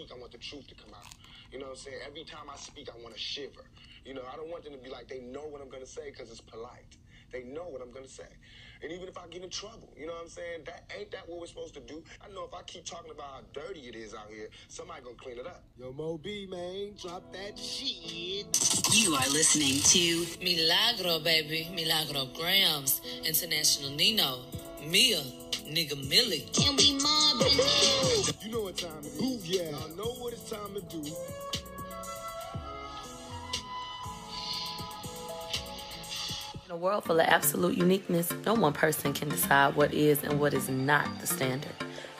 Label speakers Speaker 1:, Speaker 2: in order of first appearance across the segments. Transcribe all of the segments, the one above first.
Speaker 1: speak, I want the truth to come out. You know what I'm saying? Every time I speak, I want to shiver. You know, I don't want them to be like they know what I'm gonna say because it's polite. They know what I'm gonna say. And even if I get in trouble, you know what I'm saying? That ain't that what we're supposed to do. I know if I keep talking about how dirty it is out here, somebody gonna clean it up. Yo, Mo B, man, drop that shit.
Speaker 2: You are listening to Milagro, baby. Milagro Grams. International Nino. Mia. Nigga Millie.
Speaker 3: Can we mob in?
Speaker 1: You know what time it is. Booyah. Y'all know what it's time to do.
Speaker 4: In a world full of absolute uniqueness, no one person can decide what is and what is not the standard.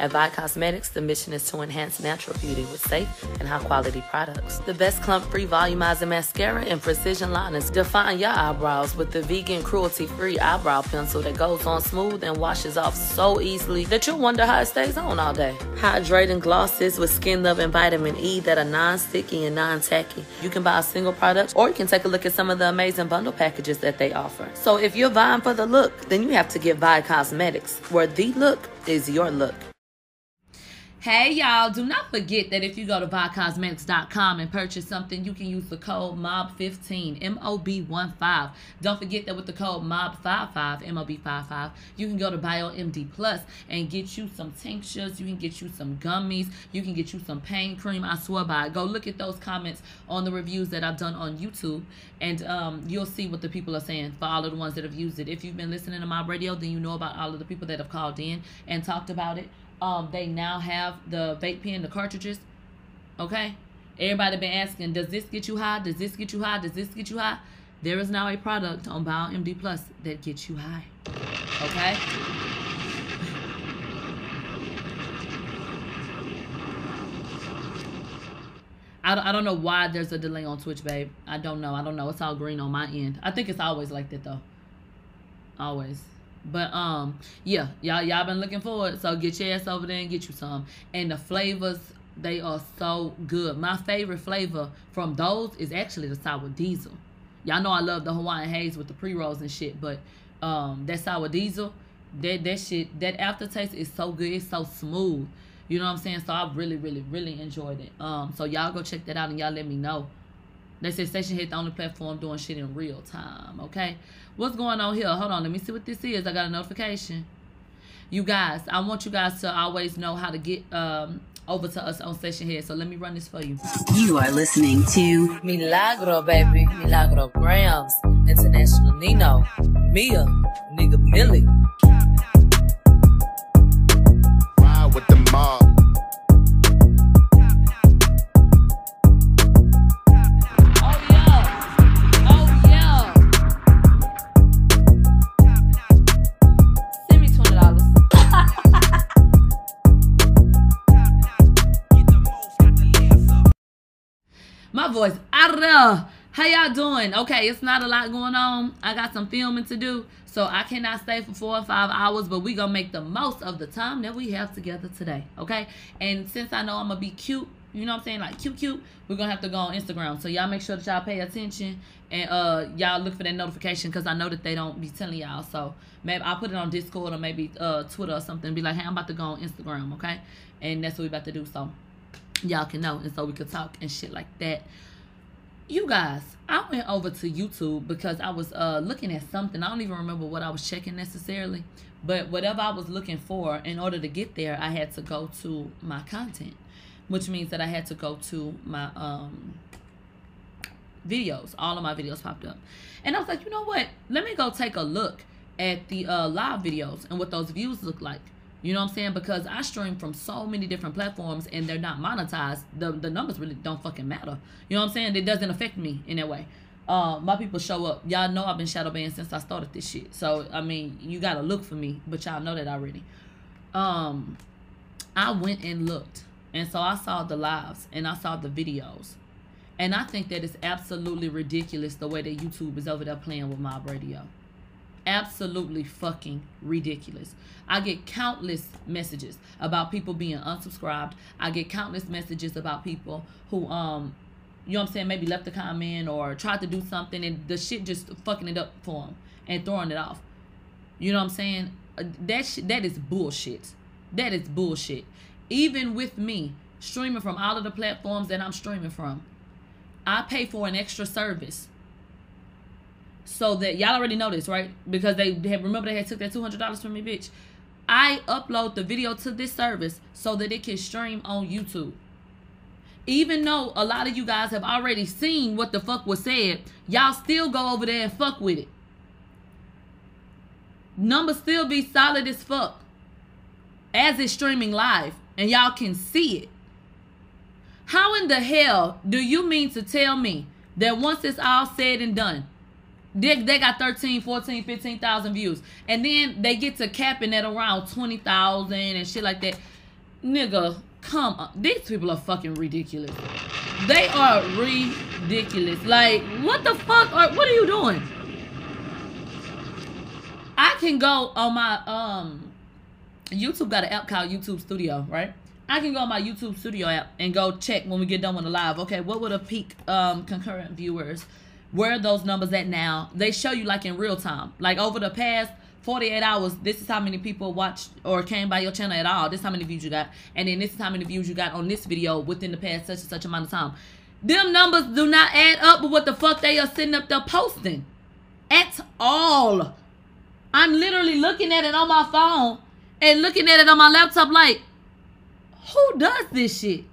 Speaker 4: At Vi Cosmetics, the mission is to enhance natural beauty with safe and high quality products. The best clump free volumizing mascara and precision liners define your eyebrows with the vegan cruelty free eyebrow pencil that goes on smooth and washes off so easily that you'll wonder how it stays on all day. Hydrating glosses with skin love and vitamin E that are non sticky and non tacky. You can buy a single product or you can take a look at some of the amazing bundle packages that they offer. So if you're vying for the look, then you have to get Vi Cosmetics, where the look is your look.
Speaker 5: Hey y'all, do not forget that if you go to ViCosmetics.com and purchase something, you can use the code MOB15, M-O-B-1-5. Don't forget that with the code MOB55, M-O-B-55, you can go to BioMD Plus and get you some tinctures, you can get you some gummies, you can get you some pain cream. I swear by it. Go look at those comments on the reviews that I've done on YouTube and um, you'll see what the people are saying for all of the ones that have used it. If you've been listening to my radio, then you know about all of the people that have called in and talked about it um, they now have the vape pen, the cartridges. Okay, everybody been asking, does this get you high? Does this get you high? Does this get you high? There is now a product on BioMD Plus that gets you high. Okay. I I don't know why there's a delay on Twitch, babe. I don't know. I don't know. It's all green on my end. I think it's always like that though. Always. But um, yeah, y'all y'all been looking forward. So get your ass over there and get you some. And the flavors, they are so good. My favorite flavor from those is actually the sour diesel. Y'all know I love the Hawaiian haze with the pre rolls and shit, but um, that sour diesel, that that shit, that aftertaste is so good. It's so smooth. You know what I'm saying? So I really, really, really enjoyed it. Um, so y'all go check that out and y'all let me know. They said Station Stationhead the only platform doing shit in real time. Okay, what's going on here? Hold on, let me see what this is. I got a notification. You guys, I want you guys to always know how to get um over to us on Stationhead. So let me run this for you.
Speaker 2: You are listening to
Speaker 4: Milagro, baby. Milagro Grams. International Nino. Mia. Nigga Millie.
Speaker 1: Ride with the mob.
Speaker 5: Voice there. How y'all doing? Okay, it's not a lot going on. I got some filming to do, so I cannot stay for four or five hours. But we gonna make the most of the time that we have together today. Okay, and since I know I'm gonna be cute, you know what I'm saying, like cute, cute, we're gonna have to go on Instagram. So y'all make sure that y'all pay attention and uh y'all look for that notification because I know that they don't be telling y'all. So maybe I'll put it on Discord or maybe uh Twitter or something. Be like, hey, I'm about to go on Instagram, okay? And that's what we about to do. So y'all can know and so we could talk and shit like that. You guys i went over to youtube because i was uh looking at something. I don't even remember what i was checking necessarily but whatever i was looking for in order to get there i had to go to my content which means that i had to go to my um videos. All of my videos popped up. And i was like you know what? Let me go take a look at the uh live videos and what those views look like you know what I'm saying? Because I stream from so many different platforms and they're not monetized. The the numbers really don't fucking matter. You know what I'm saying? It doesn't affect me in that way. Uh, my people show up. Y'all know I've been shadow banned since I started this shit. So I mean, you gotta look for me, but y'all know that already. Um, I went and looked, and so I saw the lives and I saw the videos, and I think that it's absolutely ridiculous the way that YouTube is over there playing with my Radio absolutely fucking ridiculous. I get countless messages about people being unsubscribed. I get countless messages about people who um you know what I'm saying, maybe left a comment or tried to do something and the shit just fucking it up for them and throwing it off. You know what I'm saying? Uh, That shit, that is bullshit. That is bullshit. Even with me streaming from all of the platforms that I'm streaming from. I pay for an extra service. So that y'all already know this, right? Because they have remember they had took that two hundred dollars from me, bitch. I upload the video to this service so that it can stream on YouTube. Even though a lot of you guys have already seen what the fuck was said, y'all still go over there and fuck with it. Numbers still be solid as fuck as it's streaming live and y'all can see it. How in the hell do you mean to tell me that once it's all said and done, they, they got 13, 14, 15,000 views. And then they get to capping at around 20,000 and shit like that. Nigga, come on. These people are fucking ridiculous. They are ridiculous. Like, what the fuck? Are, what are you doing? I can go on my um YouTube got an app called YouTube Studio, right? I can go on my YouTube Studio app and go check when we get done with the live. Okay, what would a peak um concurrent viewers? Where those numbers at now? They show you like in real time. Like over the past 48 hours, this is how many people watched or came by your channel at all. This is how many views you got. And then this is how many views you got on this video within the past such and such amount of time. Them numbers do not add up with what the fuck they are sitting up there posting. At all. I'm literally looking at it on my phone and looking at it on my laptop like, who does this shit?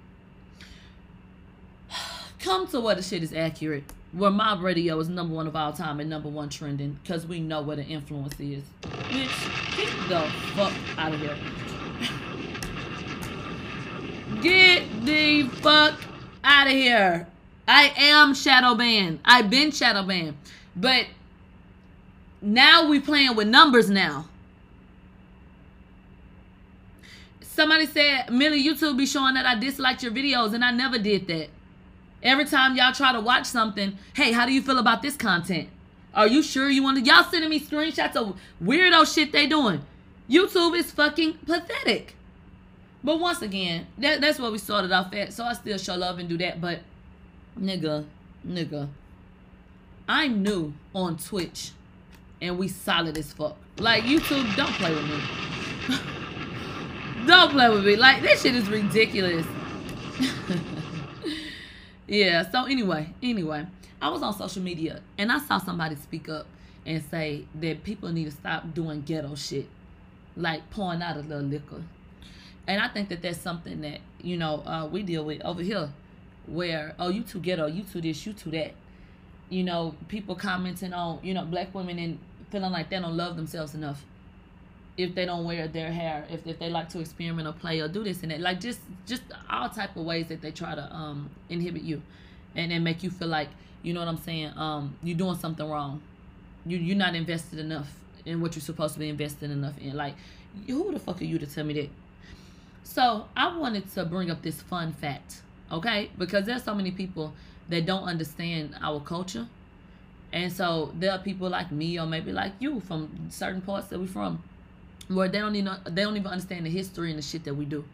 Speaker 5: Come to where the shit is accurate. Where my radio is number one of all time and number one trending because we know where the influence is. Bitch, get the fuck out of here. Get the fuck out of here. I am shadow banned. I've been shadow banned. But now we playing with numbers now. Somebody said, Millie, YouTube be showing that I disliked your videos, and I never did that. Every time y'all try to watch something, hey, how do you feel about this content? Are you sure you want to? Y'all sending me screenshots of weirdo shit they doing. YouTube is fucking pathetic. But once again, that, that's what we started off at. So I still show love and do that. But nigga, nigga, I'm new on Twitch and we solid as fuck. Like YouTube, don't play with me. don't play with me. Like this shit is ridiculous. yeah. So anyway, anyway, I was on social media and I saw somebody speak up and say that people need to stop doing ghetto shit, like pouring out a little liquor. And I think that that's something that you know uh, we deal with over here, where oh you too ghetto, you too this, you too that. You know, people commenting on you know black women and feeling like they don't love themselves enough if they don't wear their hair, if, if they like to experiment or play or do this and that, like just just all type of ways that they try to um inhibit you, and then make you feel like you know what I'm saying, um you're doing something wrong, you you're not invested enough in what you're supposed to be invested enough in. Like, who the fuck are you to tell me that? So I wanted to bring up this fun fact, okay? Because there's so many people that don't understand our culture. And so there are people like me or maybe like you from certain parts that we're from where they don't even they don't even understand the history and the shit that we do.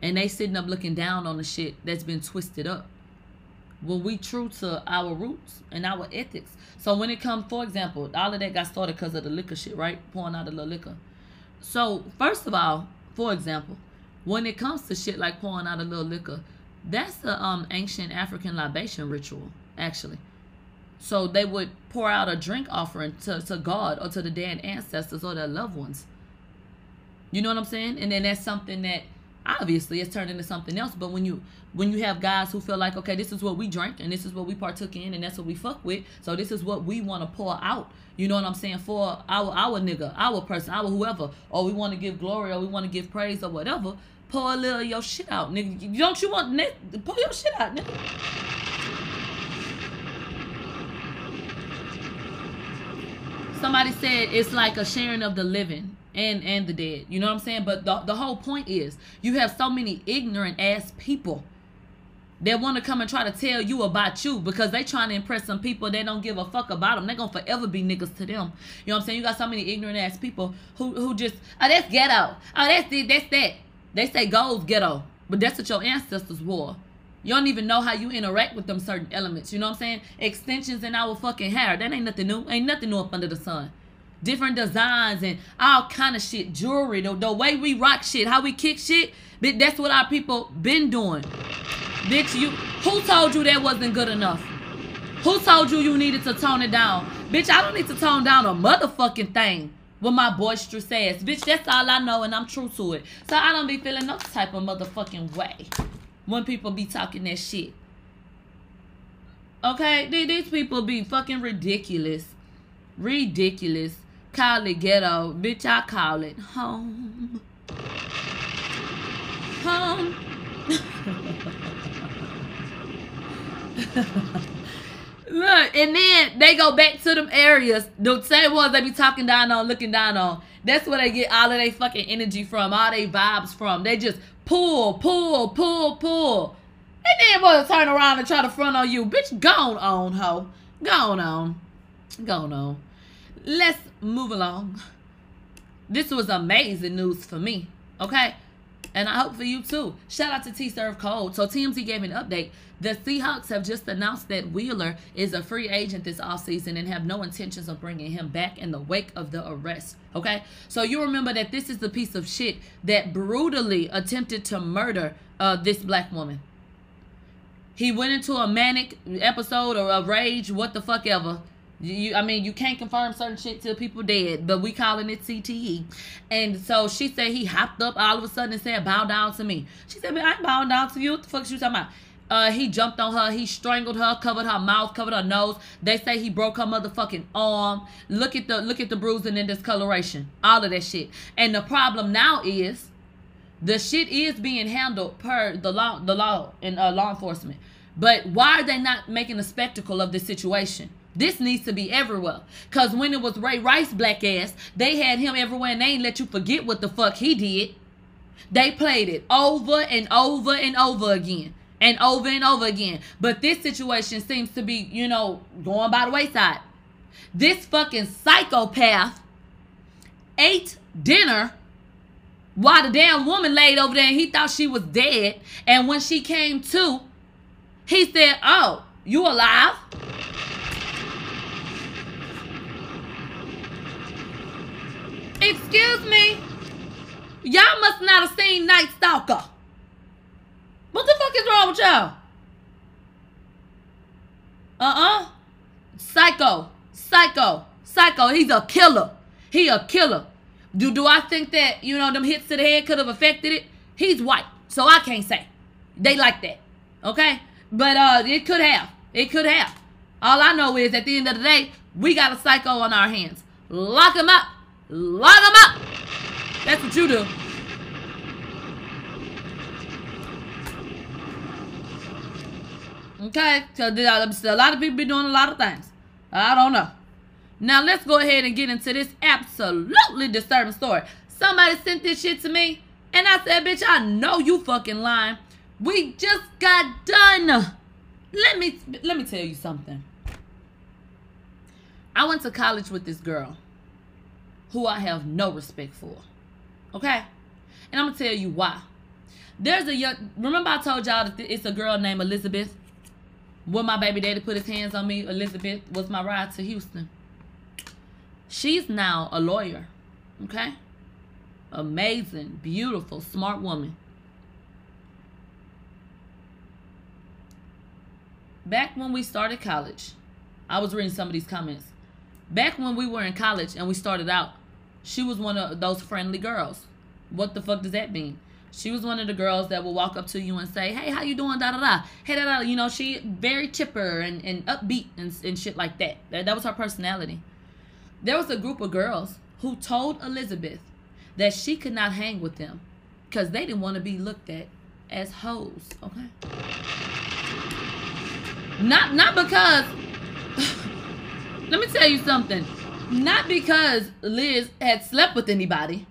Speaker 5: And they sitting up looking down on the shit that's been twisted up. When we true to our roots and our ethics. So when it comes, for example, all of that got started because of the liquor shit, right? Pouring out a little liquor. So first of all, for example, when it comes to shit like pouring out a little liquor, that's a um ancient African libation ritual, actually. So they would pour out a drink offering to, to God or to the dead ancestors or their loved ones. You know what I'm saying? And then that's something that obviously it's turned into something else. But when you when you have guys who feel like, okay, this is what we drink and this is what we partook in and that's what we fuck with, so this is what we want to pour out. You know what I'm saying? For our our nigga, our person, our whoever, or we want to give glory or we want to give praise or whatever. Pour a little of your shit out, nigga. Don't you want nigga, pour your shit out, nigga? somebody said it's like a sharing of the living and and the dead you know what i'm saying but the, the whole point is you have so many ignorant ass people that want to come and try to tell you about you because they trying to impress some people they don't give a fuck about them. They're gonna forever be niggas to them. You know what I'm saying? You got so many ignorant ass people who who just oh that's ghetto. Oh that's this, that's that. They say gold's ghetto, but that's what your ancestors wore. You don't even know how you interact with them certain elements. You know what I'm saying? Extensions in our fucking hair. That ain't nothing new. Ain't nothing new up under the sun. Different designs and all kind of shit, jewelry, the, the way we rock shit, how we kick shit. But that's what our people been doing. Bitch, you who told you that wasn't good enough? Who told you you needed to tone it down? Bitch, I don't need to tone down a motherfucking thing with my boisterous ass. Bitch, that's all I know and I'm true to it. So I don't be feeling no type of motherfucking way when people be talking that shit. Okay, these people be fucking ridiculous. Ridiculous. Call it ghetto. Bitch, I call it home. Home. Look, and then they go back to them areas, the same ones they be talking down on, looking down on. That's where they get all of their fucking energy from, all their vibes from. They just pull, pull, pull, pull. And then want to turn around and try to front on you. Bitch, gone on, ho. Gone on. Gone on. Let's move along. This was amazing news for me, okay? And I hope for you too. Shout out to T Serve Code. So TMZ gave an update. The Seahawks have just announced that Wheeler is a free agent this offseason and have no intentions of bringing him back in the wake of the arrest. Okay? So you remember that this is the piece of shit that brutally attempted to murder uh, this black woman. He went into a manic episode or a rage, what the fuck ever. You, I mean, you can't confirm certain shit till people dead, but we calling it CTE. And so she said he hopped up all of a sudden and said, "Bow down to me." She said, "I ain't bowing down to you." What the fuck she talking about? Uh, he jumped on her. He strangled her, covered her mouth, covered her nose. They say he broke her motherfucking arm. Look at the look at the bruising and discoloration. All of that shit. And the problem now is, the shit is being handled per the law, the law and uh, law enforcement. But why are they not making a spectacle of this situation? This needs to be everywhere. Cause when it was Ray Rice black ass, they had him everywhere and they ain't let you forget what the fuck he did. They played it over and over and over again. And over and over again. But this situation seems to be, you know, going by the wayside. This fucking psychopath ate dinner while the damn woman laid over there and he thought she was dead. And when she came to, he said, Oh, you alive? Excuse me? Y'all must not have seen Night Stalker. What the fuck is wrong with y'all? Uh-uh. Psycho. Psycho. Psycho. He's a killer. He a killer. Do do I think that, you know, them hits to the head could have affected it? He's white. So I can't say. They like that. Okay? But uh it could have. It could have. All I know is at the end of the day, we got a psycho on our hands. Lock him up. Lock him up. That's what you do. Okay, so a lot of people be doing a lot of things. I don't know. Now let's go ahead and get into this absolutely disturbing story. Somebody sent this shit to me, and I said, "Bitch, I know you fucking lying. We just got done. Let me let me tell you something. I went to college with this girl who I have no respect for. Okay? And I'm gonna tell you why. There's a young remember I told y'all that it's a girl named Elizabeth. When my baby daddy put his hands on me, Elizabeth was my ride to Houston. She's now a lawyer. Okay? Amazing, beautiful, smart woman. Back when we started college, I was reading some of these comments. Back when we were in college and we started out, she was one of those friendly girls. What the fuck does that mean? She was one of the girls that will walk up to you and say, "Hey, how you doing?" Da da da. Hey, da da. You know, she very chipper and, and upbeat and, and shit like that. that. That was her personality. There was a group of girls who told Elizabeth that she could not hang with them because they didn't want to be looked at as hoes. Okay. Not not because. let me tell you something. Not because Liz had slept with anybody.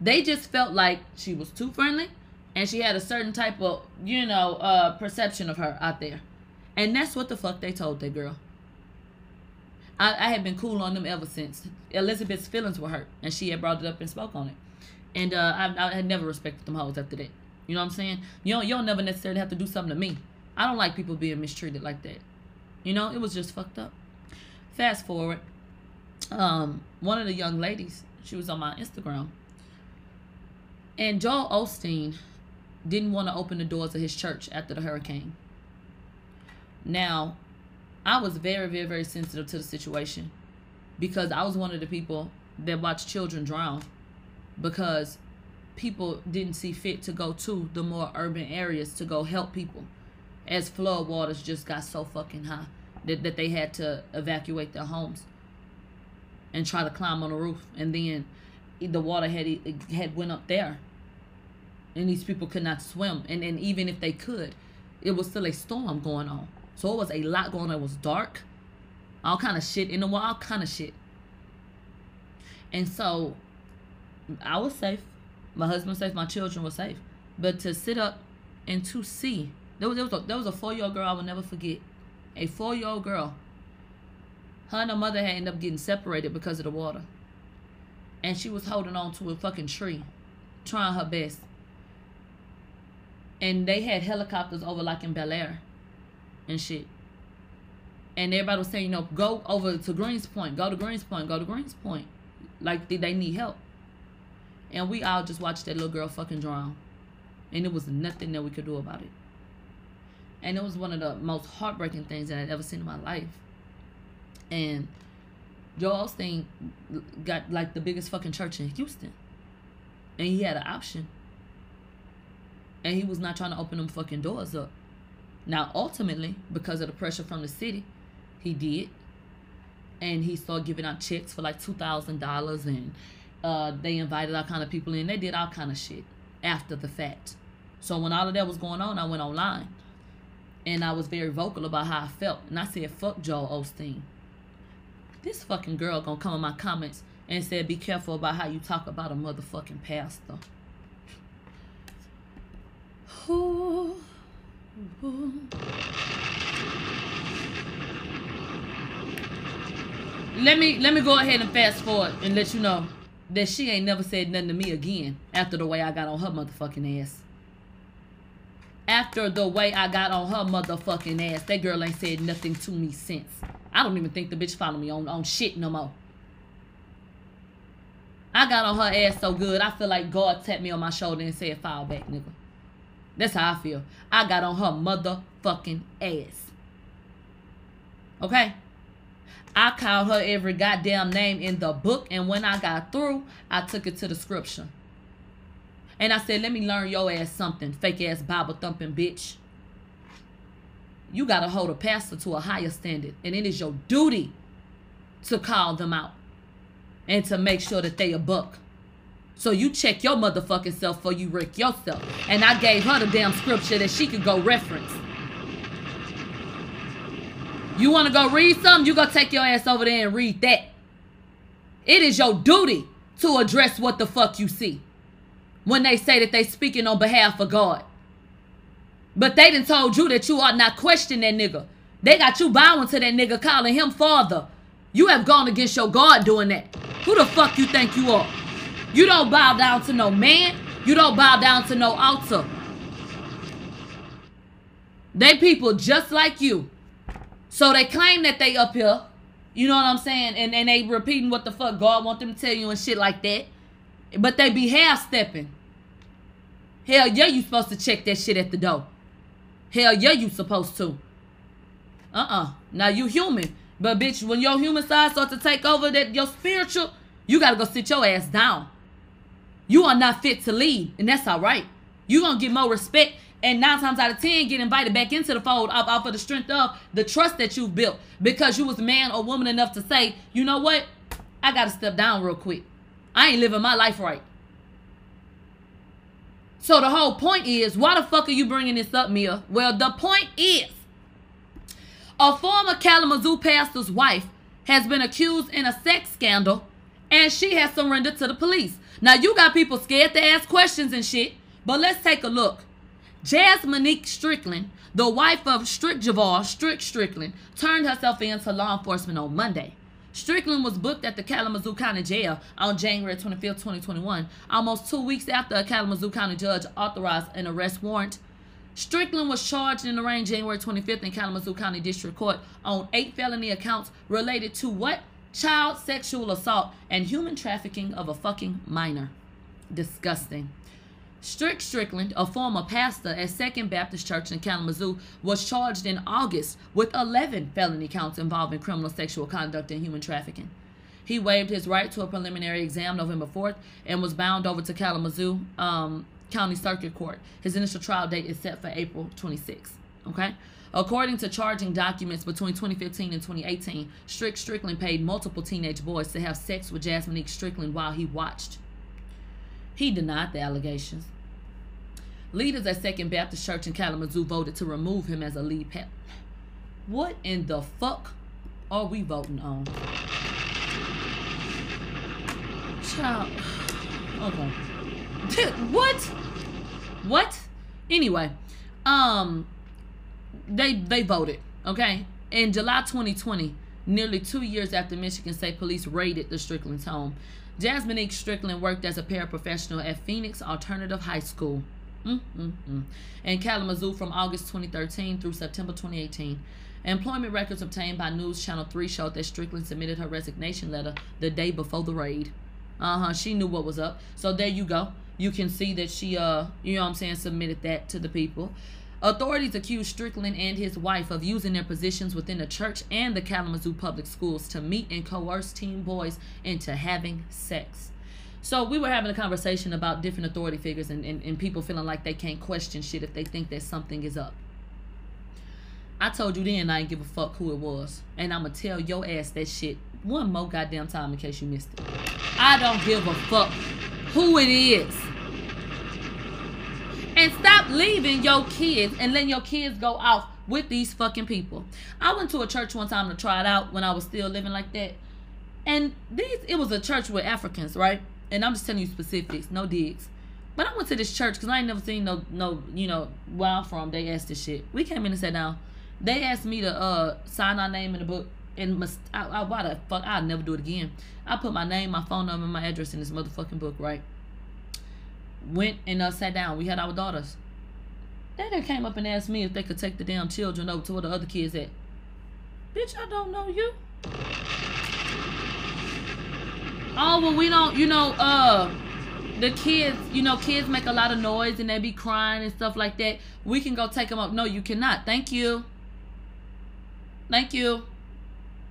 Speaker 5: They just felt like she was too friendly and she had a certain type of, you know, uh, perception of her out there. And that's what the fuck they told that girl. I, I had been cool on them ever since. Elizabeth's feelings were hurt and she had brought it up and spoke on it. And uh, I, I had never respected them hoes after that. You know what I'm saying? You don't, you don't never necessarily have to do something to me. I don't like people being mistreated like that. You know, it was just fucked up. Fast forward. Um, one of the young ladies, she was on my Instagram, and Joel Osteen didn't want to open the doors of his church after the hurricane. Now, I was very, very, very sensitive to the situation because I was one of the people that watched children drown because people didn't see fit to go to the more urban areas to go help people as flood waters just got so fucking high that, that they had to evacuate their homes and try to climb on the roof. And then the water had had went up there. And these people could not swim. And, and even if they could it was still a storm going on. So it was a lot going on. It was dark. All kind of shit in the water all kind of shit. And so i was safe. My husband was safe. My children were safe. But to sit up and to see there was, there was a, there was a four-year-old girl i will never forget. A four-year-old girl her and her mother had ended up getting separated because of the water and she was holding on to a fucking tree trying her best and they had helicopters over like in Bellaire and shit. And everybody was saying, you know, go over to Greenspoint, go to Greenspoint, go to Greenspoint. Like they, they need help. And we all just watched that little girl fucking drown. And it was nothing that we could do about it. And it was one of the most heartbreaking things that I'd ever seen in my life. And Joel Osteen got like the biggest fucking church in Houston. And he had an option and he was not trying to open them fucking doors up. Now, ultimately, because of the pressure from the city, he did, and he started giving out checks for like two thousand dollars, and uh, they invited all kind of people in. They did all kind of shit after the fact. So when all of that was going on, I went online, and I was very vocal about how I felt, and I said, "Fuck Joel Osteen." This fucking girl gonna come in my comments and said, "Be careful about how you talk about a motherfucking pastor." Ooh, ooh. Let me let me go ahead and fast forward and let you know that she ain't never said nothing to me again after the way I got on her motherfucking ass. After the way I got on her motherfucking ass, that girl ain't said nothing to me since. I don't even think the bitch follow me on, on shit no more. I got on her ass so good, I feel like God tapped me on my shoulder and said, fall back, nigga. That's how I feel. I got on her motherfucking ass. Okay? I called her every goddamn name in the book, and when I got through, I took it to the scripture. And I said, let me learn your ass something, fake ass Bible thumping bitch. You got to hold a pastor to a higher standard, and it is your duty to call them out and to make sure that they a buck. So you check your motherfucking self before you wreck yourself. And I gave her the damn scripture that she could go reference. You want to go read something? You go take your ass over there and read that. It is your duty to address what the fuck you see. When they say that they speaking on behalf of God. But they done told you that you ought not question that nigga. They got you bowing to that nigga, calling him father. You have gone against your God doing that. Who the fuck you think you are? You don't bow down to no man. You don't bow down to no altar. They people just like you. So they claim that they up here. You know what I'm saying? And, and they repeating what the fuck God want them to tell you and shit like that. But they be half stepping. Hell yeah, you supposed to check that shit at the door. Hell yeah, you supposed to. Uh-uh. Now you human. But bitch, when your human side starts to take over that your spiritual, you gotta go sit your ass down. You are not fit to lead, and that's all right. You're gonna get more respect, and nine times out of ten, get invited back into the fold off, off of the strength of the trust that you've built because you was man or woman enough to say, you know what, I gotta step down real quick. I ain't living my life right. So the whole point is, why the fuck are you bringing this up, Mia? Well, the point is, a former Kalamazoo pastor's wife has been accused in a sex scandal, and she has surrendered to the police. Now you got people scared to ask questions and shit, but let's take a look. Jasmonique Strickland, the wife of Strick Javar, Strick Strickland, turned herself in to law enforcement on Monday. Strickland was booked at the Kalamazoo County Jail on January 25, 2021, almost two weeks after a Kalamazoo County judge authorized an arrest warrant. Strickland was charged and arraigned January 25th in Kalamazoo County District Court on eight felony accounts related to what? child sexual assault, and human trafficking of a fucking minor. Disgusting. Strick Strickland, a former pastor at Second Baptist Church in Kalamazoo, was charged in August with 11 felony counts involving criminal sexual conduct and human trafficking. He waived his right to a preliminary exam November 4th and was bound over to Kalamazoo um, County Circuit Court. His initial trial date is set for April 26th. Okay? According to charging documents between 2015 and 2018, Strick Strickland paid multiple teenage boys to have sex with Jasmine Strickland while he watched. He denied the allegations. Leaders at Second Baptist Church in Kalamazoo voted to remove him as a lead. What in the fuck are we voting on? Child. Okay. what? What? Anyway, um, they they voted. Okay, in July 2020, nearly two years after Michigan State Police raided the Strickland's home, Jasmine Strickland worked as a paraprofessional at Phoenix Alternative High School. Mm-mm-mm. In Kalamazoo from August 2013 through September 2018. Employment records obtained by News Channel 3 showed that Strickland submitted her resignation letter the day before the raid. Uh-huh. She knew what was up. So there you go. You can see that she uh you know what I'm saying submitted that to the people. Authorities accused Strickland and his wife of using their positions within the church and the Kalamazoo public schools to meet and coerce teen boys into having sex. So we were having a conversation about different authority figures and, and, and people feeling like they can't question shit if they think that something is up. I told you then I didn't give a fuck who it was. And I'ma tell your ass that shit one more goddamn time in case you missed it. I don't give a fuck who it is. And stop leaving your kids and letting your kids go off with these fucking people. I went to a church one time to try it out when I was still living like that. And these it was a church with Africans, right? And I'm just telling you specifics, no digs. But I went to this church because I ain't never seen no no, you know, where I'm from, they asked this shit. We came in and sat down. They asked me to uh sign our name in the book and must I, I why the fuck I'll never do it again. I put my name, my phone number, my address in this motherfucking book, right? Went and uh, sat down. We had our daughters. They then came up and asked me if they could take the damn children over to where the other kids at. Bitch, I don't know you. Oh well, we don't. You know, uh, the kids. You know, kids make a lot of noise and they be crying and stuff like that. We can go take them up. No, you cannot. Thank you. Thank you.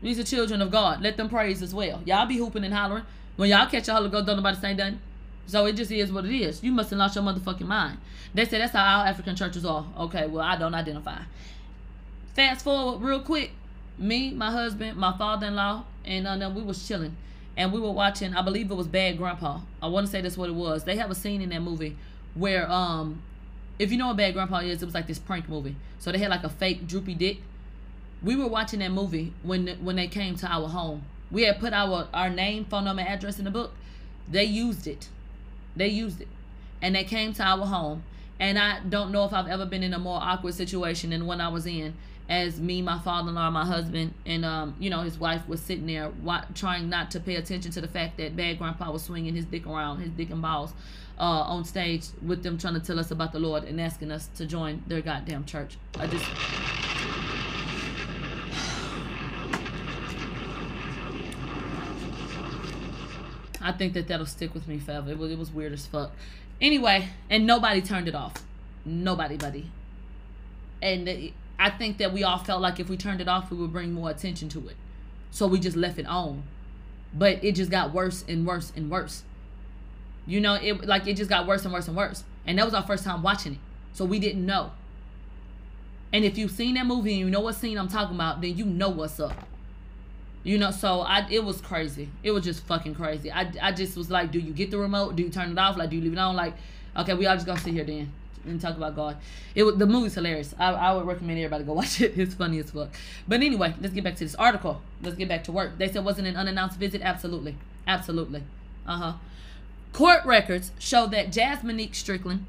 Speaker 5: These are children of God. Let them praise as well. Y'all be hooping and hollering. When y'all catch a Holy Ghost, don't nobody say nothing. So it just is what it is. You must have lost your motherfucking mind. They say that's how all African churches are. Okay, well, I don't identify. Fast forward real quick. Me, my husband, my father-in-law, and uh, we was chilling. And we were watching, I believe it was Bad Grandpa. I want to say that's what it was. They have a scene in that movie where, um, if you know what Bad Grandpa is, it was like this prank movie. So they had like a fake droopy dick we were watching that movie when when they came to our home. We had put our our name, phone number, address in the book. They used it. They used it, and they came to our home. And I don't know if I've ever been in a more awkward situation than when I was in. As me, my father-in-law, my husband, and um, you know, his wife was sitting there, wa- trying not to pay attention to the fact that Bad Grandpa was swinging his dick around, his dick and balls, uh, on stage with them trying to tell us about the Lord and asking us to join their goddamn church. I just. I think that that'll stick with me forever. It was it was weird as fuck. Anyway, and nobody turned it off. Nobody, buddy. And I think that we all felt like if we turned it off, we would bring more attention to it. So we just left it on. But it just got worse and worse and worse. You know, it like it just got worse and worse and worse. And that was our first time watching it. So we didn't know. And if you've seen that movie and you know what scene I'm talking about, then you know what's up. You know, so I it was crazy. It was just fucking crazy. I, I just was like, do you get the remote? Do you turn it off? Like, do you leave it on? Like, okay, we all just gonna sit here then and talk about God. It was the movie's hilarious. I, I would recommend everybody go watch it. It's funny as fuck. But anyway, let's get back to this article. Let's get back to work. They said wasn't an unannounced visit. Absolutely, absolutely. Uh huh. Court records show that Jasmine Strickland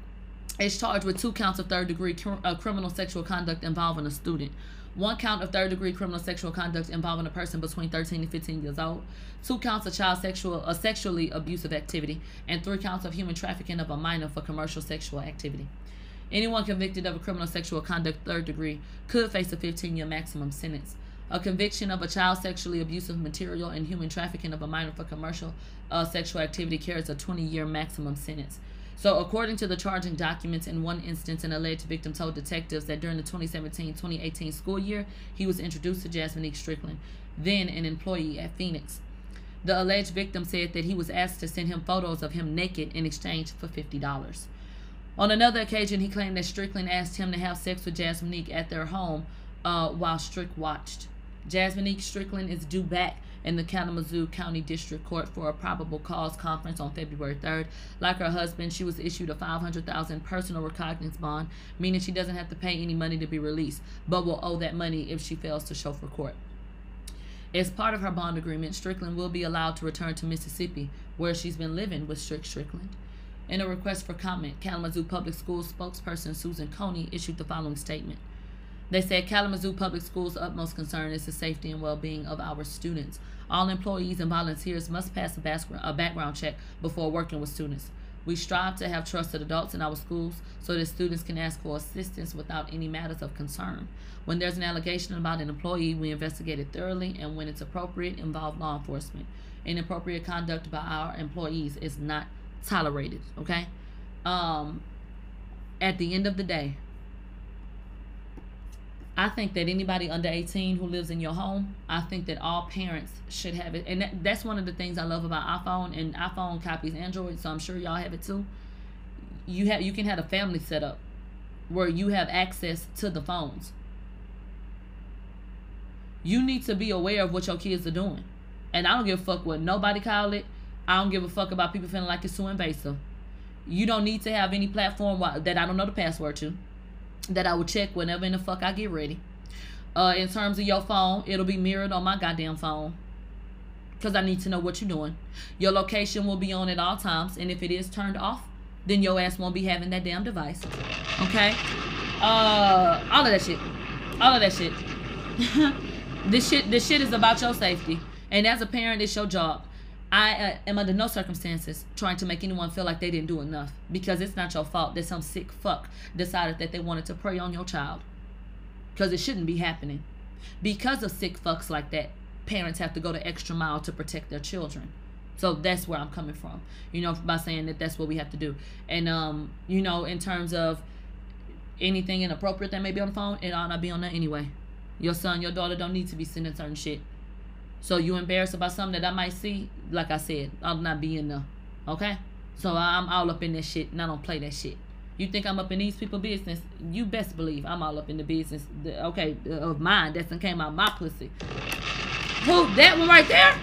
Speaker 5: is charged with two counts of third degree cr- uh, criminal sexual conduct involving a student one count of third degree criminal sexual conduct involving a person between 13 and 15 years old, two counts of child sexual a sexually abusive activity, and three counts of human trafficking of a minor for commercial sexual activity. Anyone convicted of a criminal sexual conduct third degree could face a 15 year maximum sentence. a conviction of a child sexually abusive material and human trafficking of a minor for commercial uh, sexual activity carries a 20 year maximum sentence. So, according to the charging documents, in one instance, an alleged victim told detectives that during the 2017 2018 school year, he was introduced to Jasmine Strickland, then an employee at Phoenix. The alleged victim said that he was asked to send him photos of him naked in exchange for $50. On another occasion, he claimed that Strickland asked him to have sex with Jasmine at their home uh, while Strick watched. Jasmine Strickland is due back in the Kalamazoo County District Court for a probable cause conference on February 3rd. Like her husband, she was issued a 500,000 personal recognizance bond, meaning she doesn't have to pay any money to be released, but will owe that money if she fails to show for court. As part of her bond agreement, Strickland will be allowed to return to Mississippi, where she's been living with Strick Strickland. In a request for comment, Kalamazoo Public Schools spokesperson Susan Coney issued the following statement. They said Kalamazoo Public Schools' utmost concern is the safety and well being of our students. All employees and volunteers must pass a background check before working with students. We strive to have trusted adults in our schools so that students can ask for assistance without any matters of concern. When there's an allegation about an employee, we investigate it thoroughly and when it's appropriate, involve law enforcement. Inappropriate conduct by our employees is not tolerated, okay? Um at the end of the day, I think that anybody under 18 who lives in your home, I think that all parents should have it. And that, that's one of the things I love about iPhone and iPhone copies Android, so I'm sure y'all have it too. You have you can have a family set up where you have access to the phones. You need to be aware of what your kids are doing. And I don't give a fuck what nobody call it. I don't give a fuck about people feeling like it's too invasive. You don't need to have any platform that I don't know the password to that I will check whenever in the fuck I get ready. Uh, in terms of your phone, it'll be mirrored on my goddamn phone. Because I need to know what you're doing. Your location will be on at all times. And if it is turned off, then your ass won't be having that damn device. Okay? Uh, all of that shit. All of that shit. this shit this shit is about your safety. And as a parent, it's your job. I uh, am under no circumstances trying to make anyone feel like they didn't do enough because it's not your fault that some sick fuck decided that they wanted to prey on your child. Because it shouldn't be happening. Because of sick fucks like that, parents have to go the extra mile to protect their children. So that's where I'm coming from, you know, by saying that that's what we have to do. And, um, you know, in terms of anything inappropriate that may be on the phone, it ought not be on there anyway. Your son, your daughter don't need to be sending certain shit. So you embarrassed about something that I might see, like I said, I'll not be in there. Okay? So I'm all up in that shit and I don't play that shit. You think I'm up in these people business? You best believe I'm all up in the business. Okay, uh, of mine. That's what came out my pussy. Who? That one right there?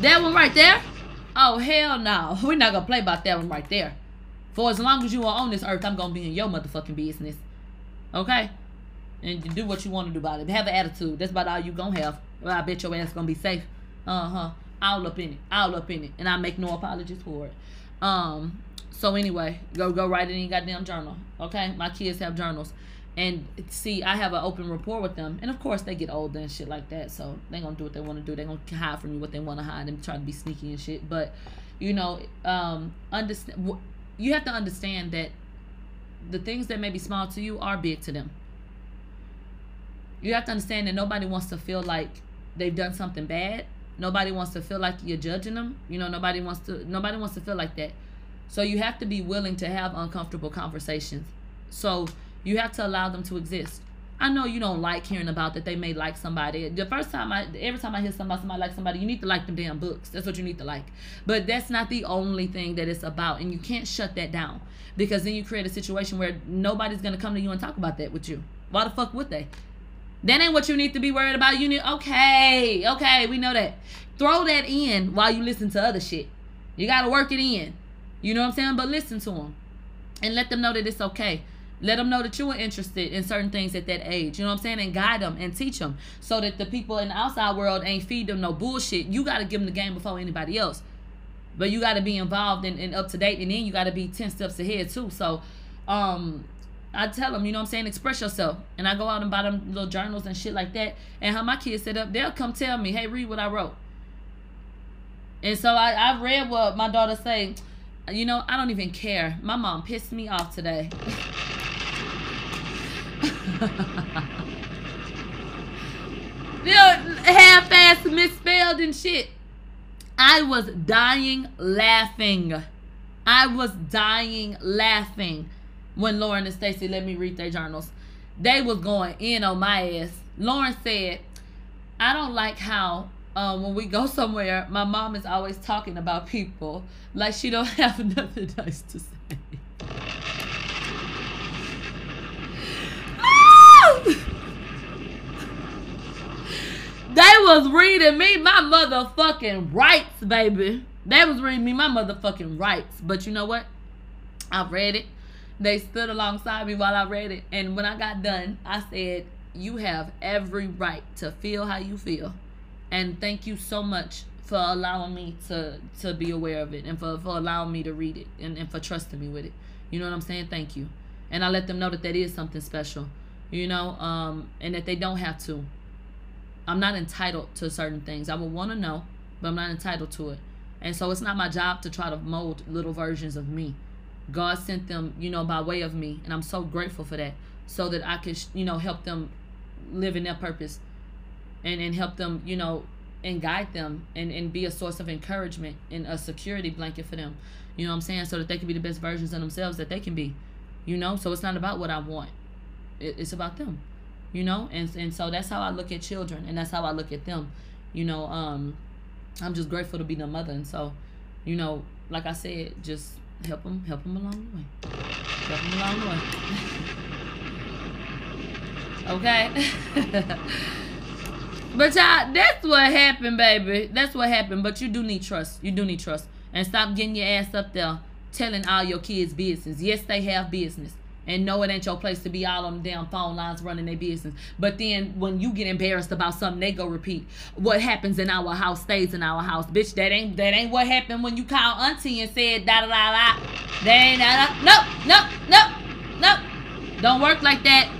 Speaker 5: That one right there? Oh hell no. We're not gonna play about that one right there. For as long as you are on this earth, I'm gonna be in your motherfucking business. Okay? And do what you want to do about it. Have an attitude. That's about all you gonna have. Well, I bet your ass gonna be safe. Uh huh. All up in it. All up in it. And I make no apologies for it. Um. So anyway, go go write it in your goddamn journal. Okay. My kids have journals. And see, I have an open rapport with them, and of course they get older and shit like that. So they gonna do what they want to do. They gonna hide from you what they want to hide and try to be sneaky and shit. But you know, um, understand. You have to understand that the things that may be small to you are big to them you have to understand that nobody wants to feel like they've done something bad. Nobody wants to feel like you're judging them. You know, nobody wants to nobody wants to feel like that. So you have to be willing to have uncomfortable conversations. So you have to allow them to exist. I know you don't like hearing about that they may like somebody. The first time I every time I hear somebody somebody like somebody, you need to like them damn books. That's what you need to like. But that's not the only thing that it's about. And you can't shut that down. Because then you create a situation where nobody's gonna come to you and talk about that with you. Why the fuck would they? That ain't what you need to be worried about. You need okay, okay, we know that. Throw that in while you listen to other shit. You gotta work it in. You know what I'm saying? But listen to them and let them know that it's okay. Let them know that you are interested in certain things at that age. You know what I'm saying? And guide them and teach them so that the people in the outside world ain't feed them no bullshit. You got to give them the game before anybody else. But you got to be involved and, and up to date. And then you got to be 10 steps ahead too. So, um, I tell them, you know what I'm saying, express yourself. And I go out and buy them little journals and shit like that. And how my kids set up, they'll come tell me, hey, read what I wrote. And so I, I read what my daughter say. You know, I don't even care. My mom pissed me off today. half-ass misspelled and shit. I was dying laughing. I was dying laughing when Lauren and Stacy let me read their journals. They was going in on my ass. Lauren said, I don't like how um, when we go somewhere, my mom is always talking about people like she don't have nothing nice to say. They was reading me my motherfucking rights, baby. They was reading me my motherfucking rights. But you know what? I read it. They stood alongside me while I read it. And when I got done, I said, You have every right to feel how you feel. And thank you so much for allowing me to to be aware of it and for, for allowing me to read it and, and for trusting me with it. You know what I'm saying? Thank you. And I let them know that that is something special. You know, um, and that they don't have to. I'm not entitled to certain things. I would want to know, but I'm not entitled to it. And so it's not my job to try to mold little versions of me. God sent them, you know, by way of me, and I'm so grateful for that, so that I could, you know, help them live in their purpose, and and help them, you know, and guide them, and and be a source of encouragement and a security blanket for them. You know what I'm saying? So that they can be the best versions of themselves that they can be. You know, so it's not about what I want. It, it's about them you know and and so that's how i look at children and that's how i look at them you know um i'm just grateful to be the mother and so you know like i said just help them help them along the way. Help them along the way. Okay. But y'all that's what happened baby. That's what happened. But you do need trust. You do need trust. And stop getting your ass up there telling all your kids business. Yes they have business and know it ain't your place to be all on the damn phone lines running their business. But then when you get embarrassed about something, they go repeat. What happens in our house stays in our house. Bitch, that ain't that ain't what happened when you called auntie and said da da da da. That ain't that. No, no, no, no. Don't work like that.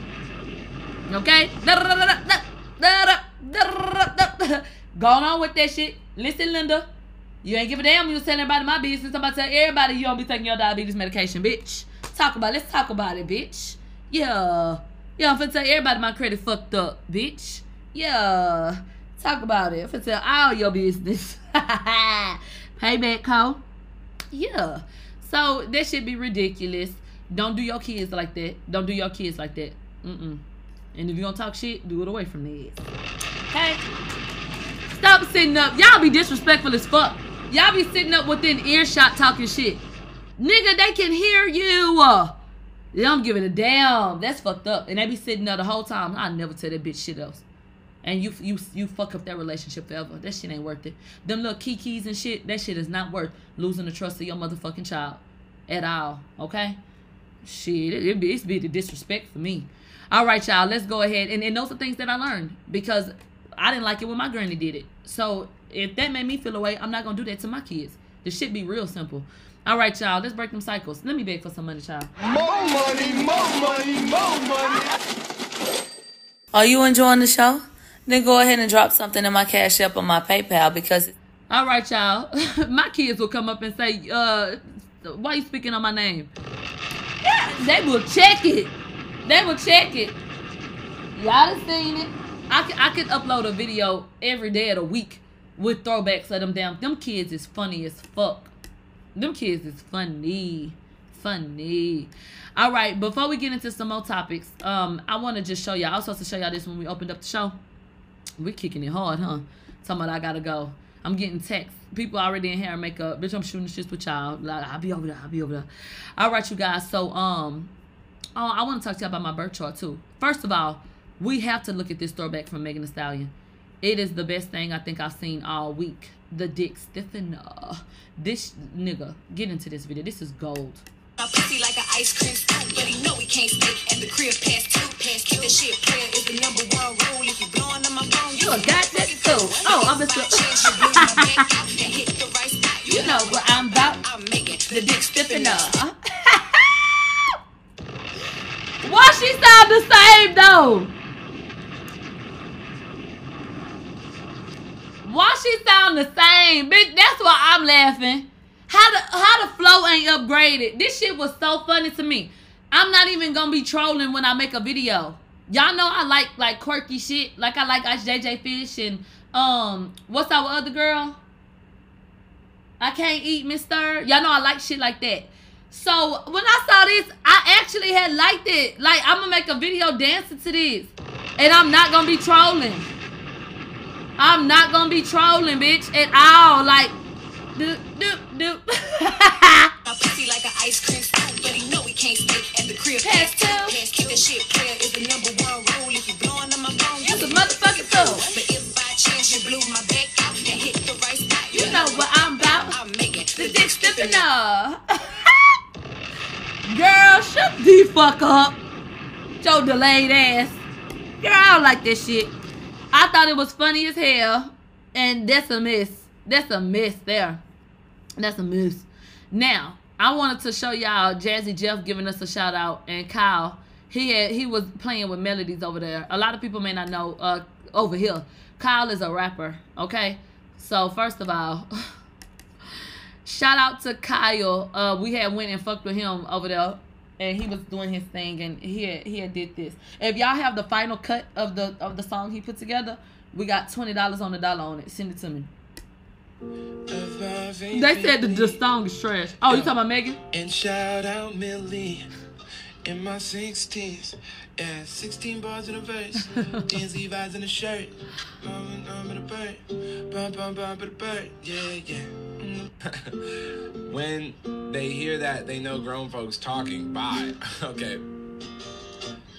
Speaker 5: Okay? Going on with that shit. Listen, Linda. You ain't give a damn. You was telling everybody my business. I'm about to tell everybody you don't be taking your diabetes medication, bitch. Talk about it. Let's talk about it, bitch. Yeah. Yeah, I'm finna tell everybody my credit fucked up, bitch. Yeah. Talk about it. I'm finna tell all your business. Payback, Co. Yeah. So that should be ridiculous. Don't do your kids like that. Don't do your kids like that. Mm-mm. And if you don't talk shit, do it away from the Okay? Stop sitting up. Y'all be disrespectful as fuck. Y'all be sitting up within earshot talking shit. Nigga, they can hear you. Don't give it a damn. That's fucked up. And they be sitting there the whole time. I never tell that bitch shit else. And you you you fuck up that relationship forever. That shit ain't worth it. Them little kikis and shit, that shit is not worth losing the trust of your motherfucking child. At all. Okay? Shit, it, it be, it's be the disrespect for me. All right, y'all, let's go ahead. And, and those are things that I learned because I didn't like it when my granny did it. So if that made me feel away, I'm not gonna do that to my kids. The shit be real simple. All right, y'all. Let's break them cycles. Let me beg for some money, child.
Speaker 1: More money, more money, more money.
Speaker 4: Are you enjoying the show? Then go ahead and drop something in my Cash App or my PayPal because
Speaker 5: All right, y'all. my kids will come up and say, uh, why you speaking on my name? Yeah, they will check it. They will check it. Y'all have seen it. I could, I could upload a video every day of the week with throwbacks of them damn. Them kids is funny as fuck. Them kids is funny. Funny. All right, before we get into some more topics, um, I want to just show y'all. I was supposed to show y'all this when we opened up the show. We're kicking it hard, huh? Talking about I gotta go. I'm getting texts. People already in hair and makeup. Bitch, I'm shooting shit with y'all. I'll be over there. I'll be over there. All right, you guys. So, um, oh, I want to talk to y'all about my birth chart too. First of all, we have to look at this throwback from Megan Thee Stallion. It is the best thing I think I've seen all week. The dick stiffener. Uh, this nigga, get into this video. This is gold.
Speaker 6: My pussy like an ice cream scoop, but he know he can't stay at the crib past two. Past keep that shit prayer is the number one rule. If you blowing on my phone,
Speaker 5: You a goddamn fool. Oh, I'm just
Speaker 6: chance you blew my back out and hit the right spot.
Speaker 5: You know what I'm about.
Speaker 6: I'm making
Speaker 5: The dick stiffener. Why she sound the same though? Why she sound the same? Bitch, that's why I'm laughing. How the how the flow ain't upgraded. This shit was so funny to me. I'm not even gonna be trolling when I make a video. Y'all know I like like quirky shit. Like I like JJ Fish and um what's our other girl? I can't eat Mister. Y'all know I like shit like that. So when I saw this, I actually had liked it. Like I'm gonna make a video dancing to this, and I'm not gonna be trolling. I'm not gonna be trolling, bitch, at all. Like, do do do.
Speaker 6: My pussy like an ice cream scoop, but he know he can't stay at the crib.
Speaker 5: Pass two.
Speaker 6: Pass kick that shit. Prayer is the number one rule. If you blowing on my phone,
Speaker 5: That's a motherfucking fool.
Speaker 6: But if by chance you blew my back out and hit the right spot,
Speaker 5: You know what I'm about.
Speaker 6: I'm making
Speaker 5: The dick stiffener. Girl, shut the fuck up. Your delayed ass. Girl, I don't like this shit. I thought it was funny as hell. And that's a miss. That's a miss there. That's a miss. Now, I wanted to show y'all Jazzy Jeff giving us a shout out and Kyle. He had he was playing with melodies over there. A lot of people may not know uh over here. Kyle is a rapper, okay? So first of all, shout out to Kyle. Uh, we had went and fucked with him over there, and he was doing his thing, and he had, he had did this. If y'all have the final cut of the of the song he put together, we got twenty dollars on the dollar on it. Send it to me. They said the, the song is trash. Oh, you talking about Megan?
Speaker 7: And shout out Millie in my 16s. Yeah, 16 bars in a verse. Jeans, Levi's in a shirt. Mom, and a bird. Bum, bum, bum, but a bird. Yeah, yeah. When they hear that, they know grown folks talking. Bye. okay.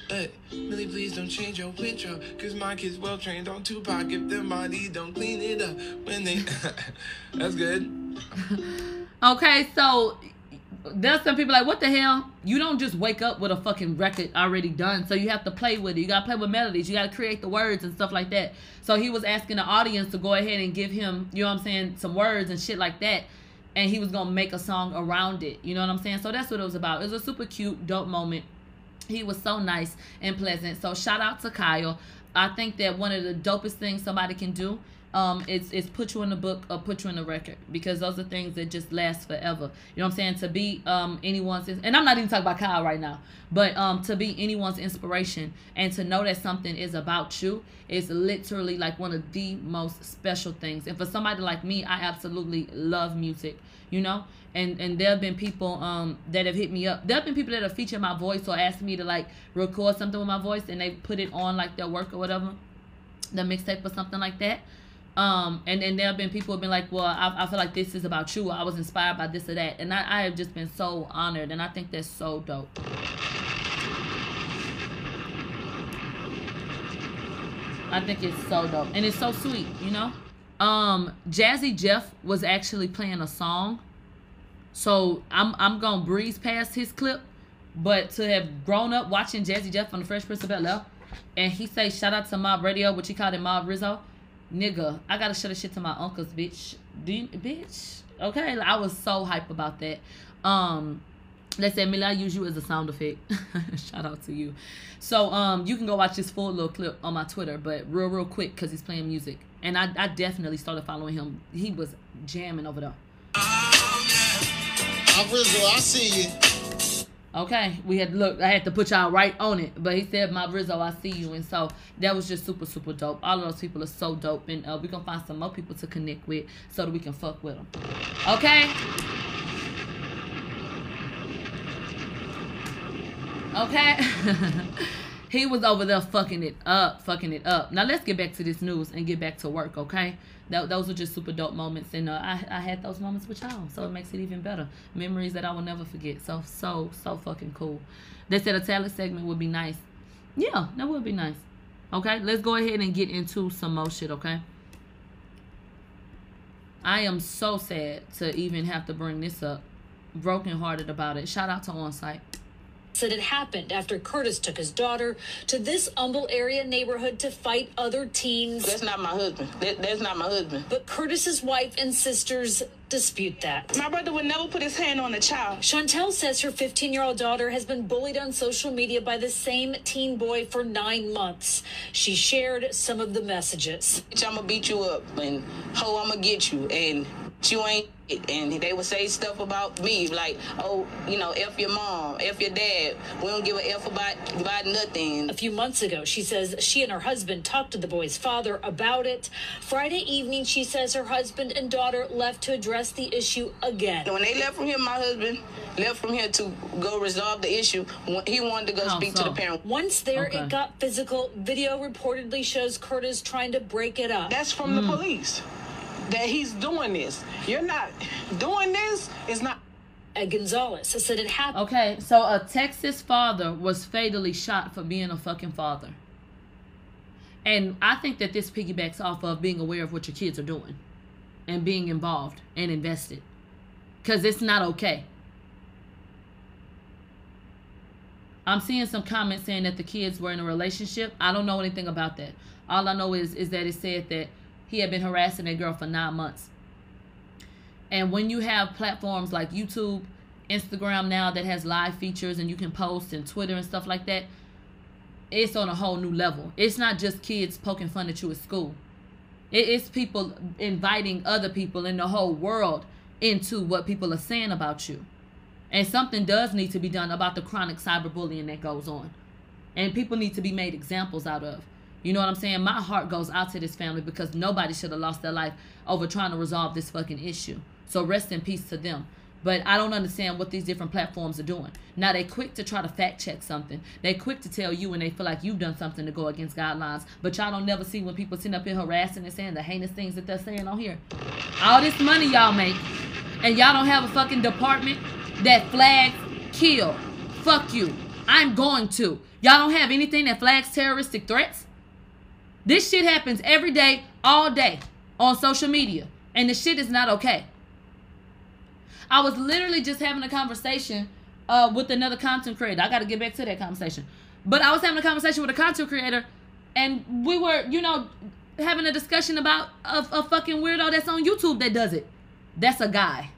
Speaker 7: Hey, Millie, please don't change your intro. Cause my kids well trained on Tupac. If them body don't clean it up when they. That's good.
Speaker 5: Okay, so there's some people like, what the hell? You don't just wake up with a fucking record already done. So you have to play with it. You gotta play with melodies. You gotta create the words and stuff like that. So he was asking the audience to go ahead and give him, you know what I'm saying, some words and shit like that. And he was gonna make a song around it. You know what I'm saying? So that's what it was about. It was a super cute, dope moment. He was so nice and pleasant. So shout out to Kyle. I think that one of the dopest things somebody can do um is is put you in the book or put you in the record because those are things that just last forever. You know what I'm saying? To be um anyone's and I'm not even talking about Kyle right now, but um to be anyone's inspiration and to know that something is about you is literally like one of the most special things. And for somebody like me, I absolutely love music, you know? And and there have been people um that have hit me up. There have been people that have featured my voice or asked me to like record something with my voice and they put it on like their work or whatever, the mixtape or something like that. Um, and then there have been people have been like, well, I, I feel like this is about you. I was inspired by this or that. And I, I have just been so honored. And I think that's so dope. I think it's so dope. And it's so sweet, you know? Um, Jazzy Jeff was actually playing a song. So I'm I'm gonna breeze past his clip. But to have grown up watching Jazzy Jeff on the Fresh Prince of Bel Air, and he say shout out to Mob Radio, which he called it Mob Rizzo. Nigga, I gotta show the shit to my uncles, bitch. Do you, bitch? Okay, like, I was so hype about that. Um, they said, Mila, I use you as a sound effect. Shout out to you. So, um, you can go watch this full little clip on my Twitter, but real, real quick because he's playing music, and I, I definitely started following him. He was jamming over there.
Speaker 8: I'm Rizzo, I see you.
Speaker 5: Okay, we had look. I had to put y'all right on it, but he said, "My Rizzo, I see you," and so that was just super, super dope. All of those people are so dope, and uh, we gonna find some more people to connect with so that we can fuck with them. Okay. Okay. he was over there fucking it up, fucking it up. Now let's get back to this news and get back to work, okay? That, those were just super dope moments, and uh, I, I had those moments with y'all, so it makes it even better. Memories that I will never forget. So, so, so fucking cool. They said a talent segment would be nice. Yeah, that would be nice. Okay, let's go ahead and get into some more shit, okay? I am so sad to even have to bring this up. Broken hearted about it. Shout out to Onsite.
Speaker 9: Said it happened after Curtis took his daughter to this Humble area neighborhood to fight other teens.
Speaker 10: That's not my husband. That, that's not my husband.
Speaker 9: But Curtis's wife and sisters dispute that.
Speaker 10: My brother would never put his hand on a child.
Speaker 9: Chantel says her 15 year old daughter has been bullied on social media by the same teen boy for nine months. She shared some of the messages.
Speaker 10: I'm gonna beat you up, and ho, I'm gonna get you, and you ain't it. and they would say stuff about me like oh you know f your mom f your dad we don't give a f about about nothing
Speaker 9: A few months ago, she says she and her husband talked to the boy's father about it. Friday evening, she says her husband and daughter left to address the issue again.
Speaker 10: when they left from here my husband left from here to go resolve the issue he wanted to go
Speaker 5: How
Speaker 10: speak to the parent
Speaker 9: Once there,
Speaker 5: Okay.
Speaker 9: it got physical. Video reportedly shows Curtis trying to break it up.
Speaker 10: that's from the hmm. police that he's doing this you're not doing this it's not
Speaker 9: Ed Gonzalez has said it happened.
Speaker 5: Okay, so a Texas father was fatally shot for being a fucking father. And I think that this piggybacks off of being aware of what your kids are doing and being involved and invested. Because it's not okay. I'm seeing some comments saying that the kids were in a relationship. I don't know anything about that. All I know is is that it said that he had been harassing that girl for nine months. And when you have platforms like YouTube, Instagram now that has live features and you can post and Twitter and stuff like that, it's on a whole new level. It's not just kids poking fun at you at school. It- It's people inviting other people in the whole world into what people are saying about you. And something does need to be done about the chronic cyberbullying that goes on. And people need to be made examples out of. You know what I'm saying? My heart goes out to this family because nobody should have lost their life over trying to resolve this fucking issue. So rest in peace to them. But I don't understand what these different platforms are doing. Now they quick to try to fact check something. They quick to tell you when they feel like you've done something to go against guidelines. But y'all don't never see when people sitting up here harassing and saying the heinous things that they're saying on here. All this money y'all make, and y'all don't have a fucking department that flags kill. Fuck you. I'm going to. Y'all don't have anything that flags terroristic threats. This shit happens every day, all day on social media. And the shit is not okay. I was literally just having a conversation uh, with another content creator. I got to get back to that conversation. But I was having a conversation with a content creator, and we were, you know, having a discussion about a, a fucking weirdo that's on YouTube that does it. That's a guy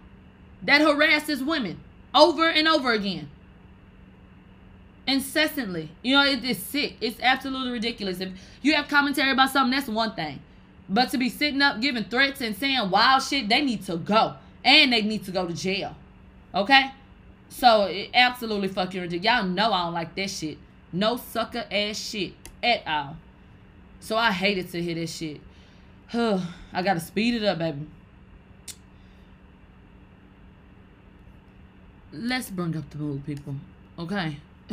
Speaker 5: that harasses women over and over again incessantly. You know, it is sick. It's absolutely ridiculous. If you have commentary about something, that's one thing. But to be sitting up giving threats and saying wild shit, they need to go. And they need to go to jail. Okay? So, it absolutely fucking ridiculous. Y'all know I don't like that shit. No sucker ass shit at all. So, I hated to hear this shit. Huh. I gotta speed it up, baby. Let's bring up the mood, people. Okay?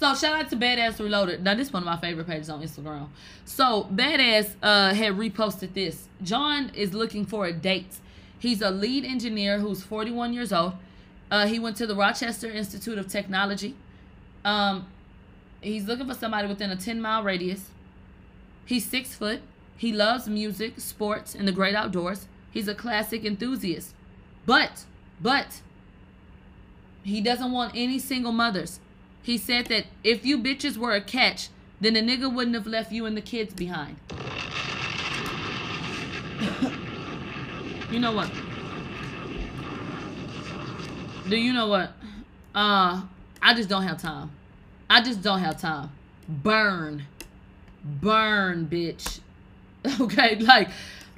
Speaker 5: so shout out to Badass Reloaded. Now this is one of my favorite pages on Instagram. So Badass uh, had reposted this. John is looking for a date. He's a lead engineer who's 41 years old. Uh, he went to the Rochester Institute of Technology. Um, he's looking for somebody within a 10 mile radius. He's six foot. He loves music, sports, and the great outdoors. He's a classic enthusiast. But, but, he doesn't want any single mothers. He said that if you bitches were a catch, then the nigga wouldn't have left you and the kids behind. You know what? Do you know what? Uh, I just don't have time. I just don't have time. Burn. Burn, bitch. Okay, like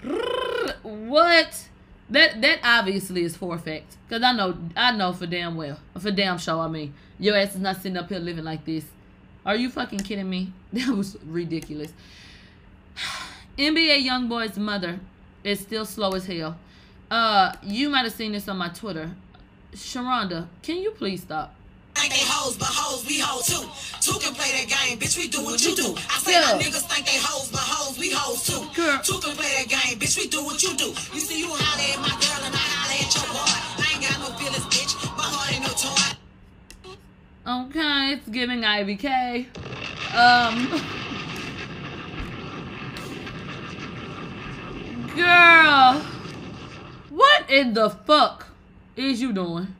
Speaker 5: what? That that obviously is for a fact. Cause I know I know for damn well. For damn sure, I mean. Your ass is not sitting up here living like this. Are you fucking kidding me? That was ridiculous. NBA Youngboy's mother is still slow as hell. Uh, you might have seen this on my Twitter. Sharonda, can you please stop?
Speaker 6: think they hoes, but hoes we hoes too. Two can play that game, bitch. We do what you do. I say
Speaker 5: Yeah.
Speaker 6: my niggas think they hoes, but hoes we hoes too.
Speaker 5: Girl.
Speaker 6: Two can play that game, bitch. We do what you do. You see, you holler at my girl and I holler at your boy. I ain't got no feelings, bitch. My heart ain't no toy.
Speaker 5: Okay, it's giving IVK. Um. Girl, what in the fuck is you doing?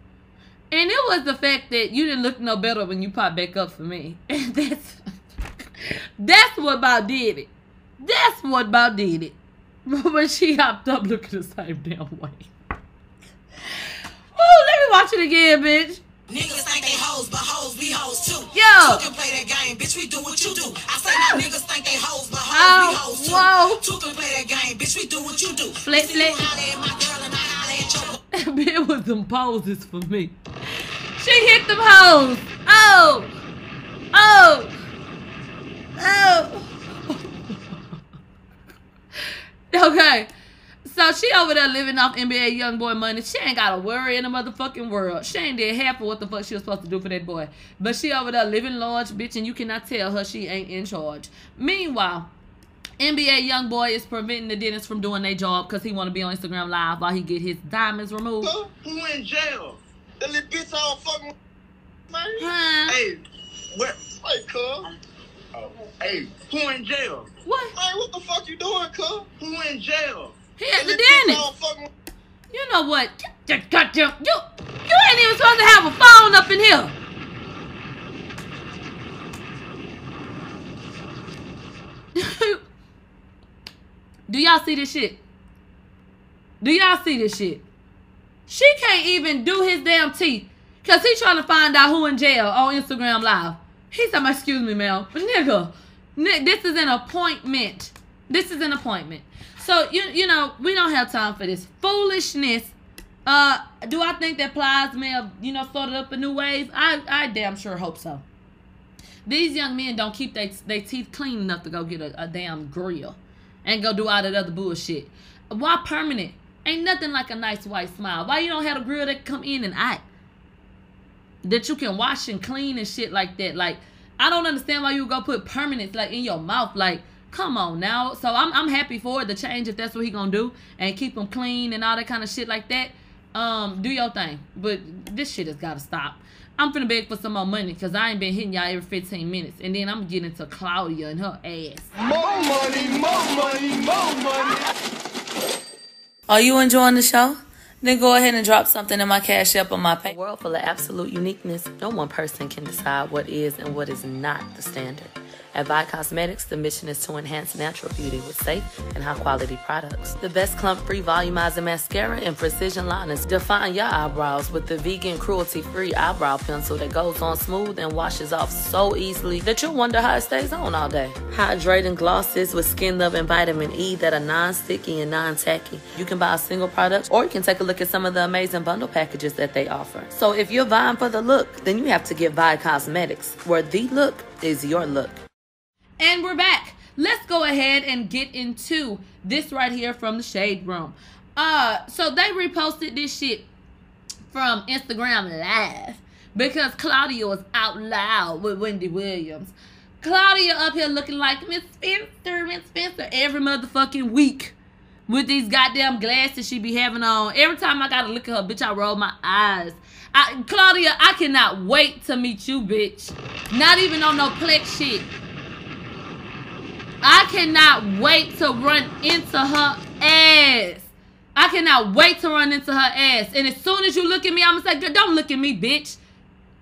Speaker 5: And it was the fact that you didn't look no better when you popped back up for me. And that's that's what about did it. That's what about did it. when she hopped up looking the same damn way. Oh, let me watch it again, bitch.
Speaker 6: Niggas think they hoes, but hoes we hoes too.
Speaker 5: Yeah.
Speaker 6: Two can play that game, bitch. We do what you do. I say my ah. niggas think they hoes, but hoes
Speaker 5: Oh,
Speaker 6: we hoes too.
Speaker 5: Whoa.
Speaker 6: Two can play that game, bitch. We do what you do.
Speaker 5: Flick,
Speaker 6: you see you
Speaker 5: flick.
Speaker 6: holler at my girl and I holler at your
Speaker 5: That bit was some poses for me. She hit them hoes. Oh. Oh. Oh. okay. So she over there living off NBA young boy money. She ain't got to worry in the motherfucking world. She ain't did half of what the fuck she was supposed to do for that boy. But she over there living large, bitch, and you cannot tell her she ain't in charge. Meanwhile, NBA young boy is preventing the dentist from doing their job because he want to be on Instagram live while he get his diamonds removed.
Speaker 8: Who in jail? That little bitch all fucking man.
Speaker 5: Huh?
Speaker 8: Hey, where? Wait, cuz. Oh, hey, who in jail?
Speaker 5: What?
Speaker 8: Man, what the fuck you doing, cuz? Who in jail?
Speaker 5: He at the
Speaker 8: little bitch
Speaker 5: dentist.
Speaker 8: all fucking.
Speaker 5: You know what? You, you, you, ain't even supposed to have a phone up in here. Do y'all see this shit? Do y'all see this shit? She can't even do his damn teeth. Cause he trying to find out who in jail on Instagram Live. He's talking, excuse me, Mel. But nigga, this is an appointment. This is an appointment. So you you know, we don't have time for this foolishness. Uh do I think that Plies may have, you know, started up a new wave? I I damn sure hope so. These young men don't keep their they teeth clean enough to go get a, a damn grill and go do all that other bullshit. Why permanent? Ain't nothing like a nice white smile. Why you don't have a grill that come in and out? That you can wash and clean and shit like that. Like, I don't understand why you go put permanent like in your mouth. Like, come on now. So I'm I'm happy for the change if that's what he gonna do and keep them clean and all that kind of shit like that. Um, do your thing. But this shit has gotta stop. I'm finna beg for some more money because I ain't been hitting y'all every 15 minutes. And then I'm getting to Claudia and her ass.
Speaker 8: More money, more money, more money.
Speaker 4: Are you enjoying the show? Then go ahead and drop something in my cash app on my page. A world full of absolute uniqueness, no one person can decide what is and what is not the standard. At Vi Cosmetics, the mission is to enhance natural beauty with safe and high quality products. The best clump free volumizing mascara and precision liners define your eyebrows with the vegan cruelty free eyebrow pencil that goes on smooth and washes off so easily that you'll wonder how it stays on all day. Hydrating glosses with skin love and vitamin E that are non sticky and non tacky. You can buy a single product or you can take a look at some of the amazing bundle packages that they offer. So if you're vying for the look, then you have to get Vi Cosmetics, where the look is your look.
Speaker 5: And we're back. Let's go ahead and get into this right here from the Shade Room. Uh, so they reposted this shit from Instagram Live because Claudia was out loud with Wendy Williams. Claudia up here looking like Miss Spencer, Miss Spencer every motherfucking week with these goddamn glasses she be having on. Every time I gotta look at her, bitch, I roll my eyes. I, Claudia, I cannot wait to meet you, bitch. Not even on no plex shit. I cannot wait to run into her ass. I cannot wait to run into her ass. And as soon as you look at me, I'm gonna say, don't look at me, bitch.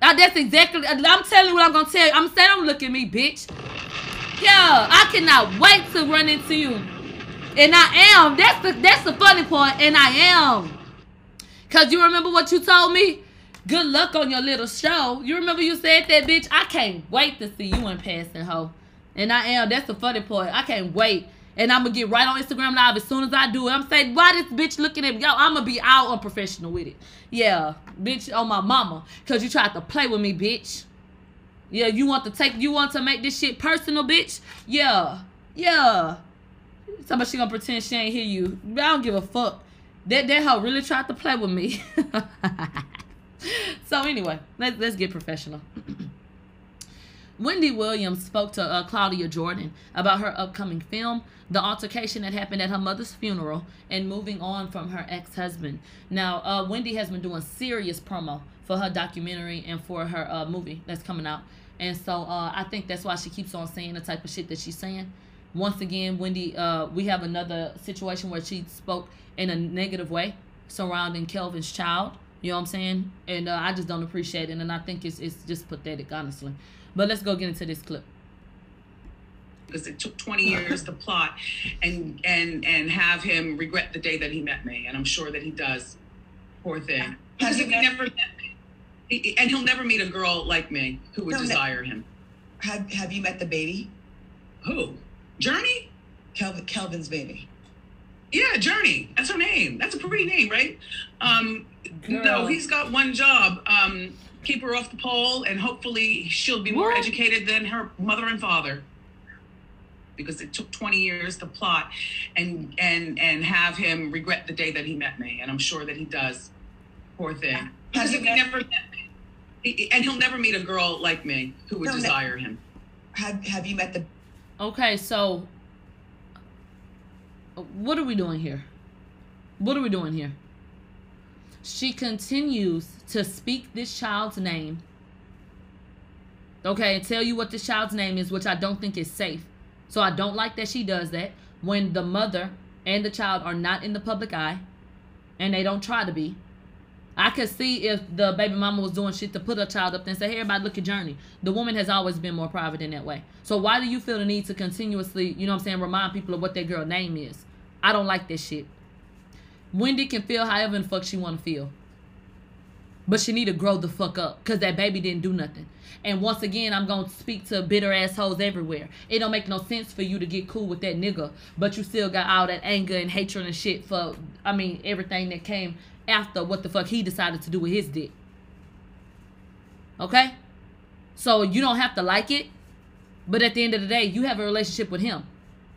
Speaker 5: Uh, that's exactly, I'm telling you what I'm gonna tell you. I'm gonna say, don't look at me, bitch. Yeah, I cannot wait to run into you. And I am. That's the that's the funny part. And I am. Cause you remember what you told me? Good luck on your little show. You remember you said that, bitch? I can't wait to see you in passing, hoe. And I am. That's the funny part. I can't wait. And I'm gonna get right on Instagram Live as soon as I do it. I'm saying, why this bitch looking at me? Yo, I'm gonna be all unprofessional with it. Yeah, bitch, on my mama. Cause you tried to play with me, bitch. Yeah, you want to take you want to make this shit personal, bitch? Yeah. Yeah. Somebody she gonna pretend she ain't hear you. I don't give a fuck. That that hoe really tried to play with me. so anyway, let's let's get professional. Wendy Williams spoke to uh, Claudia Jordan about her upcoming film, the altercation that happened at her mother's funeral, and moving on from her ex husband. Now, uh, Wendy has been doing serious promo for her documentary and for her uh, movie that's coming out. And so uh, I think that's why she keeps on saying the type of shit that she's saying. Once again, Wendy, uh, we have another situation where she spoke in a negative way surrounding Kevin's child. You know what I'm saying? And uh, I just don't appreciate it. And I think it's, it's just pathetic, honestly. But let's go get into this clip.
Speaker 11: because it took 20 years to plot and and and have him regret the day that he met me and i'm sure that he does poor thing because he never met me He- and he'll never meet a girl like me who would
Speaker 12: No, no.
Speaker 11: desire him
Speaker 12: Have Have you met the baby?
Speaker 11: who journey
Speaker 6: Kevin, Kevin's baby.
Speaker 11: Yeah, Journey. That's her name. That's a pretty name, right? Um,
Speaker 5: Girl.
Speaker 11: no, he's got one job. Um, keep her off the pole, and hopefully she'll be more
Speaker 5: What?
Speaker 11: educated than her mother and father. Because it took 20 years to plot and and and have him regret the day that he met me, and I'm sure that he does. Poor thing. Because
Speaker 6: you
Speaker 11: if he never met me, he- and he'll never meet a girl like me who would
Speaker 6: No, no.
Speaker 11: desire him.
Speaker 6: Have Have you met the?
Speaker 5: Okay, so what are we doing here? What are we doing here? She continues to speak this child's name. Okay, and tell you what this child's name is, which I don't think is safe. So I don't like that she does that when the mother and the child are not in the public eye and they don't try to be. I could see if the baby mama was doing shit to put her child up there and say, hey, everybody, look at Journey. The woman has always been more private in that way. So why do you feel the need to continuously, you know what I'm saying, remind people of what that girl name is? I don't like this shit. Wendy can feel however the fuck she want to feel. But she need to grow the fuck up because that baby didn't do nothing. And once again, I'm going to speak to bitter assholes everywhere. It don't make no sense for you to get cool with that nigga, but you still got all that anger and hatred and shit for, I mean, everything that came after what the fuck he decided to do with his dick. Okay? So you don't have to like it, but at the end of the day, you have a relationship with him.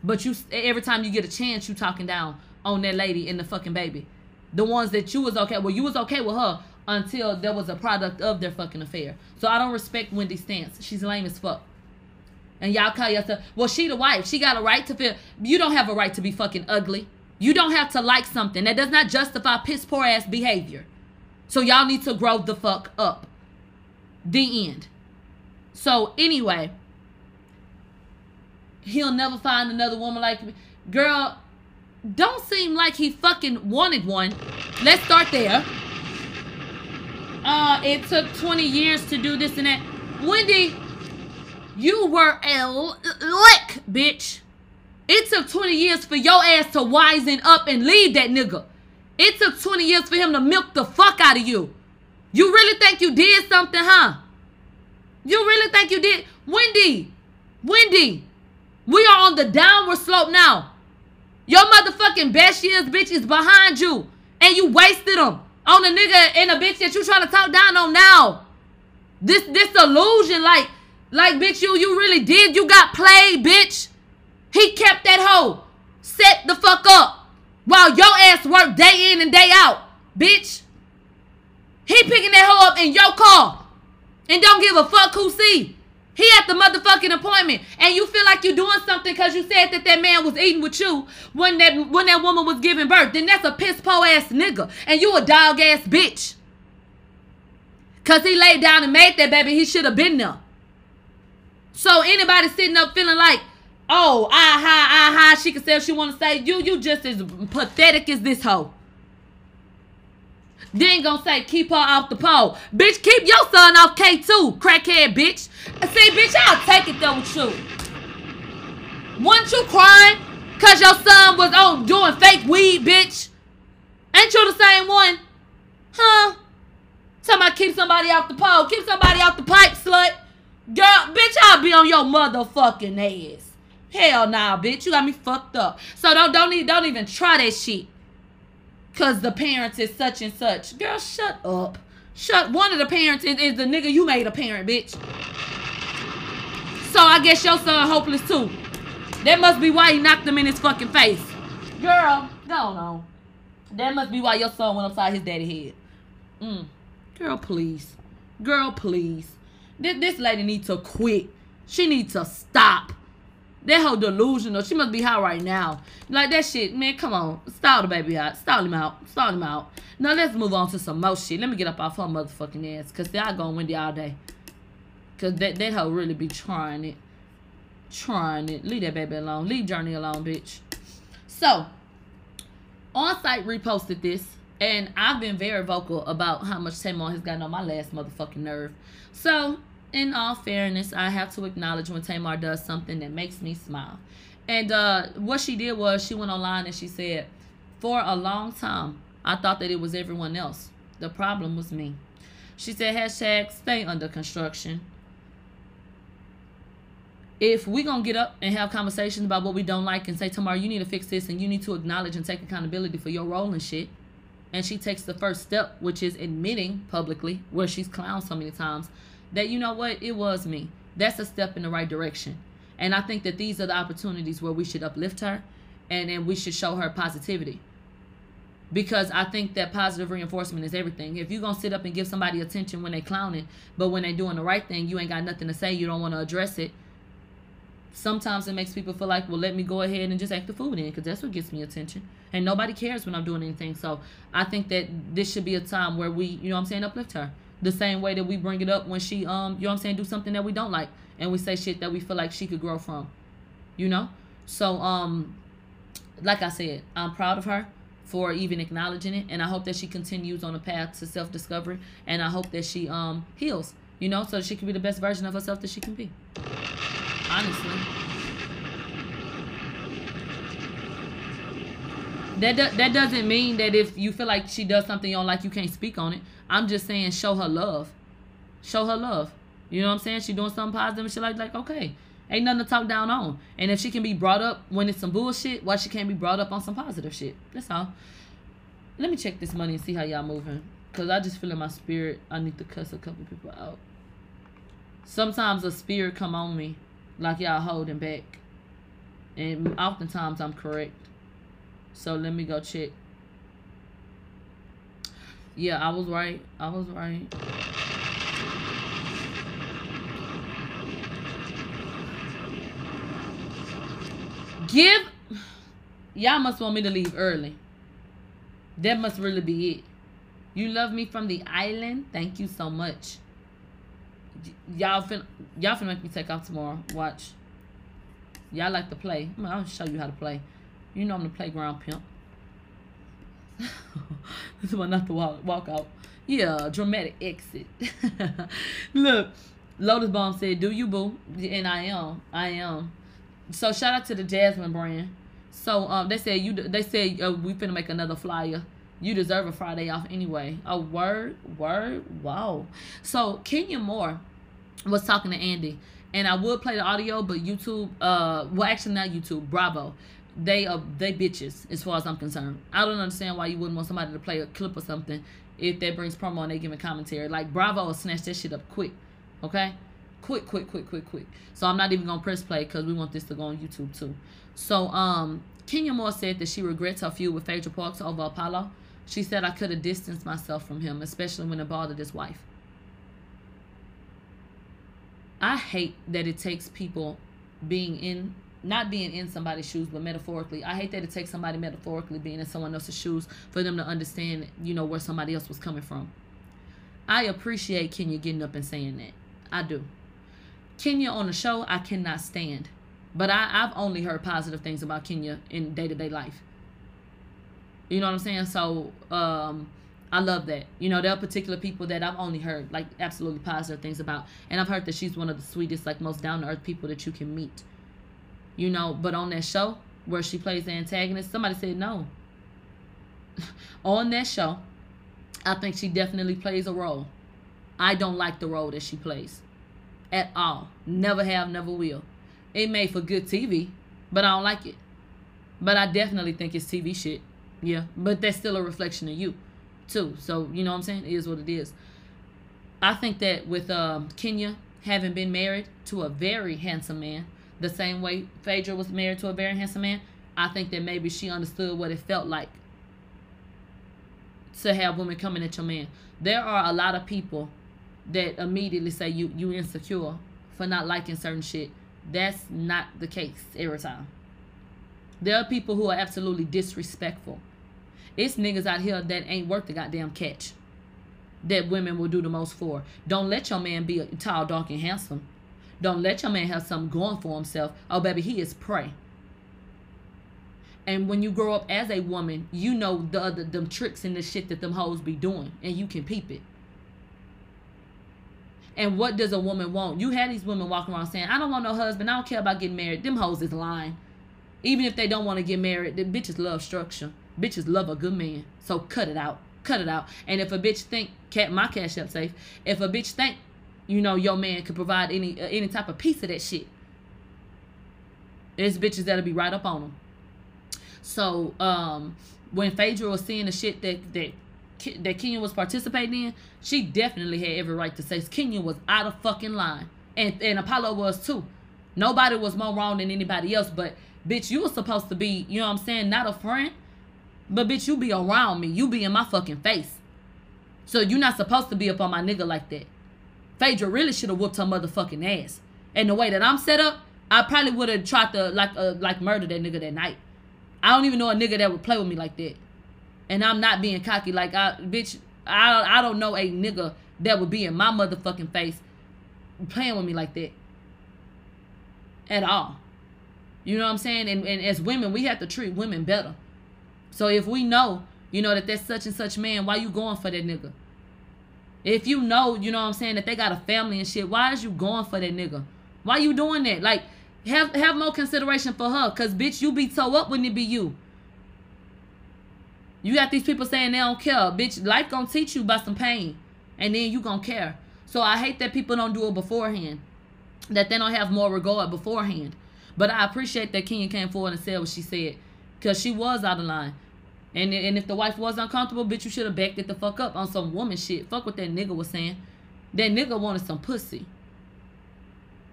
Speaker 5: But you every time you get a chance, you talking down on that lady and the fucking baby. The ones that you was okay, well, you was okay with her until there was a product of their fucking affair. So I don't respect Wendy's stance. She's lame as fuck. And y'all call yourself, well, she the wife. She got a right to feel. You don't have a right to be fucking ugly. You don't have to like something. That does not justify piss poor ass behavior. So y'all need to grow the fuck up. The end. So anyway, he'll never find another woman like me. Girl, don't seem like he fucking wanted one. Let's start there. Uh, it took 20 years to do this and that. Wendy, you were a lick, bitch. It took 20 years for your ass to wisen up and leave that nigga. It took 20 years for him to milk the fuck out of you. You really think you did something, huh? You really think you did? Wendy, Wendy, we are on the downward slope now. Your motherfucking best years, bitch, is behind you. And you wasted them on a nigga and a bitch that you trying to talk down on now. This this illusion, like, like, bitch, you you really did. You got played, bitch. He kept that hoe. Set the fuck up. While your ass worked day in and day out, bitch. He picking that hoe up in your car. And don't give a fuck who see. He at the motherfucking appointment, and you feel like you're doing something because you said that that man was eating with you when that when that woman was giving birth. Then that's a piss po ass nigga, and you a dog ass bitch. Cause he laid down and made that baby, he should have been there. So anybody sitting up feeling like, oh, ah ha, ah ha, she can say what she want to say. You, you just as pathetic as this hoe. Then gonna say keep her off the pole. Bitch, keep your son off K2, crackhead bitch. See, bitch, I'll take it though with you. Weren't you crying cause your son was on doing fake weed, bitch? Ain't you the same one? Huh? Somebody keep somebody off the pole. Keep somebody off the pipe, slut. Girl, bitch, I'll be on your motherfucking ass. Hell nah, bitch. You got me fucked up. So don't don't don't even try that shit. Cause the parents is such and such. Girl, shut up. Shut one of the parents is, is the nigga you made a parent, bitch. So I guess your son hopeless too. That must be why he knocked him in his fucking face. Girl, go on. That must be why your son went upside his daddy head. Mm. Girl, please. Girl, please. This, this lady needs to quit. She needs to stop. That whole delusional. She must be high right now. Like that shit, man. Come on, stall the baby out. Stall him out. Stall him out. Now let's move on to some more shit. Let me get up off her motherfucking ass, cause y'all going Wendy all day. Cause that that hoe really be trying it, trying it. Leave that baby alone. Leave Journey alone, bitch. So, on site reposted this, and I've been very vocal about how much Tamar has gotten on my last motherfucking nerve. So, in all fairness, I have to acknowledge when Tamar does something that makes me smile. And uh, what she did was she went online and she said, For a long time, I thought that it was everyone else. The problem was me. She said, hashtag stay under construction. if we're gonna get up and have conversations about what we don't like and say Tamar you need to fix this and you need to acknowledge and take accountability for your role and shit and she takes the first step which is admitting publicly where she's clowned so many times that you know what it was me that's a step in the right direction and i think that these are the opportunities where we should uplift her and then we should show her positivity because i think that positive reinforcement is everything if you're gonna sit up and give somebody attention when they clowning but when they doing the right thing you ain't got nothing to say you don't want to address it sometimes it makes people feel like, well, let me go ahead and just act the fool in because that's what gets me attention. And nobody cares when I'm doing anything. So I think that this should be a time where we, you know what I'm saying, uplift her. The same way that we bring it up when she, um, you know what I'm saying, do something that we don't like. And we say shit that we feel like she could grow from. You know? So, um, like I said, I'm proud of her for even acknowledging it. And I hope that she continues on a path to self discovery. And I hope that she um heals, you know, so she can be the best version of herself that she can be honestly. That do, that doesn't mean that if you feel like she does something you don't like, you can't speak on it. I'm just saying, show her love. Show her love. You know what I'm saying? She doing something positive and she like, like, okay, ain't nothing to talk down on. And if she can be brought up when it's some bullshit, why she can't be brought up on some positive shit? That's all. Let me check this money and see how y'all moving. Cause I just feel in my spirit I need to cuss a couple people out. Sometimes a spirit come on me like y'all holding back. And oftentimes I'm correct. So let me go check. Yeah, I was right. I was right. Give y'all must want me to leave early. That must really be it. You love me from the island? Thank you so much y'all fin y'all finna make me take off tomorrow. Watch. Y'all like to play. I I'll show you how to play. You know I'm the playground pimp. this one not to walk walk out. Yeah, dramatic exit. Look, Lotus Bomb said, "Do you boo?" And I am. I am. So shout out to the Jasmine brand. So um, they said you. They said uh, we finna make another flyer. You deserve a Friday off anyway. A word, word, wow. So Kenya Moore was talking to Andy, and I would play the audio, but YouTube, uh, well, actually not YouTube, Bravo, they are they bitches as far as I'm concerned. I don't understand why you wouldn't want somebody to play a clip or something if that brings promo and they give a commentary. Like Bravo will snatch that shit up quick, okay? Quick, quick, quick, quick, quick. So I'm not even gonna press play because we want this to go on YouTube too. So um, Kenya Moore said that she regrets her feud with Phaedra Parks over Apollo. She said I could have distanced myself from him, especially when it bothered his wife. I hate that it takes people being in not being in somebody's shoes, but metaphorically. I hate that it takes somebody metaphorically being in someone else's shoes for them to understand, you know, where somebody else was coming from. I appreciate Kenya getting up and saying that. I do. Kenya on the show, I cannot stand. But I, I've only heard positive things about Kenya in day to day life. You know what I'm saying? So, um, I love that. You know, there are particular people that I've only heard like absolutely positive things about. And I've heard that she's one of the sweetest, like most down to earth people that you can meet. You know, but on that show where she plays the antagonist, somebody said no. on that show, I think she definitely plays a role. I don't like the role that she plays at all. Never have, never will. It made for good TV, but I don't like it. But I definitely think it's TV shit. Yeah, but that's still a reflection of you too. So you know what I'm saying? It is what it is. I think that with um, Kenya having been married to a very handsome man, the same way Phaedra was married to a very handsome man, I think that maybe she understood what it felt like to have women coming at your man. There are a lot of people that immediately say you you insecure for not liking certain shit. That's not the case every time. There are people who are absolutely disrespectful it's niggas out here that ain't worth the goddamn catch. That women will do the most for. Don't let your man be tall, dark, and handsome. Don't let your man have something going for himself. Oh, baby, he is prey. And when you grow up as a woman, you know the other them tricks and the shit that them hoes be doing, and you can peep it. And what does a woman want? You had these women walking around saying, I don't want no husband. I don't care about getting married. Them hoes is lying. Even if they don't want to get married, the bitches love structure. Bitches love a good man. So cut it out. Cut it out. And if a bitch think cat my cash up safe, if a bitch think, you know, your man could provide any uh, any type of piece of that shit, It's bitches that'll be right up on them. So um, when Phaedra was seeing the shit that that that Kenya was participating in, she definitely had every right to say Kenya was out of fucking line, and and Apollo was too. Nobody was more wrong than anybody else, but bitch, you were supposed to be, you know what I'm saying, not a friend, but bitch, you be around me, you be in my fucking face. So you're not supposed to be up on my nigga like that. Phaedra really should have whooped her motherfucking ass. And the way that I'm set up, I probably would have tried to like uh, like murder that nigga that night. I don't even know a nigga that would play with me like that. And I'm not being cocky. Like I bitch, I I don't know a nigga that would be in my motherfucking face playing with me like that. At all. You know what I'm saying? And and as women, we have to treat women better. So if we know, you know, that that's such and such man, why you going for that nigga? If you know, you know what I'm saying, that they got a family and shit, why is you going for that nigga? Why you doing that? Like, have have more consideration for her. Cause bitch, you be so up when it be you. You got these people saying they don't care. Bitch, life gonna teach you about some pain. And then you gonna care. So I hate that people don't do it beforehand. That they don't have more regard beforehand. But I appreciate that Kenya came forward and said what she said. Cause she was out of line. And and if the wife was uncomfortable, bitch, you should have backed it the fuck up on some woman shit. Fuck what that nigga was saying. That nigga wanted some pussy.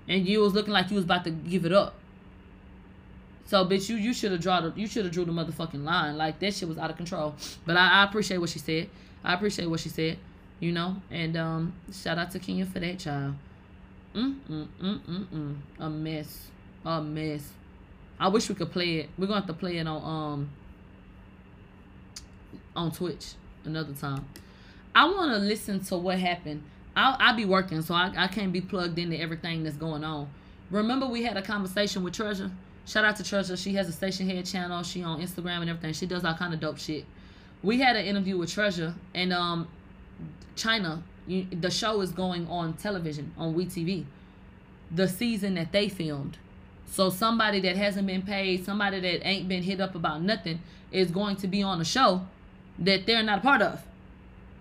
Speaker 5: And you was looking like you was about to give it up. So bitch, you you should have drawn you should have drew the motherfucking line. Like that shit was out of control. But I, I appreciate what she said. I appreciate what she said. You know, and um, shout out to Kenya for that child. Mm mm mm mm mm. A mess. A mess. I wish we could play it. We're gonna have to play it on um on Twitch another time. I want to listen to what happened. I'll, I'll be working, so I, I can't be plugged into everything that's going on. Remember, we had a conversation with Treasure. Shout out to Treasure. She has a Stationhead channel. She on Instagram and everything. She does all kind of dope shit. We had an interview with Treasure, and um, Chyna. You, the show is going on television on WeTV. The season that they filmed. So somebody that hasn't been paid, somebody that ain't been hit up about nothing, is going to be on a show that they're not a part of.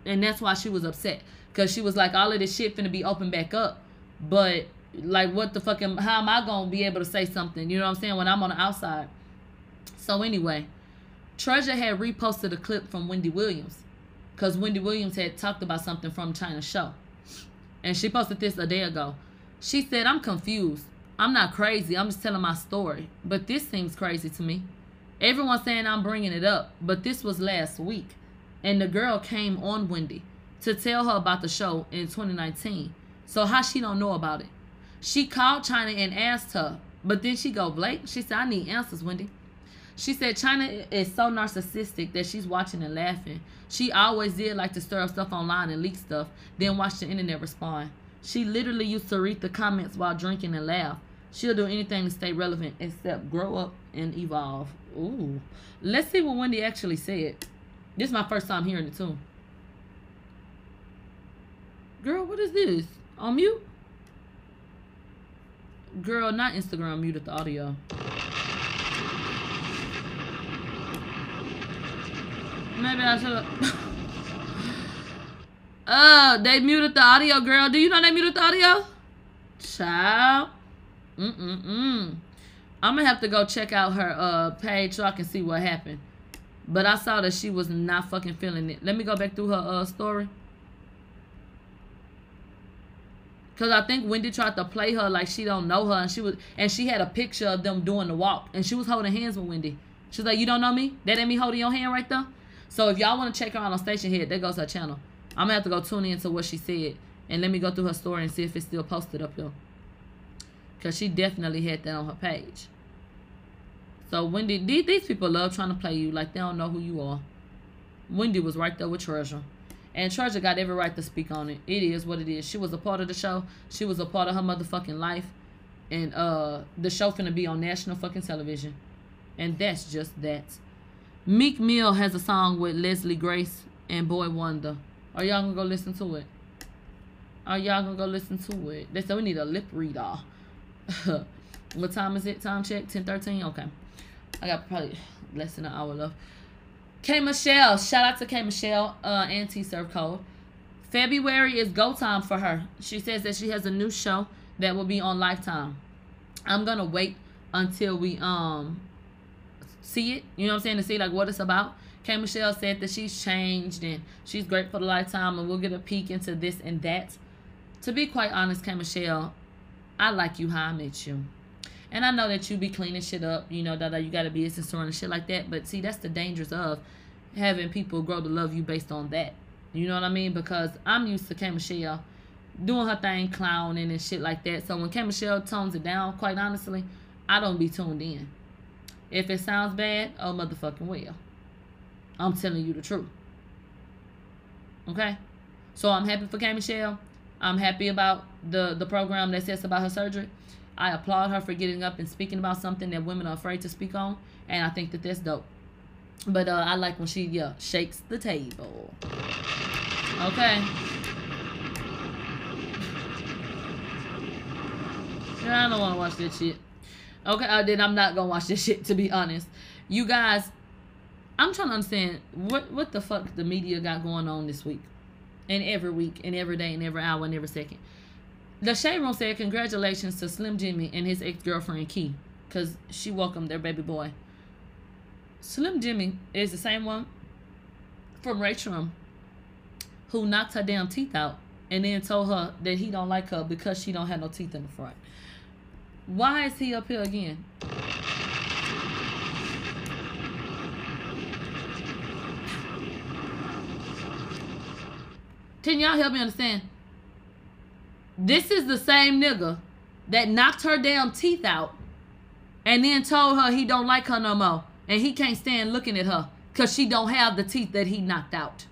Speaker 5: And that's why she was upset. Cause she was like, all of this shit finna be open back up. But like what the fucking how am I gonna be able to say something? You know what I'm saying? When I'm on the outside. So anyway, Treasure had reposted a clip from Wendy Williams. Cause Wendy Williams had talked about something from Chyna's show. And she posted this a day ago. She said, I'm confused. I'm not crazy. I'm just telling my story. But this seems crazy to me. Everyone's saying I'm bringing it up, but this was last week. And the girl came on Wendy to tell her about the show in 2019. So how she don't know about it? She called Chyna and asked her, but then she go, Blake, she said, I need answers, Wendy. She said Chyna is so narcissistic that she's watching and laughing. She always did like to stir up stuff online and leak stuff, then watch the internet respond. She literally used to read the comments while drinking and laugh. She'll do anything to stay relevant except grow up and evolve. Ooh. Let's see what Wendy actually said. This is my first time hearing it too. Girl, what is this? On mute? Girl, not Instagram muted the audio. Maybe I should oh, they muted the audio, girl. Do you know they muted the audio? Child. Mm-mm-mm. I'm gonna have to go check out her uh page so I can see what happened. But I saw that she was not fucking feeling it. Let me go back through her uh story. Cause I think Wendy tried to play her like she don't know her, and she was, and she had a picture of them doing the walk, and she was holding hands with Wendy. She's like, "You don't know me? That ain't me holding your hand right there." So if y'all want to check her out on Stationhead, there goes her channel. I'm gonna have to go tune into what she said, and let me go through her story and see if it's still posted up there. Cause she definitely had that on her page. So Wendy, these, these people love trying to play you like they don't know who you are. Wendy was right there with Treasure. And Treasure got every right to speak on it. It is what it is. She was a part of the show. She was a part of her motherfucking life. And uh the show finna be on national fucking television. And that's just that. Meek Mill has a song with Leslie Grace and Boy Wonder. Are y'all gonna go listen to it? Are y'all gonna go listen to it? They said we need a lip reader. what time is it? Time check? 10 13? Okay. I got probably less than an hour left. K Michelle, shout out to K Michelle, uh, anti serve code. February is go time for her. She says that she has a new show that will be on Lifetime. I'm gonna wait until we um see it. You know what I'm saying? To see like what it's about. K Michelle said that she's changed and she's great for the lifetime, and we'll get a peek into this and that. To be quite honest, K Michelle, I like you how I met you. And I know that you be cleaning shit up, you know, that you got a business store and shit like that. But see, that's the dangers of having people grow to love you based on that. You know what I mean? Because I'm used to K Michelle doing her thing, clowning and shit like that. So when K Michelle tones it down, quite honestly, I don't be tuned in. If it sounds bad, oh motherfucking well. I'm telling you the truth. Okay? So I'm happy for K Michelle. I'm happy about the the program that says about her surgery. I applaud her for getting up and speaking about something that women are afraid to speak on, and I think that that's dope. But uh, I like when she yeah shakes the table. Okay. I don't want to watch this shit. Okay, uh, then I'm not gonna watch this shit. To be honest, you guys, I'm trying to understand what what the fuck the media got going on this week, and every week, and every day, and every hour, and every second. The Shade Room said congratulations to Slim Jxmmi and his ex girlfriend Key, cause she welcomed their baby boy. Slim Jxmmi is the same one from Rachel who knocked her damn teeth out and then told her that he don't like her because she don't have no teeth in the front. Why is he up here again? Can y'all help me understand? This is the same nigga that knocked her damn teeth out and then told her he don't like her no more and he can't stand looking at her because she don't have the teeth that he knocked out.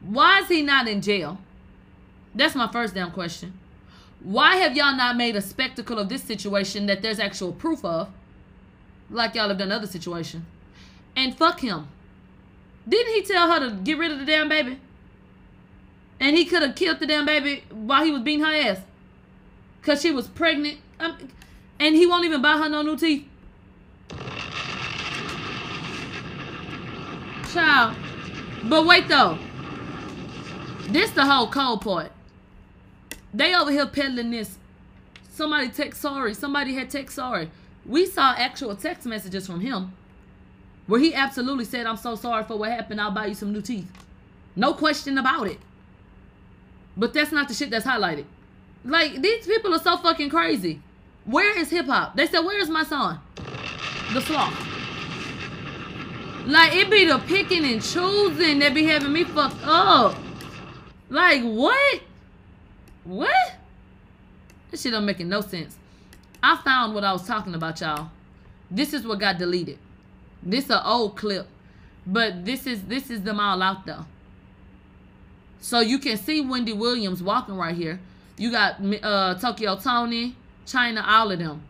Speaker 5: Why is he not in jail? That's my first damn question. Why have y'all not made a spectacle of this situation that there's actual proof of? Like y'all have done other situations. And fuck him. Didn't he tell her to get rid of the damn baby? And he could have killed the damn baby while he was beating her ass. Because she was pregnant. Um, and he won't even buy her no new teeth. Child. But wait though. This the whole cold part. They over here peddling this. Somebody text sorry. Somebody had text sorry. We saw actual text messages from him where he absolutely said, I'm so sorry for what happened. I'll buy you some new teeth. No question about it. But that's not the shit that's highlighted. Like, these people are so fucking crazy. Where is hip hop? They said, Where is my son? The sloth. Like, it be the picking and choosing that be having me fucked up. Like, what? What? This shit don't making no sense. I found what I was talking about, y'all. This is what got deleted. This a old clip, but this is this is them all out there. So you can see Wendy Williams walking right here. You got uh, Tokyo Toni, Chyna, all of them.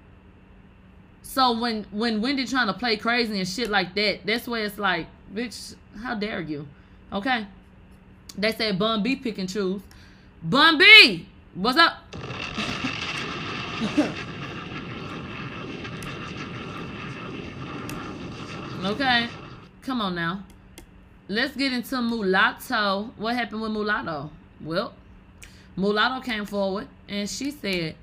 Speaker 5: So when when Wendy trying to play crazy and shit like that, that's where it's like, bitch, how dare you? Okay. They say Bun B pick and choose. Bun B, what's up? okay. Come on now. Let's get into Mulatto. What happened with Mulatto? Well, Mulatto came forward and she said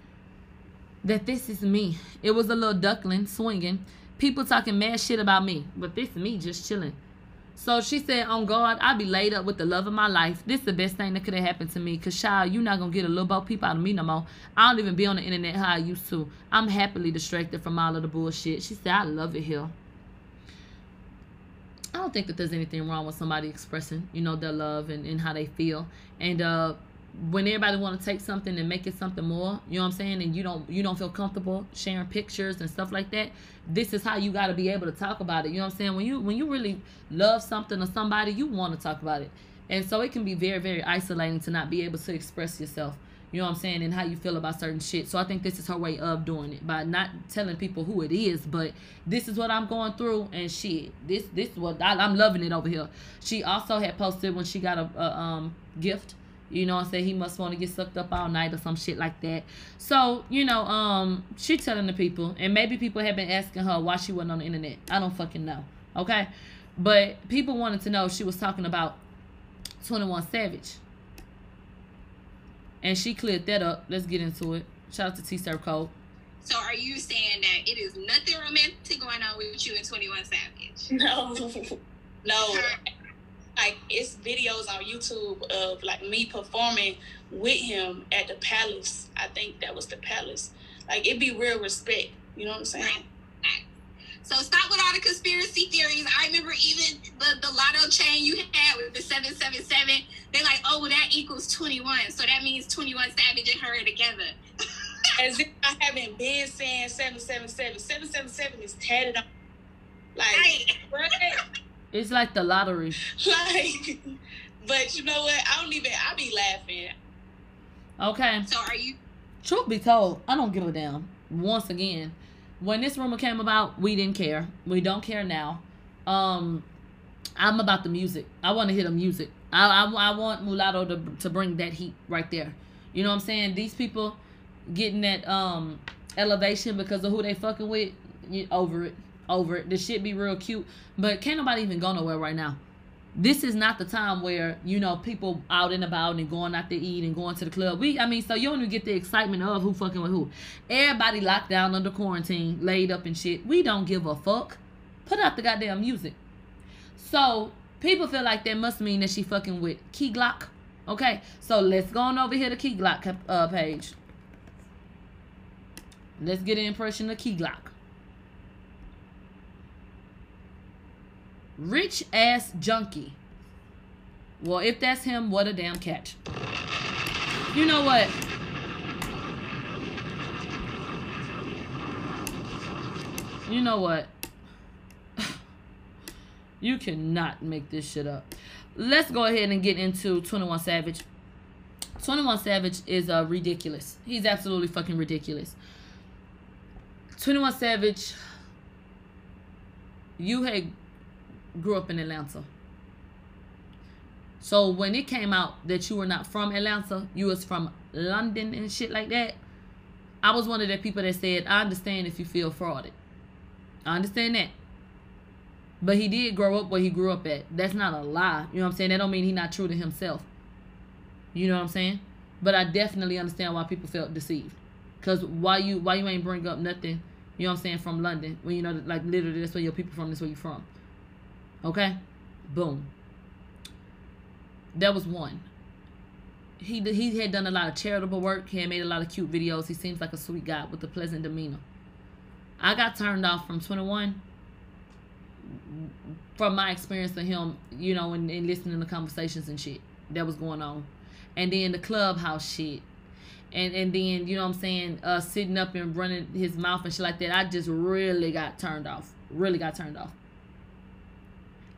Speaker 5: that this is me. It was a little duckling swinging. People talking mad shit about me, but this is me just chilling. So she said, on God, I'll be laid up with the love of my life. This is the best thing that could have happened to me. Because, child, you're not going to get a little boat peep out of me no more. I don't even be on the internet how I used to. I'm happily distracted from all of the bullshit. She said, I love it here. I don't think that there's anything wrong with somebody expressing, you know, their love and, and how they feel. And uh when everybody want to take something and make it something more, you know what I'm saying, and you don't you don't feel comfortable sharing pictures and stuff like that, this is how you got to be able to talk about it. You know what I'm saying? When you when you really love something or somebody, you want to talk about it. And so it can be very very isolating to not be able to express yourself. You know what I'm saying? And how you feel about certain shit. So I think this is her way of doing it by not telling people who it is, but this is what I'm going through and shit. This this is what I, am loving it over here. She also had posted when she got a, a um gift. You know, and said he must want to get sucked up all night or some shit like that. So, you know, um, she telling the people, and maybe people have been asking her why she wasn't on the internet. I don't fucking know. Okay? But people wanted to know she was talking about 21 Savage. And she cleared that up. Let's get into it. Shout out to T Surf Code.
Speaker 3: So are you saying that it is nothing romantic going on with you and Twenty One Savage?
Speaker 12: No, no. Like it's videos on YouTube of like me performing with him at the palace. I think that was the palace. Like it'd be real respect. You know what I'm saying?
Speaker 3: So stop with all the conspiracy theories. I remember even the, the lotto chain you had with the 777. They're like, oh, well, that equals 21. So that means 21 Savage and her together.
Speaker 12: As if I haven't been saying 777. 777 is tatted on. Like, right?
Speaker 5: It's like the lottery.
Speaker 12: Like, but you know what? I don't even, I be laughing.
Speaker 5: Okay.
Speaker 3: So are you?
Speaker 5: Truth be told, I don't give a damn. Once again, when this rumor came about, we didn't care. We don't care now. Um, I'm about the music. I want to hear the music. I, I, I want Mulatto to, to bring that heat right there. You know what I'm saying? These people getting that um elevation because of who they fucking with. You, over it, over it. This shit be real cute, but can't nobody even go nowhere right now. This is not the time where you know people out and about and going out to eat and going to the club. We, I mean, so you don't even get the excitement of who fucking with who. Everybody locked down under quarantine, laid up and shit. We don't give a fuck. Put out the goddamn music. So people feel like that must mean that she fucking with Key Glock. Okay, so let's go on over here to Key Glock uh, page. Let's get an impression of Key Glock. Rich ass junkie. Well, if that's him, what a damn catch. You know what? You know what? you cannot make this shit up. Let's go ahead and get into 21 Savage. 21 Savage is uh, ridiculous. He's absolutely fucking ridiculous. 21 Savage, you had grew up in Atlanta. So when it came out that you were not from Atlanta, you was from London and shit like that, I was one of the people that said, I understand if you feel frauded. I understand that. But he did grow up where he grew up at. That's not a lie. You know what I'm saying? That don't mean he not true to himself. You know what I'm saying? But I definitely understand why people felt deceived. Cause why you why you ain't bring up nothing, you know what I'm saying, from London when you know like literally that's where your people from, that's where you from. Okay? Boom. That was one. He he had done a lot of charitable work. He had made a lot of cute videos. He seems like a sweet guy with a pleasant demeanor. I got turned off from 21 from my experience of him, you know, and, and listening to conversations and shit that was going on. And then the clubhouse shit. And and then, you know what I'm saying, uh sitting up and running his mouth and shit like that. I just really got turned off. Really got turned off.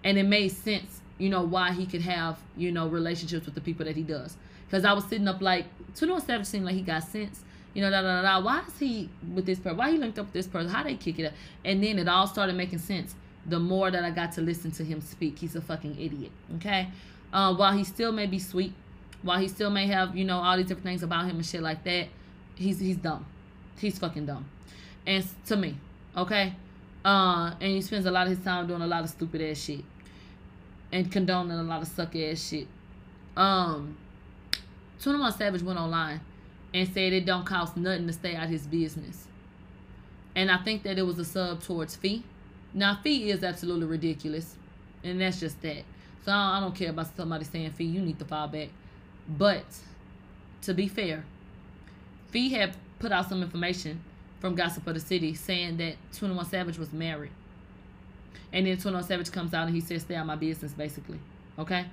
Speaker 5: And it made sense, you know, why he could have, you know, relationships with the people that he does. Because I was sitting up like, 21 Savage seemed like he got sense. You know, da da da da. Why is he with this person? Why he linked up with this person? How they kick it up? And then it all started making sense the more that I got to listen to him speak. He's a fucking idiot. Okay? Uh, while he still may be sweet, while he still may have, you know, all these different things about him and shit like that, he's he's dumb. He's fucking dumb. And to me, okay? Uh, and he spends a lot of his time doing a lot of stupid ass shit. And condoning a lot of suck ass shit. Um 21 Savage went online and said it don't cost nothing to stay out his business. And I think that it was a sub towards fee. Now fee is absolutely ridiculous. And that's just that. So I don't care about somebody saying fee, you need to fall back. But to be fair, Fee had put out some information from Gossip of the City saying that 21 Savage was married. And then 21 Savage comes out and he says, stay out my business, basically. Okay?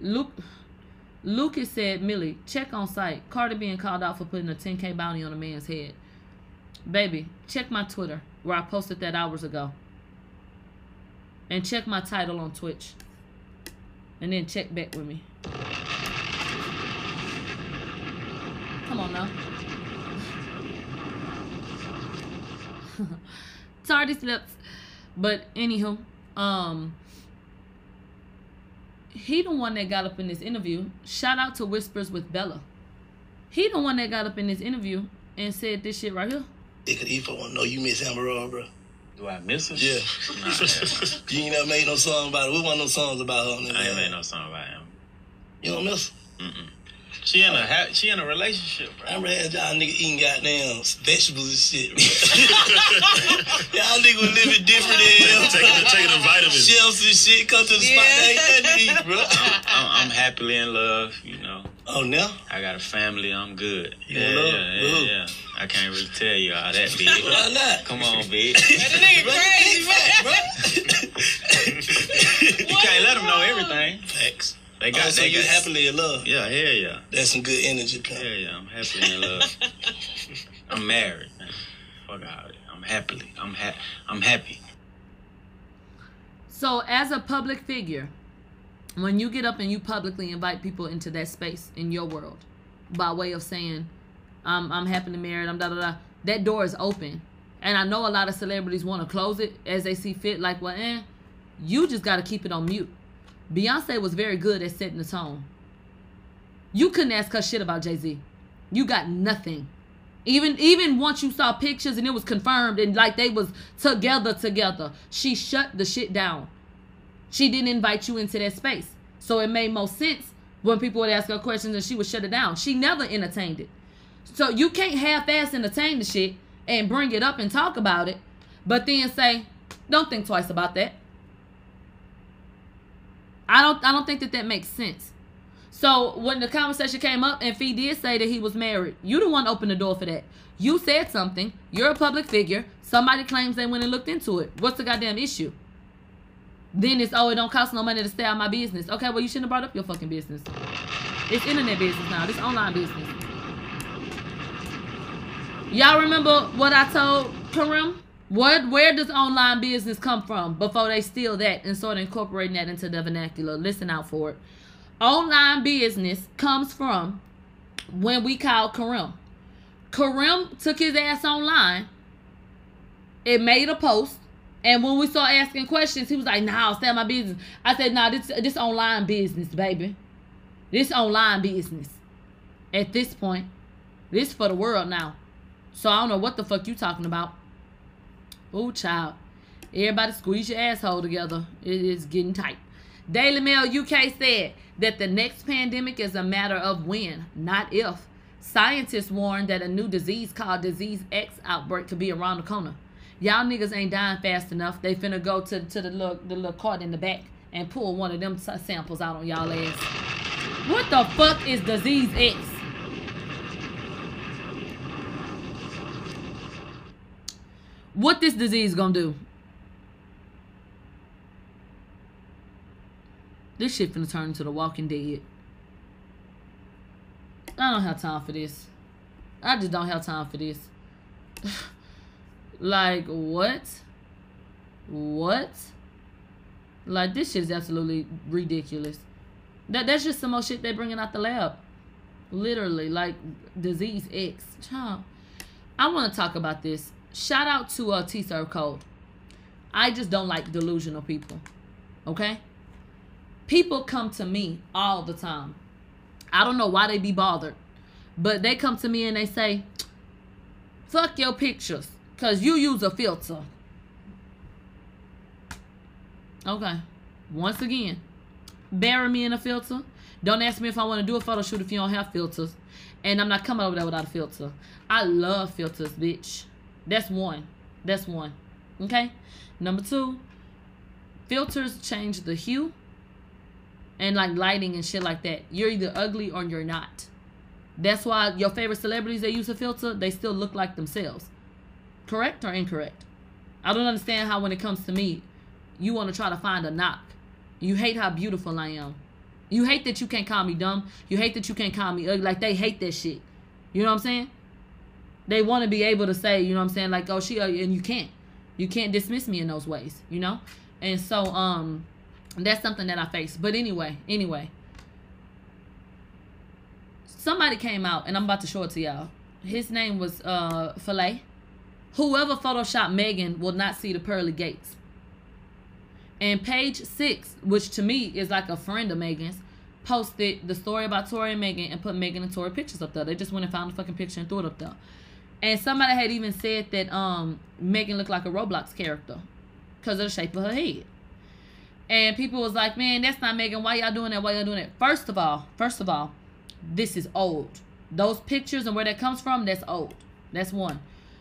Speaker 5: Luke Lucas said, Millie, check on site. Carter being called out for putting a 10K bounty on a man's head. Baby, check my Twitter where I posted that hours ago. And check my title on Twitch. And then check back with me. Come on now. Tardy slips. But anywho, um he the one that got up in this interview. Shout out to Whispers with Bella. He the one that got up in this interview and said this shit right here.
Speaker 13: It could even want to know you miss Amber Rose, bro.
Speaker 14: Do I miss her?
Speaker 13: Yeah.
Speaker 14: Nah,
Speaker 13: you ain't never made no song about it. What one of no songs about her? On
Speaker 14: I ain't made no song about him.
Speaker 13: You don't miss
Speaker 14: Mm-mm. She in a ha- she in a relationship, bro.
Speaker 13: I remember had y'all nigga eating goddamn vegetables and shit. bro. y'all nigga living different than hell.
Speaker 14: Taking- taking the vitamins.
Speaker 13: Shells and shit. Come to the spot. They ain't nothing to eat, bro.
Speaker 14: I'm, I'm, I'm happily in love, you know.
Speaker 13: Oh, no,
Speaker 14: I got a family. I'm good.
Speaker 13: You
Speaker 14: yeah,
Speaker 13: in love?
Speaker 14: yeah, yeah, yeah. I can't really tell you all that, big.
Speaker 13: Why not?
Speaker 14: Come on, bitch.
Speaker 13: the nigga crazy, bro.
Speaker 14: you can't let them know everything.
Speaker 13: Facts.
Speaker 14: They got.
Speaker 13: oh, so
Speaker 14: they
Speaker 13: you
Speaker 14: got,
Speaker 13: happily in love.
Speaker 14: Yeah, hell yeah.
Speaker 13: That's some good energy, pimp.
Speaker 14: Yeah, yeah. I'm happily in love. I'm married. Man. Fuck all that. I'm happily. I'm ha- I'm happy.
Speaker 5: So, as a public figure, when you get up and you publicly invite people into that space in your world, by way of saying, "I'm I'm happily married," I'm da da da, that door is open. And I know a lot of celebrities want to close it as they see fit. Like, well, eh, you just got to keep it on mute. Beyonce was very good at setting the tone. You couldn't ask her shit about Jay Z. You got nothing. Even even once you saw pictures and it was confirmed and like they was together together, she shut the shit down. She didn't invite you into that space. So it made most sense when people would ask her questions and she would shut it down. She never entertained it. So you can't half-ass entertain the shit and bring it up and talk about it, but then say, "Don't think twice about that." I don't. I don't think that that makes sense. So when the conversation came up and Fee did say that he was married, you the one opened the door for that. You said something. You're a public figure. Somebody claims they went and looked into it. What's the goddamn issue? Then it's oh, it don't cost no money to stay out my business. Okay, well you shouldn't have brought up your fucking business. It's internet business now. This online business. Y'all remember what I told Karim? What where does online business come from before they steal that and start incorporating that into the vernacular? Listen out for it. Online business comes from when we called Karim. Karim took his ass online. It made a post. And when we started asking questions, he was like, nah, stay my business. I said, nah, this this online business, baby. This online business. At this point. This for the world now. So I don't know what the fuck you talking about. Oh, child. Everybody squeeze your asshole together. It is getting tight. Daily Mail UK said that the next pandemic is a matter of when, not if. Scientists warn that a new disease called Disease X outbreak could be around the corner. Y'all niggas ain't dying fast enough. They finna go to, to the little the little cart in the back and pull one of them samples out on y'all ass. What the fuck is Disease X? What this disease gonna do? This shit finna turn into the Walking Dead. I don't have time for this. I just don't have time for this. like what? What? Like this shit is absolutely ridiculous. That that's just some more shit they bringing out the lab. Literally, like disease X. Child. I want to talk about this. Shout out to uh, T Serve Code. I just don't like delusional people. Okay? People come to me all the time. I don't know why they be bothered, but they come to me and they say, "Fuck your pictures, cause you use a filter." Okay. Once again, bury me in a filter. Don't ask me if I want to do a photo shoot if you don't have filters. And I'm not coming over there without a filter. I love filters, bitch. That's one. That's one. Okay? Number two, filters change the hue and like lighting and shit like that. You're either ugly or you're not. That's why your favorite celebrities they use a filter, they still look like themselves. Correct or incorrect? I don't understand how when it comes to me, you want to try to find a knock. You hate how beautiful I am. You hate that you can't call me dumb. You hate that you can't call me ugly. Like they hate that shit. You know what I'm saying? They want to be able to say, you know what I'm saying, like, oh she ugly, and you can't. You can't dismiss me in those ways, you know? And so um that's something that I face. But anyway, anyway. Somebody came out and I'm about to show it to y'all. His name was uh Filet. Whoever photoshopped Megan will not see the pearly gates. And page six, which to me is like a friend of Megan's, posted the story about Tory and Megan and put Megan and Tory pictures up there. They just went and found the fucking picture and threw it up there. And somebody had even said that um Megan looked like a Roblox character because of the shape of her head. And people was like, man, that's not Megan. Why y'all doing that? Why y'all doing that? First of all, first of all, this is old. Those pictures and where that comes from, that's old. That's one.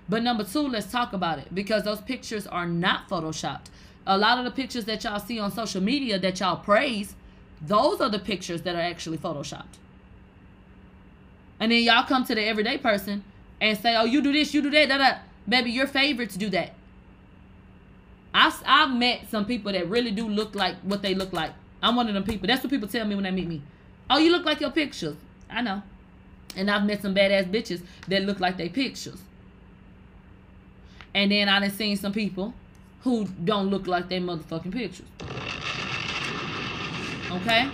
Speaker 5: But number two, let's talk about it because those pictures are not photoshopped. A lot of the pictures that y'all see on social media that y'all praise, those are the pictures that are actually photoshopped. And then y'all come to the everyday person and say, "Oh, you do this, you do that, da da." Baby, your favorites do that. I've I've met some people that really do look like what they look like. I'm one of them people. That's what people tell me when they meet me. Oh, you look like your pictures. I know. And I've met some badass bitches that look like they pictures. And then I done seen some people who don't look like they motherfucking pictures. Okay?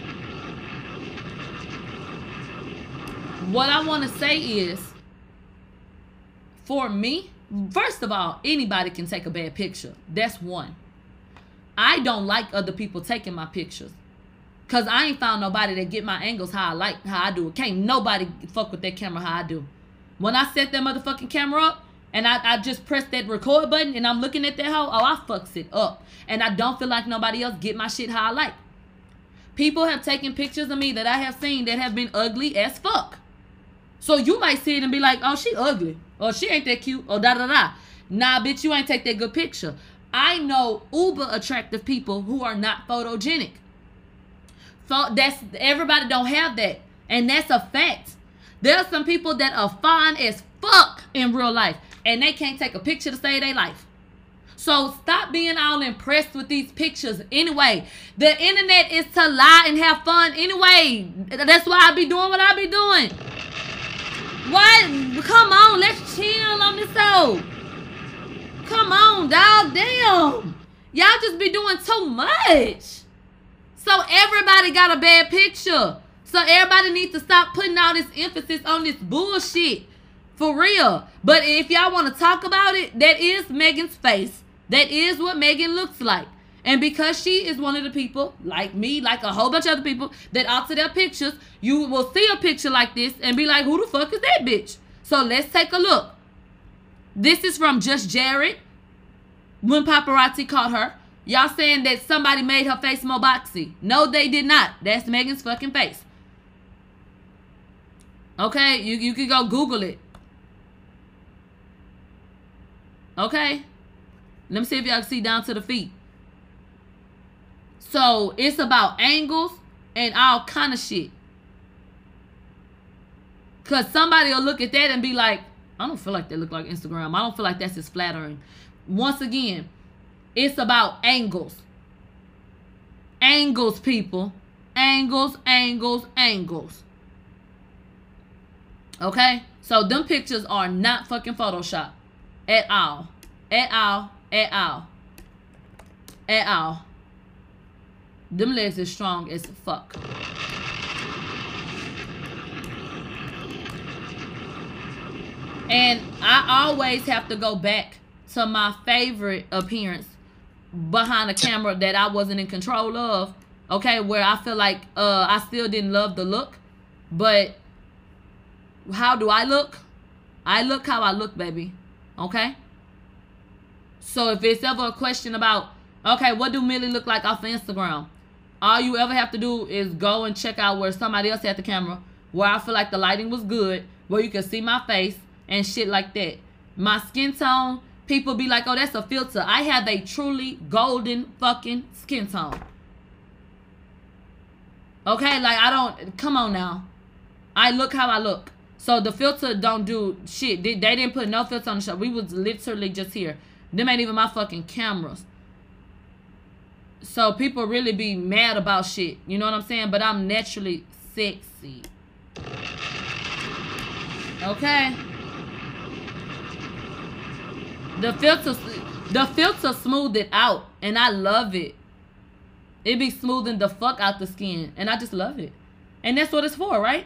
Speaker 5: What I want to say is, for me, first of all, anybody can take a bad picture. That's one. I don't like other people taking my pictures. Cause I ain't found nobody that get my angles how I like how I do it. Can't nobody fuck with that camera how I do. When I set that motherfucking camera up and I, I just press that record button and I'm looking at that hoe, oh I fucks it up. And I don't feel like nobody else get my shit how I like. People have taken pictures of me that I have seen that have been ugly as fuck. So you might see it and be like, oh, she ugly. Or she ain't that cute. Or da da da. Nah, bitch, you ain't take that good picture. I know uber attractive people who are not photogenic. So that's everybody don't have that. And that's a fact. There are some people that are fine as fuck in real life. And they can't take a picture to save their life. So stop being all impressed with these pictures anyway. The internet is to lie and have fun anyway. That's why I be doing what I be doing. What? Come on, let's chill on this show. Come on, dog. Damn. Y'all just be doing too much. So everybody got a bad picture. So everybody needs to stop putting all this emphasis on this bullshit. For real. But if y'all want to talk about it, that is Megan's face. That is what Megan looks like. And because she is one of the people, like me, like a whole bunch of other people, that alter their pictures, you will see a picture like this and be like, who the fuck is that bitch? So let's take a look. This is from Just Jared when paparazzi caught her. Y'all saying that somebody made her face more boxy. No, they did not. That's Megan's fucking face. Okay, you, you can go Google it. Okay? Let me see if y'all can see down to the feet. So it's about angles and all kind of shit. Cause somebody will look at that and be like, I don't feel like they look like Instagram. I don't feel like that's as flattering. Once again, it's about angles. Angles, people. Angles, angles, angles. Okay? So them pictures are not fucking Photoshop. At all. At all. At all. At all. Them legs is strong as fuck. And I always have to go back to my favorite appearance behind a camera that I wasn't in control of. Okay, where I feel like uh I still didn't love the look, but how do I look? I look how I look, baby. Okay? So if it's ever a question about, okay, what do Millie look like off of Instagram? All you ever have to do is go and check out where somebody else had the camera, where I feel like the lighting was good, where you can see my face and shit like that. My skin tone, people be like, oh, that's a filter. I have a truly golden fucking skin tone. Okay, like I don't, come on now. I look how I look. So the filter don't do shit. They, they didn't put no filter on the show. We was literally just here. Them ain't even my fucking cameras. So people really be mad about shit. You know what I'm saying? But I'm naturally sexy. Okay. The filter the filter smoothed it out and I love it. It be smoothing the fuck out the skin and I just love it. And that's what it's for, right?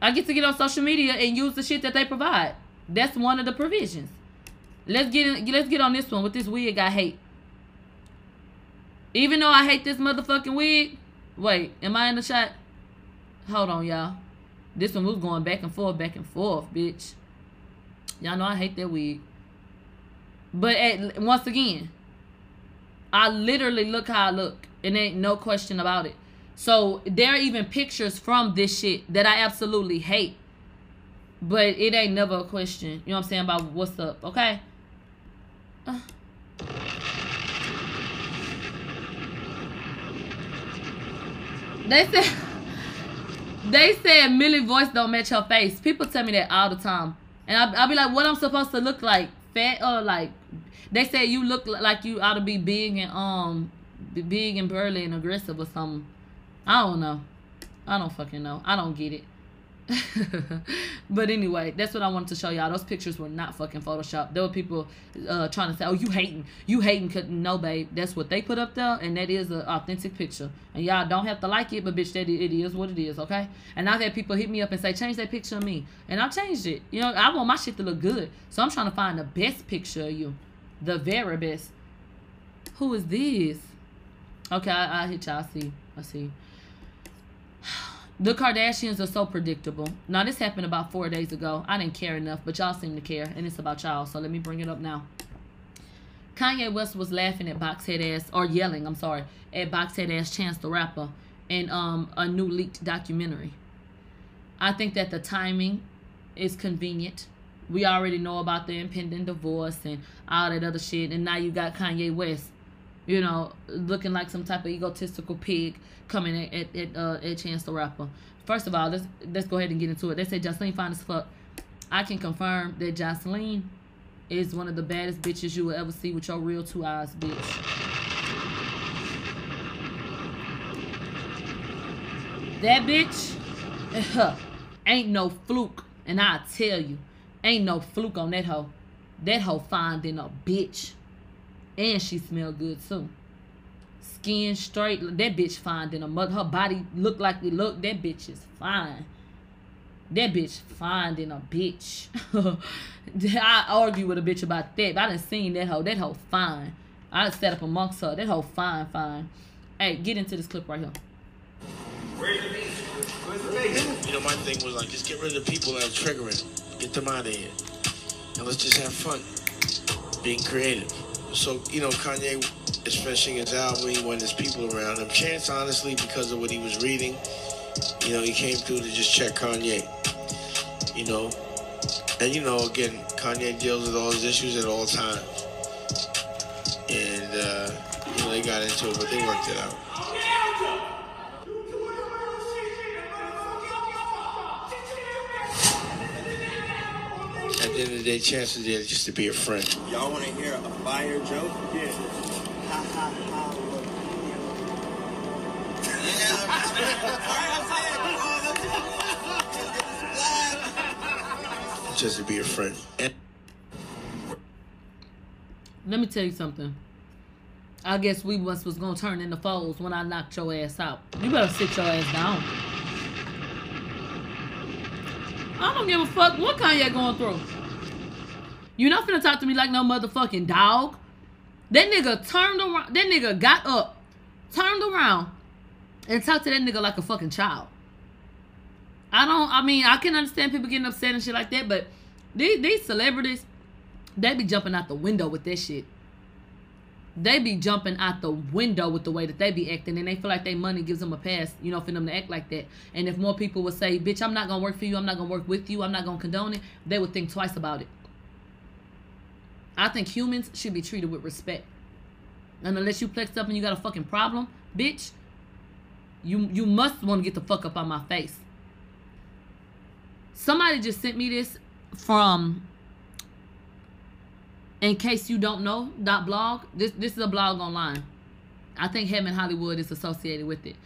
Speaker 5: I get to get on social media and use the shit that they provide. That's one of the provisions. Let's get in, let's get on this one with this wig I hate. Even though I hate this motherfucking wig. Wait, am I in the shot? Hold on, y'all. This one was going back and forth, back and forth, bitch. Y'all know I hate that wig. But at, once again, I literally look how I look. And ain't no question about it. So there are even pictures from this shit that I absolutely hate. But it ain't never a question. You know what I'm saying about what's up, okay? Uh. They said they said Millie voice don't match her face. People tell me that all the time, and I I be like, what I'm supposed to look like? Fat or like? They say you look like you ought to be big and um big and burly and aggressive or something. I don't know. I don't fucking know. I don't get it. but anyway, that's what I wanted to show y'all. Those pictures were not fucking Photoshop. There were people uh, trying to say, "Oh, you hating? You hating?" Cause no, babe, that's what they put up there, and that is an authentic picture. And y'all don't have to like it, but bitch, that it is what it is, okay? And I've had people hit me up and say, "Change that picture of me," and I changed it. You know, I want my shit to look good, so I'm trying to find the best picture of you, the very best. Who is this? Okay, I, I hit y'all. I see. I see. The Kardashians are so predictable. Now, this happened about four days ago. I didn't care enough, but y'all seem to care, and it's about y'all, so let me bring it up now. Kanye West was laughing at Boxhead ass, or yelling, I'm sorry, at Boxhead ass Chance the Rapper in um, a new leaked documentary. I think that the timing is convenient. We already know about the impending divorce and all that other shit, and now you got Kanye West you know, looking like some type of egotistical pig coming at at, at, uh, at Chance the Rapper. First of all, let's let's go ahead and get into it. They say Jocelyn fine as fuck. I can confirm that Jocelyn is one of the baddest bitches you will ever see with your real two eyes, bitch. That bitch ain't no fluke, and I tell you, ain't no fluke on that hoe. That hoe than a bitch. And she smell good too. Skin straight. That bitch fine than a mother. Her body look like it look. That bitch is fine. That bitch fine than a bitch. I argue with a bitch about that. But I done seen that hoe. That hoe fine. I done set up amongst her. That hoe fine, fine. Hey, get into this clip right here.
Speaker 15: You know, my thing was like, just get rid of the people that are triggering. Get them out of here. And let's just have fun. Being creative. So, you know, Kanye is finishing his album when there's people around him. Chance, honestly, because of what he was reading, you know, he came through to just check Kanye. You know, and you know, again, Kanye deals with all his issues at all times. And, uh, you know, they got into it, but they worked it out. The end of the day, Chance is there just to be a friend.
Speaker 16: Y'all want to hear a fire joke? Yeah. Ha ha ha.
Speaker 15: Just to be a friend. And
Speaker 5: Let me tell you something. I guess we once was gonna turn into foes when I knocked your ass out. You better sit your ass down. I don't give a fuck what Kanye going through. You not finna talk to me like no motherfucking dog. That nigga turned around. That nigga got up, turned around, and talked to that nigga like a fucking child. I don't. I mean, I can understand people getting upset and shit like that, but these these celebrities, they be jumping out the window with that shit. They be jumping out the window with the way that they be acting, and they feel like their money gives them a pass, you know, for them to act like that. And if more people would say, "Bitch, I'm not gonna work for you. I'm not gonna work with you. I'm not gonna condone it," they would think twice about it. I think humans should be treated with respect. And unless you flexed up and you got a fucking problem, bitch, you you must want to get the fuck up on my face. Somebody just sent me this from in case you don't know dot blog. This this is a blog online. I think in hollywood is associated with it.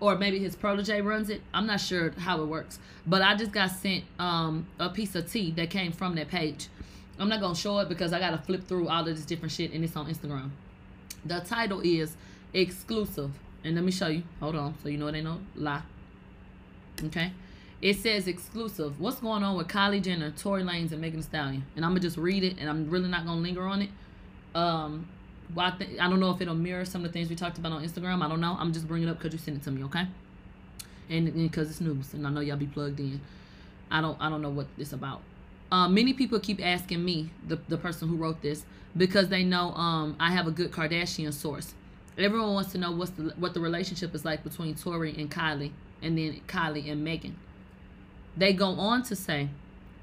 Speaker 5: Or maybe his protege runs it. I'm not sure how it works. But i just got sent um a piece of tea that came from that page i'm not gonna show it because i gotta flip through all of this different shit and it's on instagram the title is exclusive and let me show you hold on so you know ain't no lie okay it says exclusive. What's going on with Kylie Jenner, Tory Lanez, and Megan Thee Stallion? And I'm gonna just read it, and I'm really not gonna linger on it. Um, well, I, th- I don't know if it'll mirror some of the things we talked about on Instagram. I don't know. I'm just bringing it up because you sent it to me, okay? And because it's news, and I know y'all be plugged in. I don't I don't know what it's about. Uh, many people keep asking me, the the person who wrote this, because they know um I have a good Kardashian source. Everyone wants to know what's the what the relationship is like between Tory and Kylie, and then Kylie and Megan. They go on to say,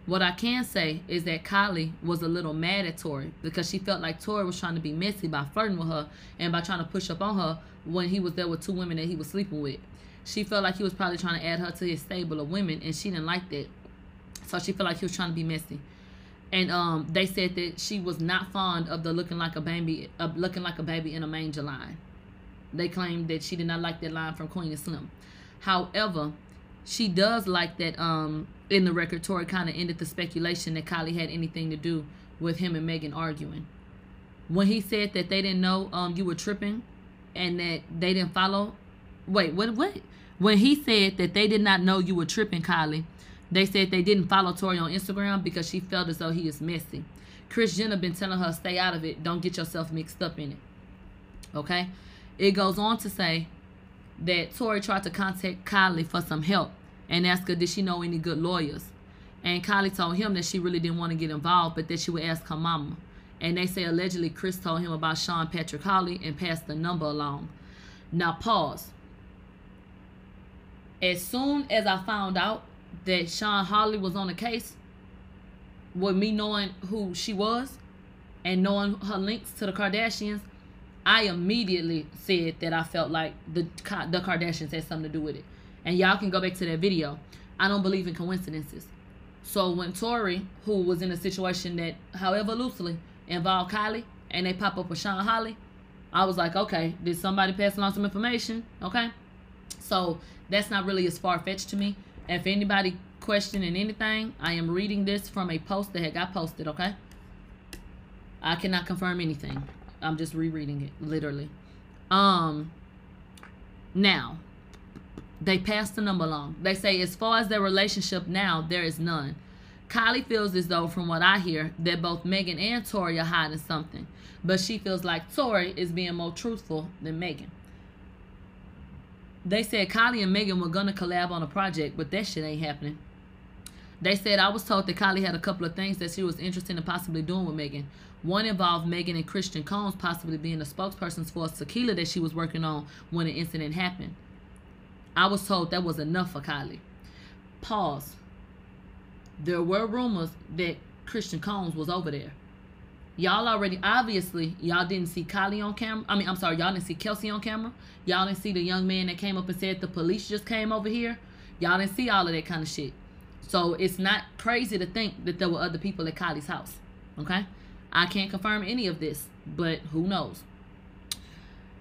Speaker 5: what I can say is that Kylie was a little mad at Tory because she felt like Tory was trying to be messy by flirting with her and by trying to push up on her when he was there with two women that he was sleeping with. She felt like he was probably trying to add her to his stable of women, and she didn't like that. So she felt like he was trying to be messy. And um, they said that she was not fond of the looking like a baby, uh, looking like a baby in a manger line. They claimed that she did not like that line from Queen and Slim. However, she does like that um in the record Tory kind of ended the speculation that Kylie had anything to do with him and Megan arguing. When he said that they didn't know um you were tripping and that they didn't follow wait, what what? When he said that they did not know you were tripping, Kylie, they said they didn't follow Tory on Instagram because she felt as though he is messy. Kris Jenner been telling her stay out of it, don't get yourself mixed up in it. Okay? It goes on to say that Tory tried to contact Kylie for some help and ask her did she know any good lawyers. And Kylie told him that she really didn't want to get involved, but that she would ask her mama. And they say allegedly Chris told him about Shawn Patrick Holley and passed the number along. Now pause. As soon as I found out that Shawn Holley was on the case, with me knowing who she was and knowing her links to the Kardashians, I immediately said that I felt like the the Kardashians had something to do with it. And y'all can go back to that video. I don't believe in coincidences. So when Tory, who was in a situation that, however loosely, involved Kylie, and they pop up with Shawn Holley, I was like, okay, did somebody pass along some information? Okay. So that's not really as far fetched to me. If anybody questioning anything, I am reading this from a post that had got posted, okay? I cannot confirm anything. I'm just rereading it, literally. Um now they passed the number along. They say as far as their relationship now, there is none. Kylie feels as though, from what I hear, that both Megan and Tory are hiding something. But she feels like Tory is being more truthful than Megan. They said Kylie and Megan were gonna collab on a project, but that shit ain't happening. They said I was told that Kylie had a couple of things that she was interested in possibly doing with Megan. One involved Megan and Christian Combs possibly being the spokespersons for a tequila that she was working on when the incident happened. I was told that was enough for Kylie. Pause. There were rumors that Christian Combs was over there. Y'all already, obviously, y'all didn't see Kylie on camera. I mean, I'm sorry, y'all didn't see Kelsey on camera. Y'all didn't see the young man that came up and said the police just came over here. Y'all didn't see all of that kind of shit. So it's not crazy to think that there were other people at Kylie's house. Okay? I can't confirm any of this, but who knows?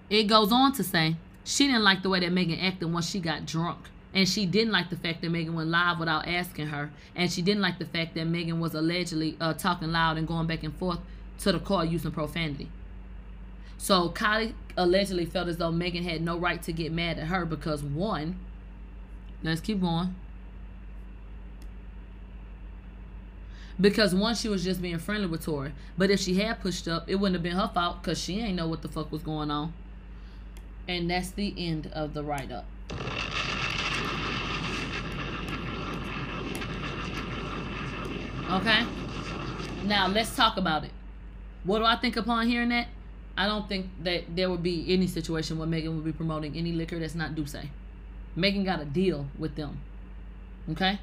Speaker 5: It goes on to say she didn't like the way that Megan acted once she got drunk. And she didn't like the fact that Megan went live without asking her. And she didn't like the fact that Megan was allegedly uh, talking loud and going back and forth to the car using profanity. So Kylie allegedly felt as though Megan had no right to get mad at her because one, let's keep going. Because one, she was just being friendly with Tory. But if she had pushed up, it wouldn't have been her fault because she ain't know what the fuck was going on. And that's the end of the write up. Okay? Now let's talk about it. What do I think upon hearing that? I don't think that there would be any situation where Megan would be promoting any liquor that's not D'USSÉ. Megan got a deal with them. Okay?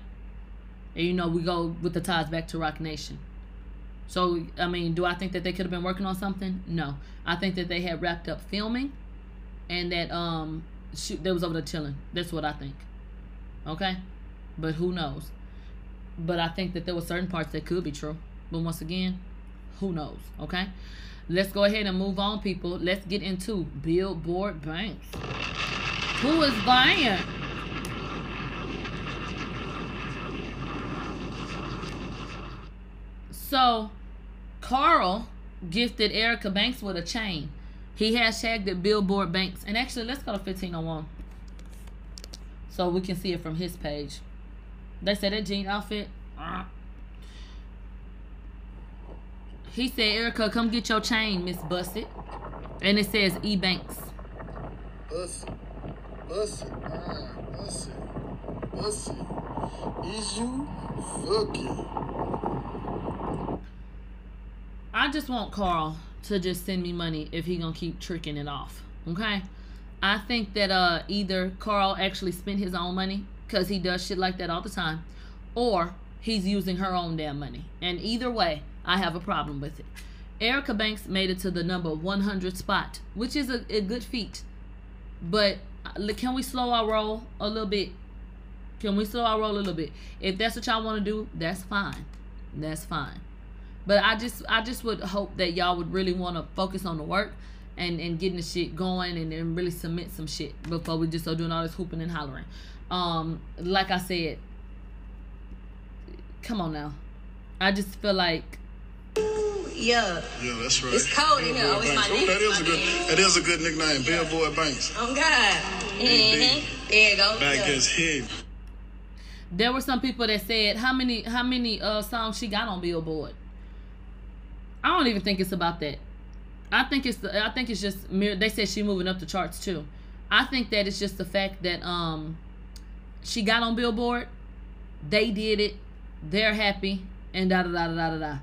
Speaker 5: And you know, we go with the ties back to Roc Nation. So, I mean, do I think that they could have been working on something? No. I think that they had wrapped up filming and that um shoot they was over there chilling. That's what I think. Okay? But who knows? But I think that there were certain parts that could be true. But once again, who knows? Okay? Let's go ahead and move on, people. Let's get into Billboard Banks. Who is buying? So, Carl gifted Erica Banks with a chain. He hashtagged it Billboard Banks. And actually, let's go to 1501. So we can see it from his page. They said that jean outfit. Uh, he said, Erica, come get your chain, Miss Busted. And it says E Banks.
Speaker 17: Busted. Busted. Ah, busted. Busted. Is you fucking?
Speaker 5: I just want Carl to just send me money if he gonna keep tricking it off. Okay. I think that uh either Carl actually spent his own money because he does shit like that all the time, or he's using her own damn money. And either way, I have a problem with it. Erica Banks made it to the number 100 spot, which is a, a good feat. But uh, can we slow our roll a little bit? Can we slow our roll a little bit? If that's what y'all want to do, that's fine. That's fine. But I just I just would hope that y'all would really want to focus on the work and and getting the shit going and then really submit some shit before we just start doing all this hooping and hollering. Um, like I said, come on now. I just feel like
Speaker 18: Yeah.
Speaker 17: Yeah, that's right.
Speaker 18: It's cold in here.
Speaker 17: Billboard
Speaker 18: Oh, it's my
Speaker 17: Banks.
Speaker 18: name.
Speaker 17: that is a good.
Speaker 18: name.
Speaker 17: That is a good nickname, Billboard Banks.
Speaker 18: Oh God. Mm-hmm. There you go.
Speaker 17: Back
Speaker 18: Yeah.
Speaker 17: as heavy.
Speaker 5: there were some people that said how many how many uh songs she got on Billboard. I don't even think it's about that. I think it's the, I think it's just they said she moving up the charts too. I think that it's just the fact that um she got on Billboard, they did it, they're happy, and da da da da da da da.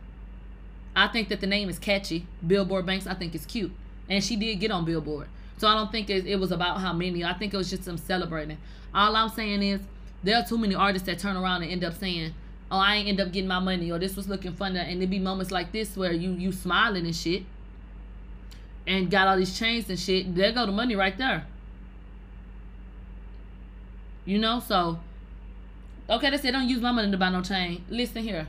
Speaker 5: I think that the name is catchy, Billboard Banks. I think it's cute, and she did get on Billboard. So I don't think it, it was about how many. I think it was just them celebrating. All I'm saying is there are too many artists that turn around and end up saying, "Oh, I ain't end up getting my money," or "This was looking fun," and there be moments like this where you you smiling and shit, and got all these chains and shit. There go the money right there. You know, so okay, they said don't use my money to buy no chain. Listen here.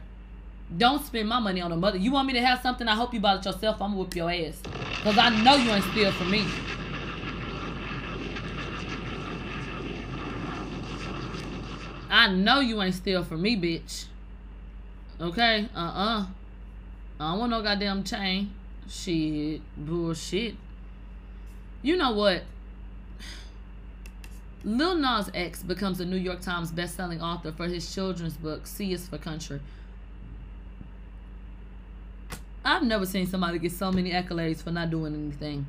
Speaker 5: Don't spend my money on a mother. You want me to have something? I hope you bought it yourself. I'm gonna whip your ass. Cause I know you ain't steal from me. I know you ain't steal from me, bitch. Okay? Uh-uh. I don't want no goddamn chain. Shit. Bullshit. You know what? Lil Nas X becomes a New York Times best-selling author for his children's book, C is for Country. I've never seen somebody get so many accolades for not doing anything.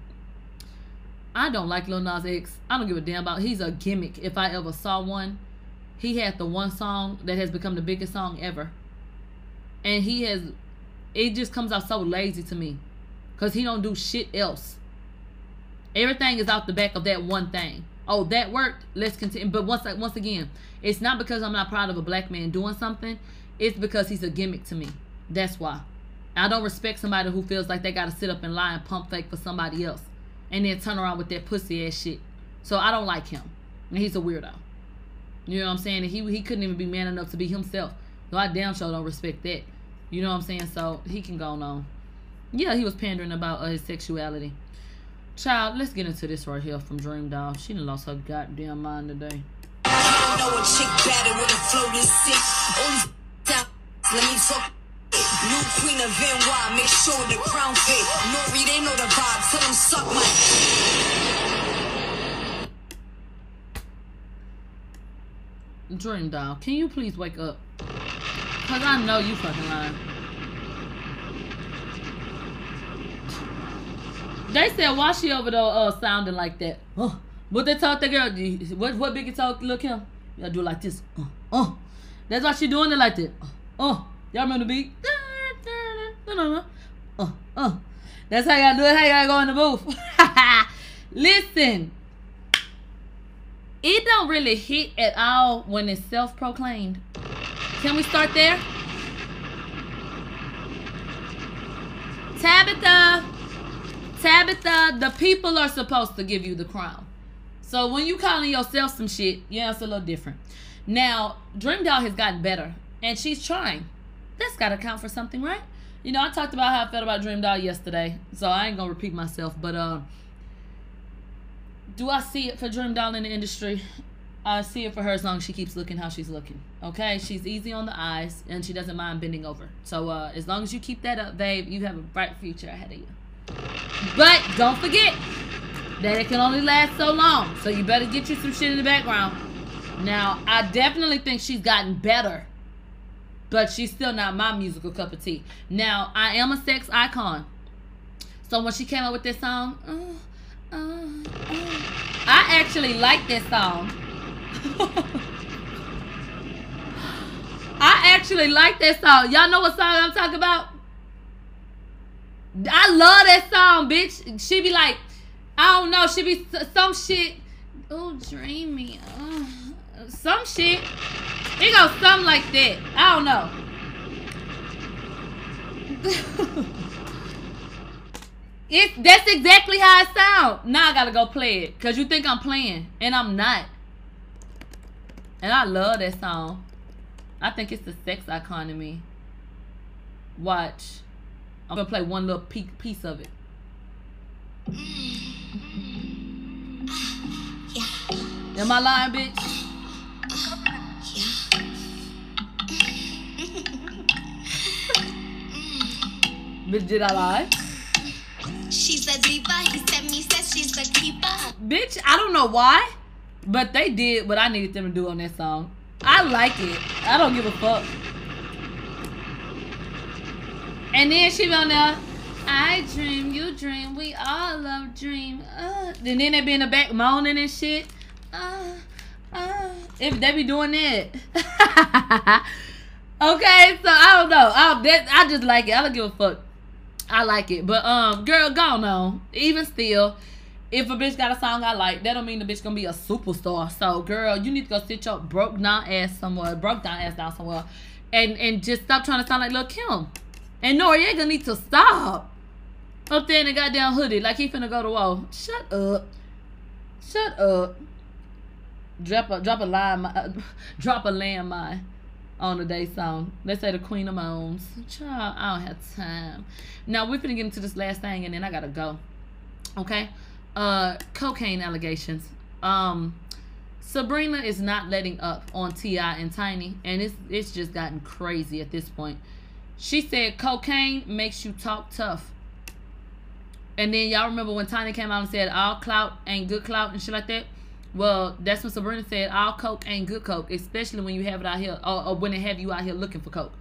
Speaker 5: I don't like Lil Nas X. I don't give a damn about. He's a gimmick. If I ever saw one, he had the one song that has become the biggest song ever, and he has. It just comes out so lazy to me, cause he don't do shit else. Everything is out the back of that one thing. Oh, that worked. Let's continue. But once once again, it's not because I'm not proud of a black man doing something. It's because he's a gimmick to me. That's why. I don't respect somebody who feels like they gotta sit up and lie and pump fake for somebody else, and then turn around with that pussy ass shit. So I don't like him, and he's a weirdo. You know what I'm saying? And he he couldn't even be man enough to be himself. So I damn sure don't respect that. You know what I'm saying? So he can go on. Yeah, he was pandering about uh, his sexuality. Child, let's get into this right here from Dream Doll. She done lost her goddamn mind today.
Speaker 6: I know a chick better with a flow this sick. Down, let me. New queen of NY, make sure the crown fit. Nori, they know the vibe, tell them suck my.
Speaker 5: Dream Doll, can you please wake up? Cause I know you fucking lying. They said why she over there uh sounding like that? Uh, what they taught the girl? What what Biggie told look him? You gotta do like this. Uh, uh. That's why she doing it like that. Uh, uh. Y'all remember the beat? Uh, uh. That's how you gotta do it. How you gotta go in the booth. Listen, it don't really hit at all when it's self-proclaimed. Can we start there? Tabitha, Tabitha, the people are supposed to give you the crown. So when you calling yourself some shit, yeah, it's a little different. Now, Dream Doll has gotten better, and she's trying. That's got to count for something, right? You know, I talked about how I felt about Dream Doll yesterday, so I ain't gonna repeat myself. But uh, do I see it for Dream Doll in the industry? I see it for her as long as she keeps looking how she's looking. Okay, she's easy on the eyes and she doesn't mind bending over. So uh, as long as you keep that up, babe, you have a bright future ahead of you. But don't forget that it can only last so long. So you better get you some shit in the background. Now, I definitely think she's gotten better, but she's still not my musical cup of tea. Now, I am a sex icon. So when she came up with this song, uh, uh, uh, I actually like this song. I actually like that song. Y'all know what song I'm talking about? I love that song, bitch. She be like, I don't know. She be some shit. Oh, dreamy. Uh, some shit. It goes something like that. I don't know. it that's exactly how it sounds. Now I gotta go play it. Cause you think I'm playing. And I'm not. And I love that song. I think it's the sex economy. Watch. I'm gonna play one little piece of it. Mm-hmm. Am I lying, bitch? Bitch, did I lie?
Speaker 6: She's a diva. He said me says she's a keeper.
Speaker 5: Bitch, I don't know why, but they did what I needed them to do on that song. I like it. I don't give a fuck. And then she on there. I dream, you dream, we all love dream. Uh, and then they be in the back moaning and shit. Uh, uh, if they be doing that. okay, so I don't know. I, that, I just like it. I don't give a fuck. I like it. But um, girl, go on. Even still, if a bitch got a song I like, that don't mean the bitch gonna be a superstar. So, girl, you need to go sit your broke down ass somewhere, broke down ass down somewhere, and and just stop trying to sound like Lil Kim. And Noriega need to stop. Up there in the goddamn hoodie, like he finna go to war. Shut up. Shut up. Drop a drop a line, uh, drop a landmine on the day song. Let's say the Queen of Moans. Child, I don't have time. Now we're finna get into this last thing, and then I gotta go. Okay. Uh, cocaine allegations. Um, Sabrina is not letting up on Ti and Tiny, and it's it's just gotten crazy at this point. She said cocaine makes you talk tough. And then y'all remember when Tiny came out and said all clout ain't good clout and shit like that? Well, that's when Sabrina said all coke ain't good coke, especially when you have it out here or, or when they have you out here looking for coke.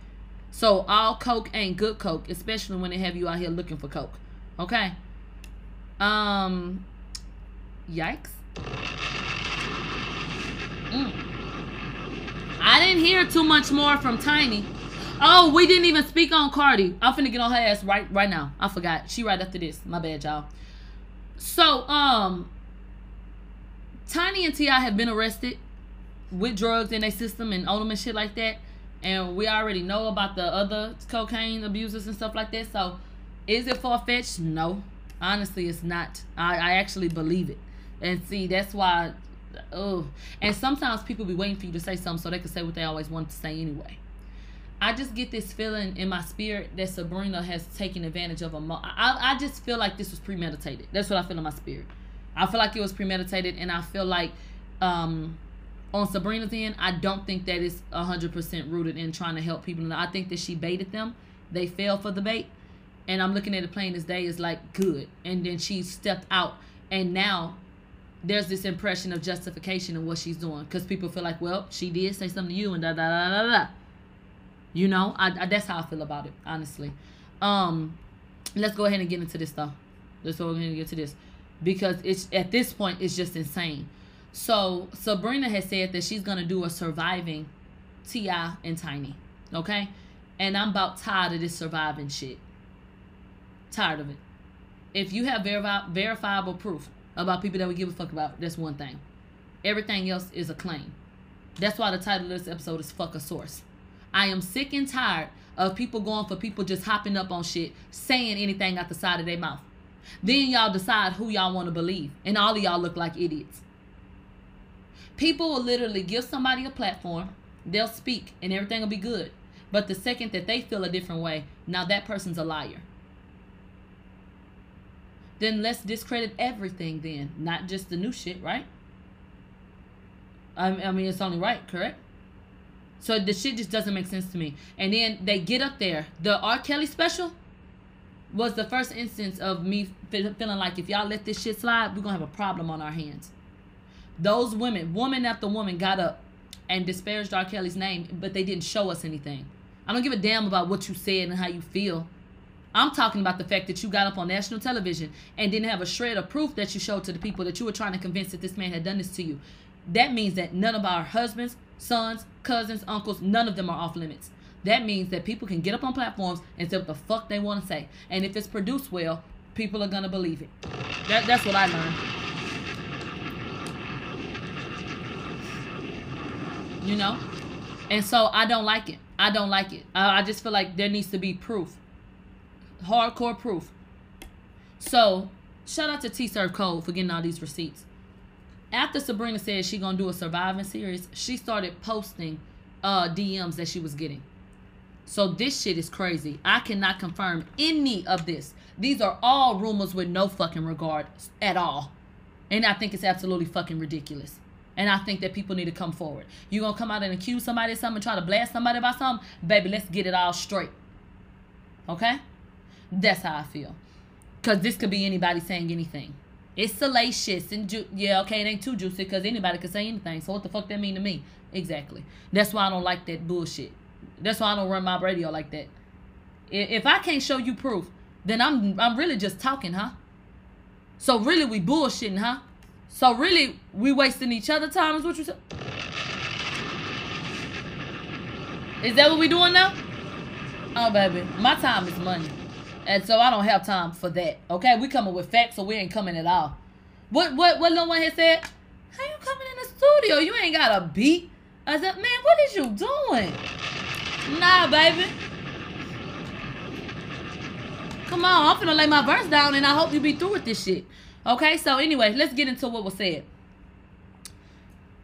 Speaker 5: So all coke ain't good coke, especially when they have you out here looking for coke. Okay. Um yikes. Mm. I didn't hear too much more from Tiny. Oh, we didn't even speak on Cardi. I'm finna get on her ass right right now. I forgot. She right after this. My bad, y'all. So, um, Tiny and Ti have been arrested with drugs in their system and on them and shit like that. And we already know about the other cocaine abusers and stuff like that. So, is it far fetched? No. Honestly, it's not. I, I actually believe it. And see, that's why. Oh, and sometimes people be waiting for you to say something so they can say what they always wanted to say anyway. I just get this feeling in my spirit that Sabrina has taken advantage of a. Mo- I I just feel like this was premeditated. That's what I feel in my spirit. I feel like it was premeditated, and I feel like, um, on Sabrina's end, I don't think that hundred percent rooted in trying to help people. I think that she baited them. They fell for the bait, and I'm looking at it plain as day is like good. And then she stepped out, and now there's this impression of justification in what she's doing because people feel like, well, she did say something to you, and da da da da da. You know, I, I that's how I feel about it, honestly. Um, let's go ahead and get into this though. Let's go ahead and get to this because it's at this point it's just insane. So Sabrina has said that she's gonna do a surviving Ti and Tiny, okay? And I'm about tired of this surviving shit. Tired of it. If you have veri- verifiable proof about people that we give a fuck about, that's one thing. Everything else is a claim. That's why the title of this episode is "Fuck a Source." I am sick and tired of people going for people just hopping up on shit, saying anything out the side of their mouth. Then y'all decide who y'all want to believe, and all of y'all look like idiots. People will literally give somebody a platform, they'll speak, and everything will be good. But the second that they feel a different way, now that person's a liar. Then let's discredit everything, then, not just the new shit, right? I I mean, it's only right, correct? So the shit just doesn't make sense to me. And then they get up there. The R. Kelly special was the first instance of me feeling like if y'all let this shit slide, we're gonna have a problem on our hands. Those women, woman after woman, got up and disparaged R. Kelly's name, but they didn't show us anything. I don't give a damn about what you said and how you feel. I'm talking about the fact that you got up on national television and didn't have a shred of proof that you showed to the people that you were trying to convince that this man had done this to you. That means that none of our husbands, sons, cousins, uncles, none of them are off limits. That means that people can get up on platforms and say what the fuck they want to say. And if it's produced well, people are going to believe it. That, that's what I learned. You know? And so I don't like it. I don't like it. I, I just feel like there needs to be proof. Hardcore proof. So, shout out to T Serve Code for getting all these receipts. After Sabrina said she gonna do a surviving series, she started posting uh DMs that she was getting. So this shit is crazy. I cannot confirm any of this. These are all rumors with no fucking regard at all. And I think it's absolutely fucking ridiculous. And I think that people need to come forward. You gonna come out and accuse somebody of something, and try to blast somebody about something? Baby, let's get it all straight. Okay? That's how I feel. Cause this could be anybody saying anything. It's salacious and ju- yeah, okay, it ain't too juicy because anybody could say anything. So what the fuck that mean to me? Exactly. That's why I don't like that bullshit. That's why I don't run my radio like that. If I can't show you proof, then I'm I'm really just talking, huh? So really we bullshitting, huh? So really we wasting each other time is what you said? Is that what we doing now? Oh baby, my time is money. And so I don't have time for that. Okay, we coming with facts, so we ain't coming at all. What what what little one had said? How you coming in the studio? You ain't got a beat. I said, man, what is you doing? Nah, baby. Come on, I'm finna lay my verse down and I hope you be through with this shit. Okay, so anyway, let's get into what was said.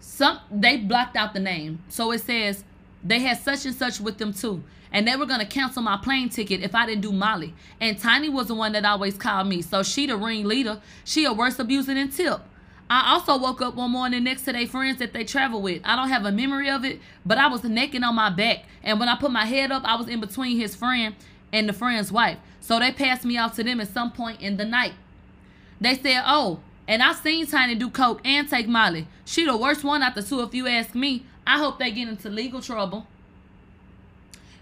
Speaker 5: Some they blocked out the name. So it says they had such and such with them too. And they were gonna cancel my plane ticket if I didn't do Molly. And Tiny was the one that always called me. So she the ringleader. She a worse abuser than Tip. I also woke up one morning next to their friends that they travel with. I don't have a memory of it, but I was naked on my back. And when I put my head up, I was in between his friend and the friend's wife. So they passed me off to them at some point in the night. They said, oh, and I seen Tiny do coke and take Molly. She the worst one out the two if you ask me. I hope they get into legal trouble.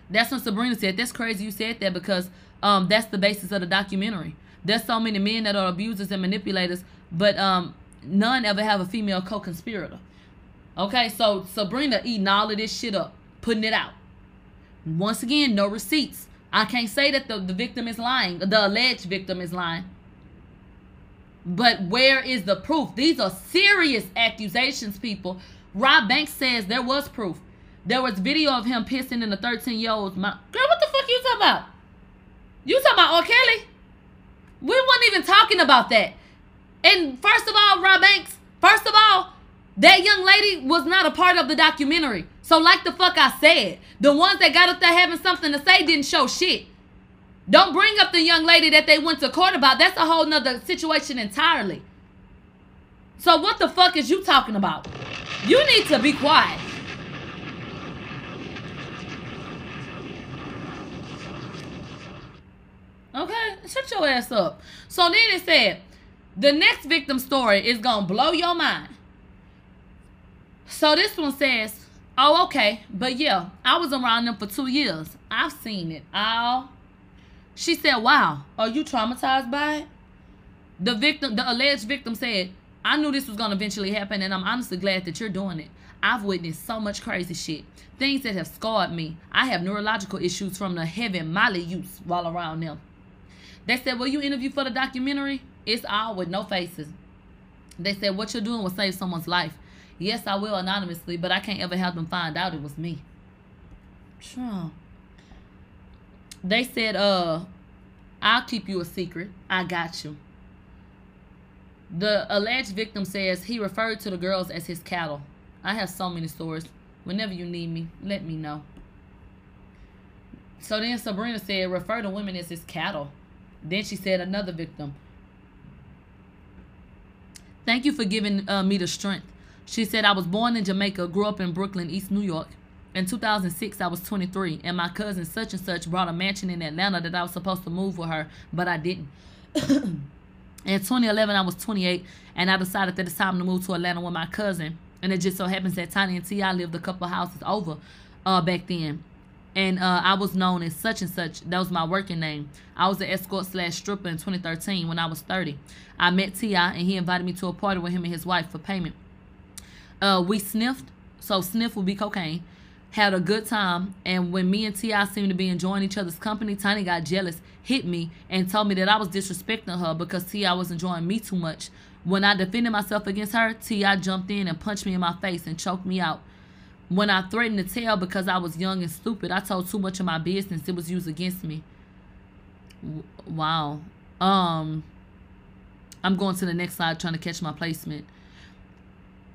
Speaker 5: That's when Sabrina said, that's crazy you said that because um that's the basis of the documentary. There's so many men that are abusers and manipulators, but um none ever have a female co-conspirator. Okay, so Sabrina eating all of this shit up, putting it out. Once again, no receipts. I can't say that the, the victim is lying, the alleged victim is lying. But where is the proof? These are serious accusations, people. Rob Banks says there was proof. There was video of him pissing in the 13 year old's mouth. Girl, what the fuck you talking about? You talking about R. Kelly? We weren't even talking about that. And first of all, Rob Banks, first of all, that young lady was not a part of the documentary. So, like the fuck I said, the ones that got up there having something to say didn't show shit. Don't bring up the young lady that they went to court about. That's a whole nother situation entirely. So, what the fuck is you talking about? You need to be quiet. Okay, shut your ass up. So then it said, the next victim story is gonna blow your mind. So this one says, oh, okay, but yeah, I was around them for two years. I've seen it all. She said, wow, are you traumatized by it? The victim, the alleged victim said, I knew this was gonna eventually happen, and I'm honestly glad that you're doing it. I've witnessed so much crazy shit. Things that have scarred me. I have neurological issues from the heavy Molly use while around them. They said, Will you interview for the documentary? It's all with no faces. They said, What you're doing will save someone's life. Yes, I will anonymously, but I can't ever have them find out it was me. Sure. They said, uh, I'll keep you a secret. I got you. The alleged victim says he referred to the girls as his cattle. I have so many stories. Whenever you need me, let me know. So then Sabrina said, refer to women as his cattle. Then she said, another victim. Thank you for giving uh, me the strength. She said, I was born in Jamaica, grew up in Brooklyn, East New York. In 2006, I was 23, and my cousin such and such brought a mansion in Atlanta that I was supposed to move with her, but I didn't. in 2011, I was 28, and I decided that it's time to move to Atlanta with my cousin. And it just so happens that Tiny and T.I. lived a couple houses over uh, back then. And uh, I was known as such and such. That was my working name. I was an escort slash stripper in 2013 when I was 30. I met T.I. and he invited me to a party with him and his wife for payment. Uh, we sniffed. So sniff would be cocaine. had a good time, and when me and Ti seemed to be enjoying each other's company, Tiny got jealous, hit me, and told me that I was disrespecting her because Ti was enjoying me too much. When I defended myself against her, Ti jumped in and punched me in my face and choked me out. When I threatened to tell because I was young and stupid, I told too much of my business. It was used against me. Wow. Um, I'm going to the next slide trying to catch my placement.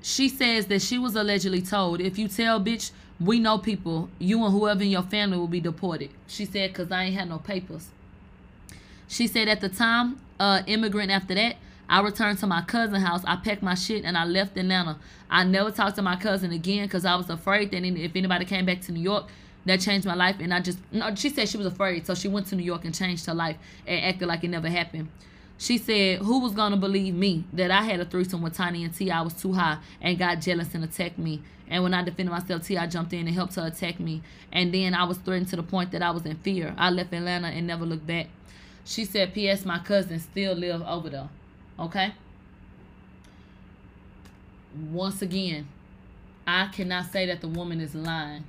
Speaker 5: She says that she was allegedly told, if you tell bitch, we know people, you and whoever in your family will be deported. She said, because I ain't had no papers. She said at the time, uh, immigrant after that, I returned to my cousin's house. I packed my shit and I left Atlanta. I never talked to my cousin again because I was afraid that if anybody came back to New York, that changed my life. And I just, no, she said she was afraid. So she went to New York and changed her life and acted like it never happened. She said, Who was going to believe me that I had a threesome with Tiny and T? I was too high and got jealous and attacked me. And when I defended myself, T, I jumped in and helped her attack me. And then I was threatened to the point that I was in fear. I left Atlanta and never looked back. She said, P.S. My cousin still live over there. Okay? Once again, I cannot say that the woman is lying,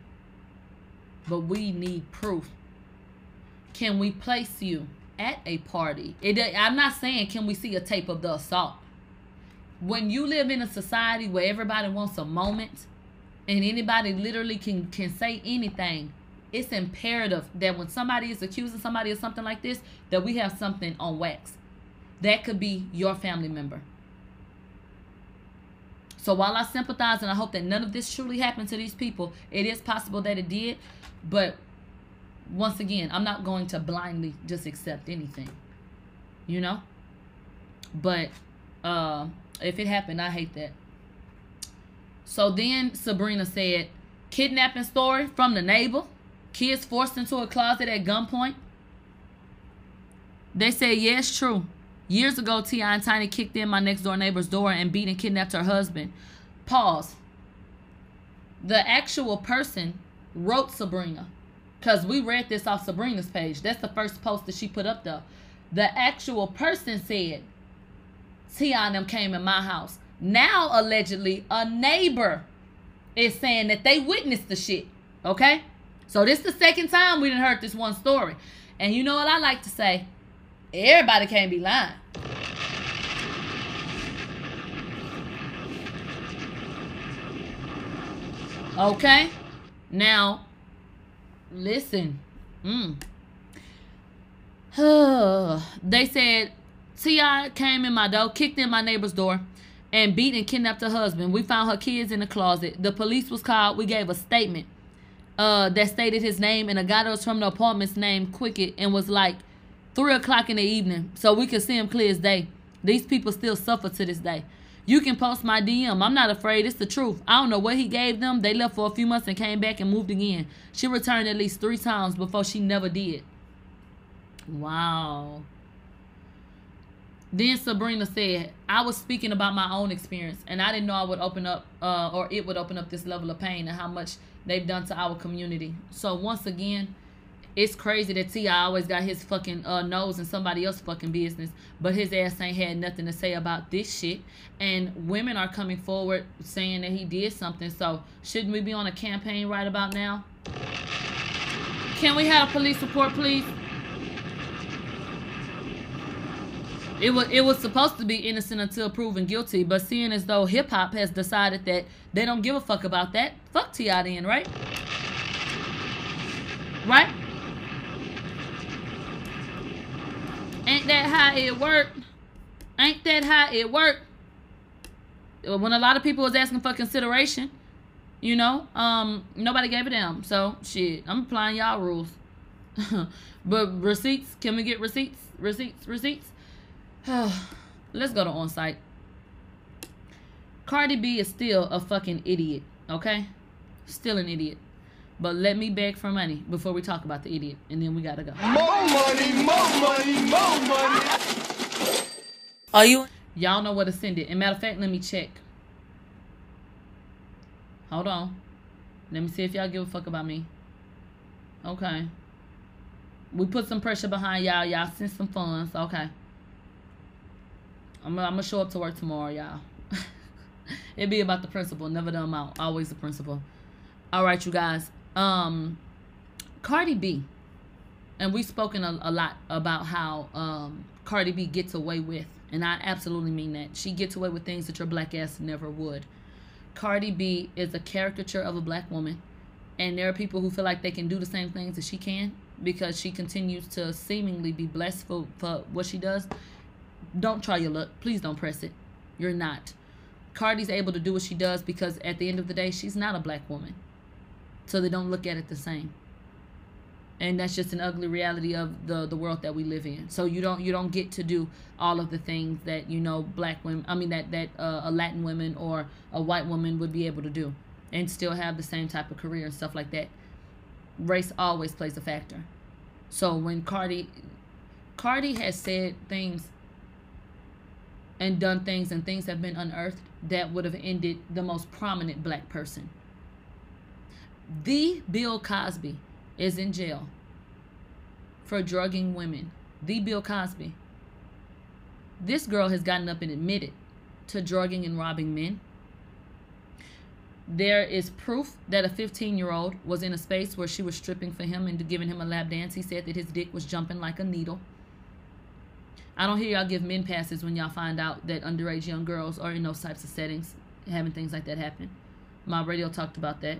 Speaker 5: but we need proof. Can we place you at a party? It, I'm not saying can we see a tape of the assault. When you live in a society where everybody wants a moment and anybody literally can can say anything, it's imperative that when somebody is accusing somebody of something like this, that we have something on wax. That could be your family member. So while I sympathize and I hope that none of this truly happened to these people, it is possible that it did. But once again, I'm not going to blindly just accept anything. You know? But uh, if it happened, I hate that. So then Sabrina said, kidnapping story from the neighbor, kids forced into a closet at gunpoint. They said, yeah, true. Years ago, T.I. and Tiny kicked in my next door neighbor's door and beat and kidnapped her husband. Pause. The actual person wrote Sabrina. Because we read this off Sabrina's page. That's the first post that she put up there. The actual person said, T.I. and them came in my house. Now, allegedly, a neighbor is saying that they witnessed the shit. Okay? So this is the second time we didn't heard this one story. And you know what I like to say? Everybody can't be lying. Okay? Now, listen. Mm. they said T.I. came in my door, kicked in my neighbor's door, and beat and kidnapped her husband. We found her kids in the closet. The police was called. We gave a statement uh, that stated his name, and a guy that was from the apartments named Quicket and was like, three o'clock in the evening so we could see him clear as day. These people still suffer to this day. You can post my DM. I'm not afraid. It's the truth. I don't know what he gave them. They left for a few months and came back and moved again. She returned at least three times before she never did. Wow. Then Sabrina said, I was speaking about my own experience and I didn't know I would open up uh, or it would open up this level of pain and how much they've done to our community. So once again, it's crazy that T.I. always got his fucking uh, nose in somebody else's fucking business, but his ass ain't had nothing to say about this shit. And women are coming forward saying that he did something. So shouldn't we be on a campaign right about now? Can we have a police report, please? It was it was supposed to be innocent until proven guilty, but seeing as though hip hop has decided that they don't give a fuck about that, fuck T.I. then, right? Right? Ain't that how it worked? Ain't that how it worked? When a lot of people was asking for consideration, you know, um, nobody gave a damn. So shit, I'm applying y'all rules. but receipts, can we get receipts? Receipts, receipts. Let's go to on site. Cardi B is still a fucking idiot, okay? Still an idiot. But let me beg for money before we talk about the idiot, and then we gotta go.
Speaker 6: More money, more money, more money.
Speaker 5: Are you? Y'all know where to send it. And matter of fact, let me check. Hold on. Let me see if y'all give a fuck about me. Okay. We put some pressure behind y'all. Y'all send some funds. Okay. I'm, I'm gonna show up to work tomorrow, y'all. it be about the principle, never the amount. Always the principle. All right, you guys. Um, Cardi B, and we've spoken a, a lot about how um, Cardi B gets away with, and I absolutely mean that. She gets away with things that your black ass never would. Cardi B is a caricature of a black woman, and there are people who feel like they can do the same things that she can because she continues to seemingly be blessed for, for what she does. Don't try your luck. Please don't press it. You're not. Cardi's able to do what she does because at the end of the day, she's not a black woman. So they don't look at it the same. And that's just an ugly reality of the the world that we live in. So you don't you don't get to do all of the things that you know black women. I mean that that uh, a Latin woman or a white woman would be able to do, and still have the same type of career and stuff like that. Race always plays a factor. So when Cardi, Cardi has said things and done things and things have been unearthed that would have ended the most prominent black person. The Bill Cosby is in jail for drugging women. The Bill Cosby. This girl has gotten up and admitted to drugging and robbing men. There is proof that a 15 year old was in a space where she was stripping for him and giving him a lap dance. He said that his dick was jumping like a needle. I don't hear y'all give men passes when y'all find out that underage young girls are in those types of settings, having things like that happen. My radio talked about that.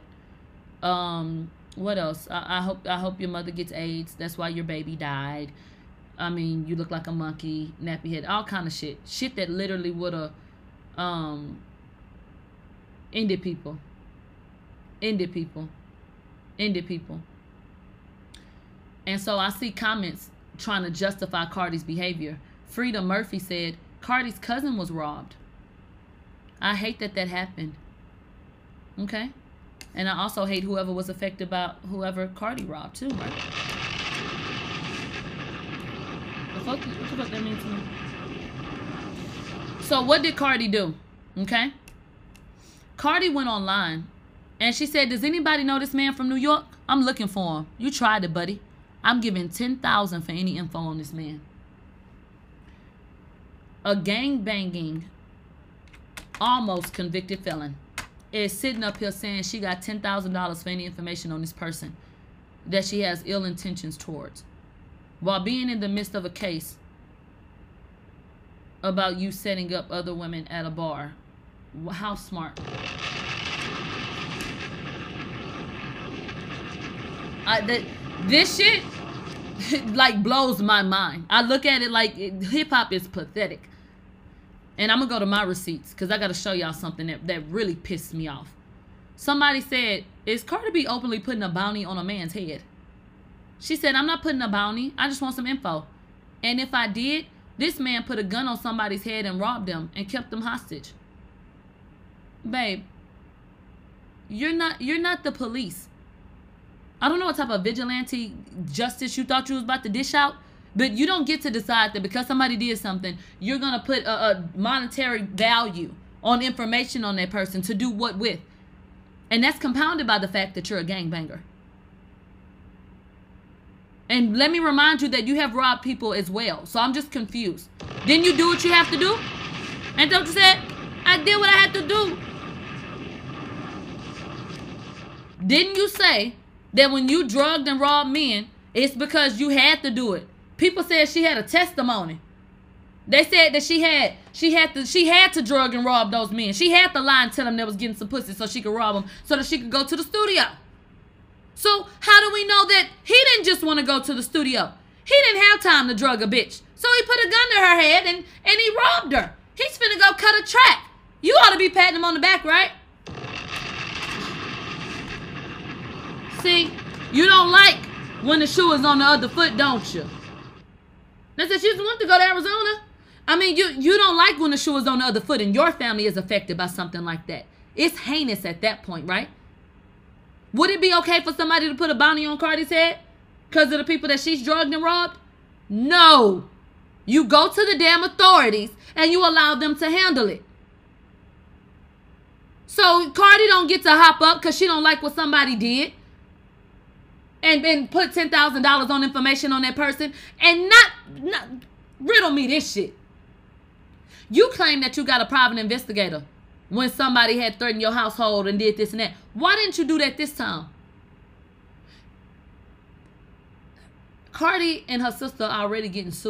Speaker 5: Um, what else? I, I hope I hope your mother gets AIDS. That's why your baby died. I mean, you look like a monkey, nappy head, all kind of shit. Shit that literally would have um ended people. Ended people. Ended people. And so I see comments trying to justify Cardi's behavior. Frida Murphy said Cardi's cousin was robbed. I hate that that happened. Okay? And I also hate whoever was affected by whoever Cardi robbed too, right? The fuck, what the fuck that mean to me? So what did Cardi do? Okay? Cardi went online and she said, Does anybody know this man from New York? I'm looking for him. You tried it, buddy. I'm giving 10000 for any info on this man. A gang banging, almost convicted felon is sitting up here saying she got $10,000 for any information on this person that she has ill intentions towards while being in the midst of a case about you setting up other women at a bar. How smart. I, that, this shit like blows my mind. I look at it like hip hop is pathetic. And I'm gonna go to my receipts because I gotta show y'all something that, that really pissed me off. Somebody said, Is Cardi B openly putting a bounty on a man's head? She said, I'm not putting a bounty. I just want some info. And if I did, this man put a gun on somebody's head and robbed them and kept them hostage. Babe, you're not you're not the police. I don't know what type of vigilante justice you thought you was about to dish out, but you don't get to decide that because somebody did something, you're gonna put a, a monetary value on information on that person to do what with. And that's compounded by the fact that you're a gangbanger. And let me remind you that you have robbed people as well. So I'm just confused. Didn't you do what you have to do? And don't you say, I did what I had to do. Didn't you say that when you drugged and robbed men, it's because you had to do it? People said she had a testimony. They said that she had she had to she had to drug and rob those men. She had to lie and tell them they was getting some pussy so she could rob them so that she could go to the studio. So how do we know that he didn't just want to go to the studio? He didn't have time to drug a bitch. So he put a gun to her head and, and he robbed her. He's finna go cut a track. You ought to be patting him on the back, right? See, you don't like when the shoe is on the other foot, don't you? They said she doesn't want to go to Arizona. I mean, you you don't like when the shoe is on the other foot and your family is affected by something like that. It's heinous at that point, right? Would it be okay for somebody to put a bounty on Cardi's head because of the people that she's drugged and robbed? No. You go to the damn authorities and you allow them to handle it. So Cardi don't get to hop up because she don't like what somebody did and then put ten thousand dollars on information on that person and not, not riddle me this shit. You claim that you got a private investigator when somebody had threatened your household and did this and that. Why didn't you do that this time? Cardi and her sister are already getting sued.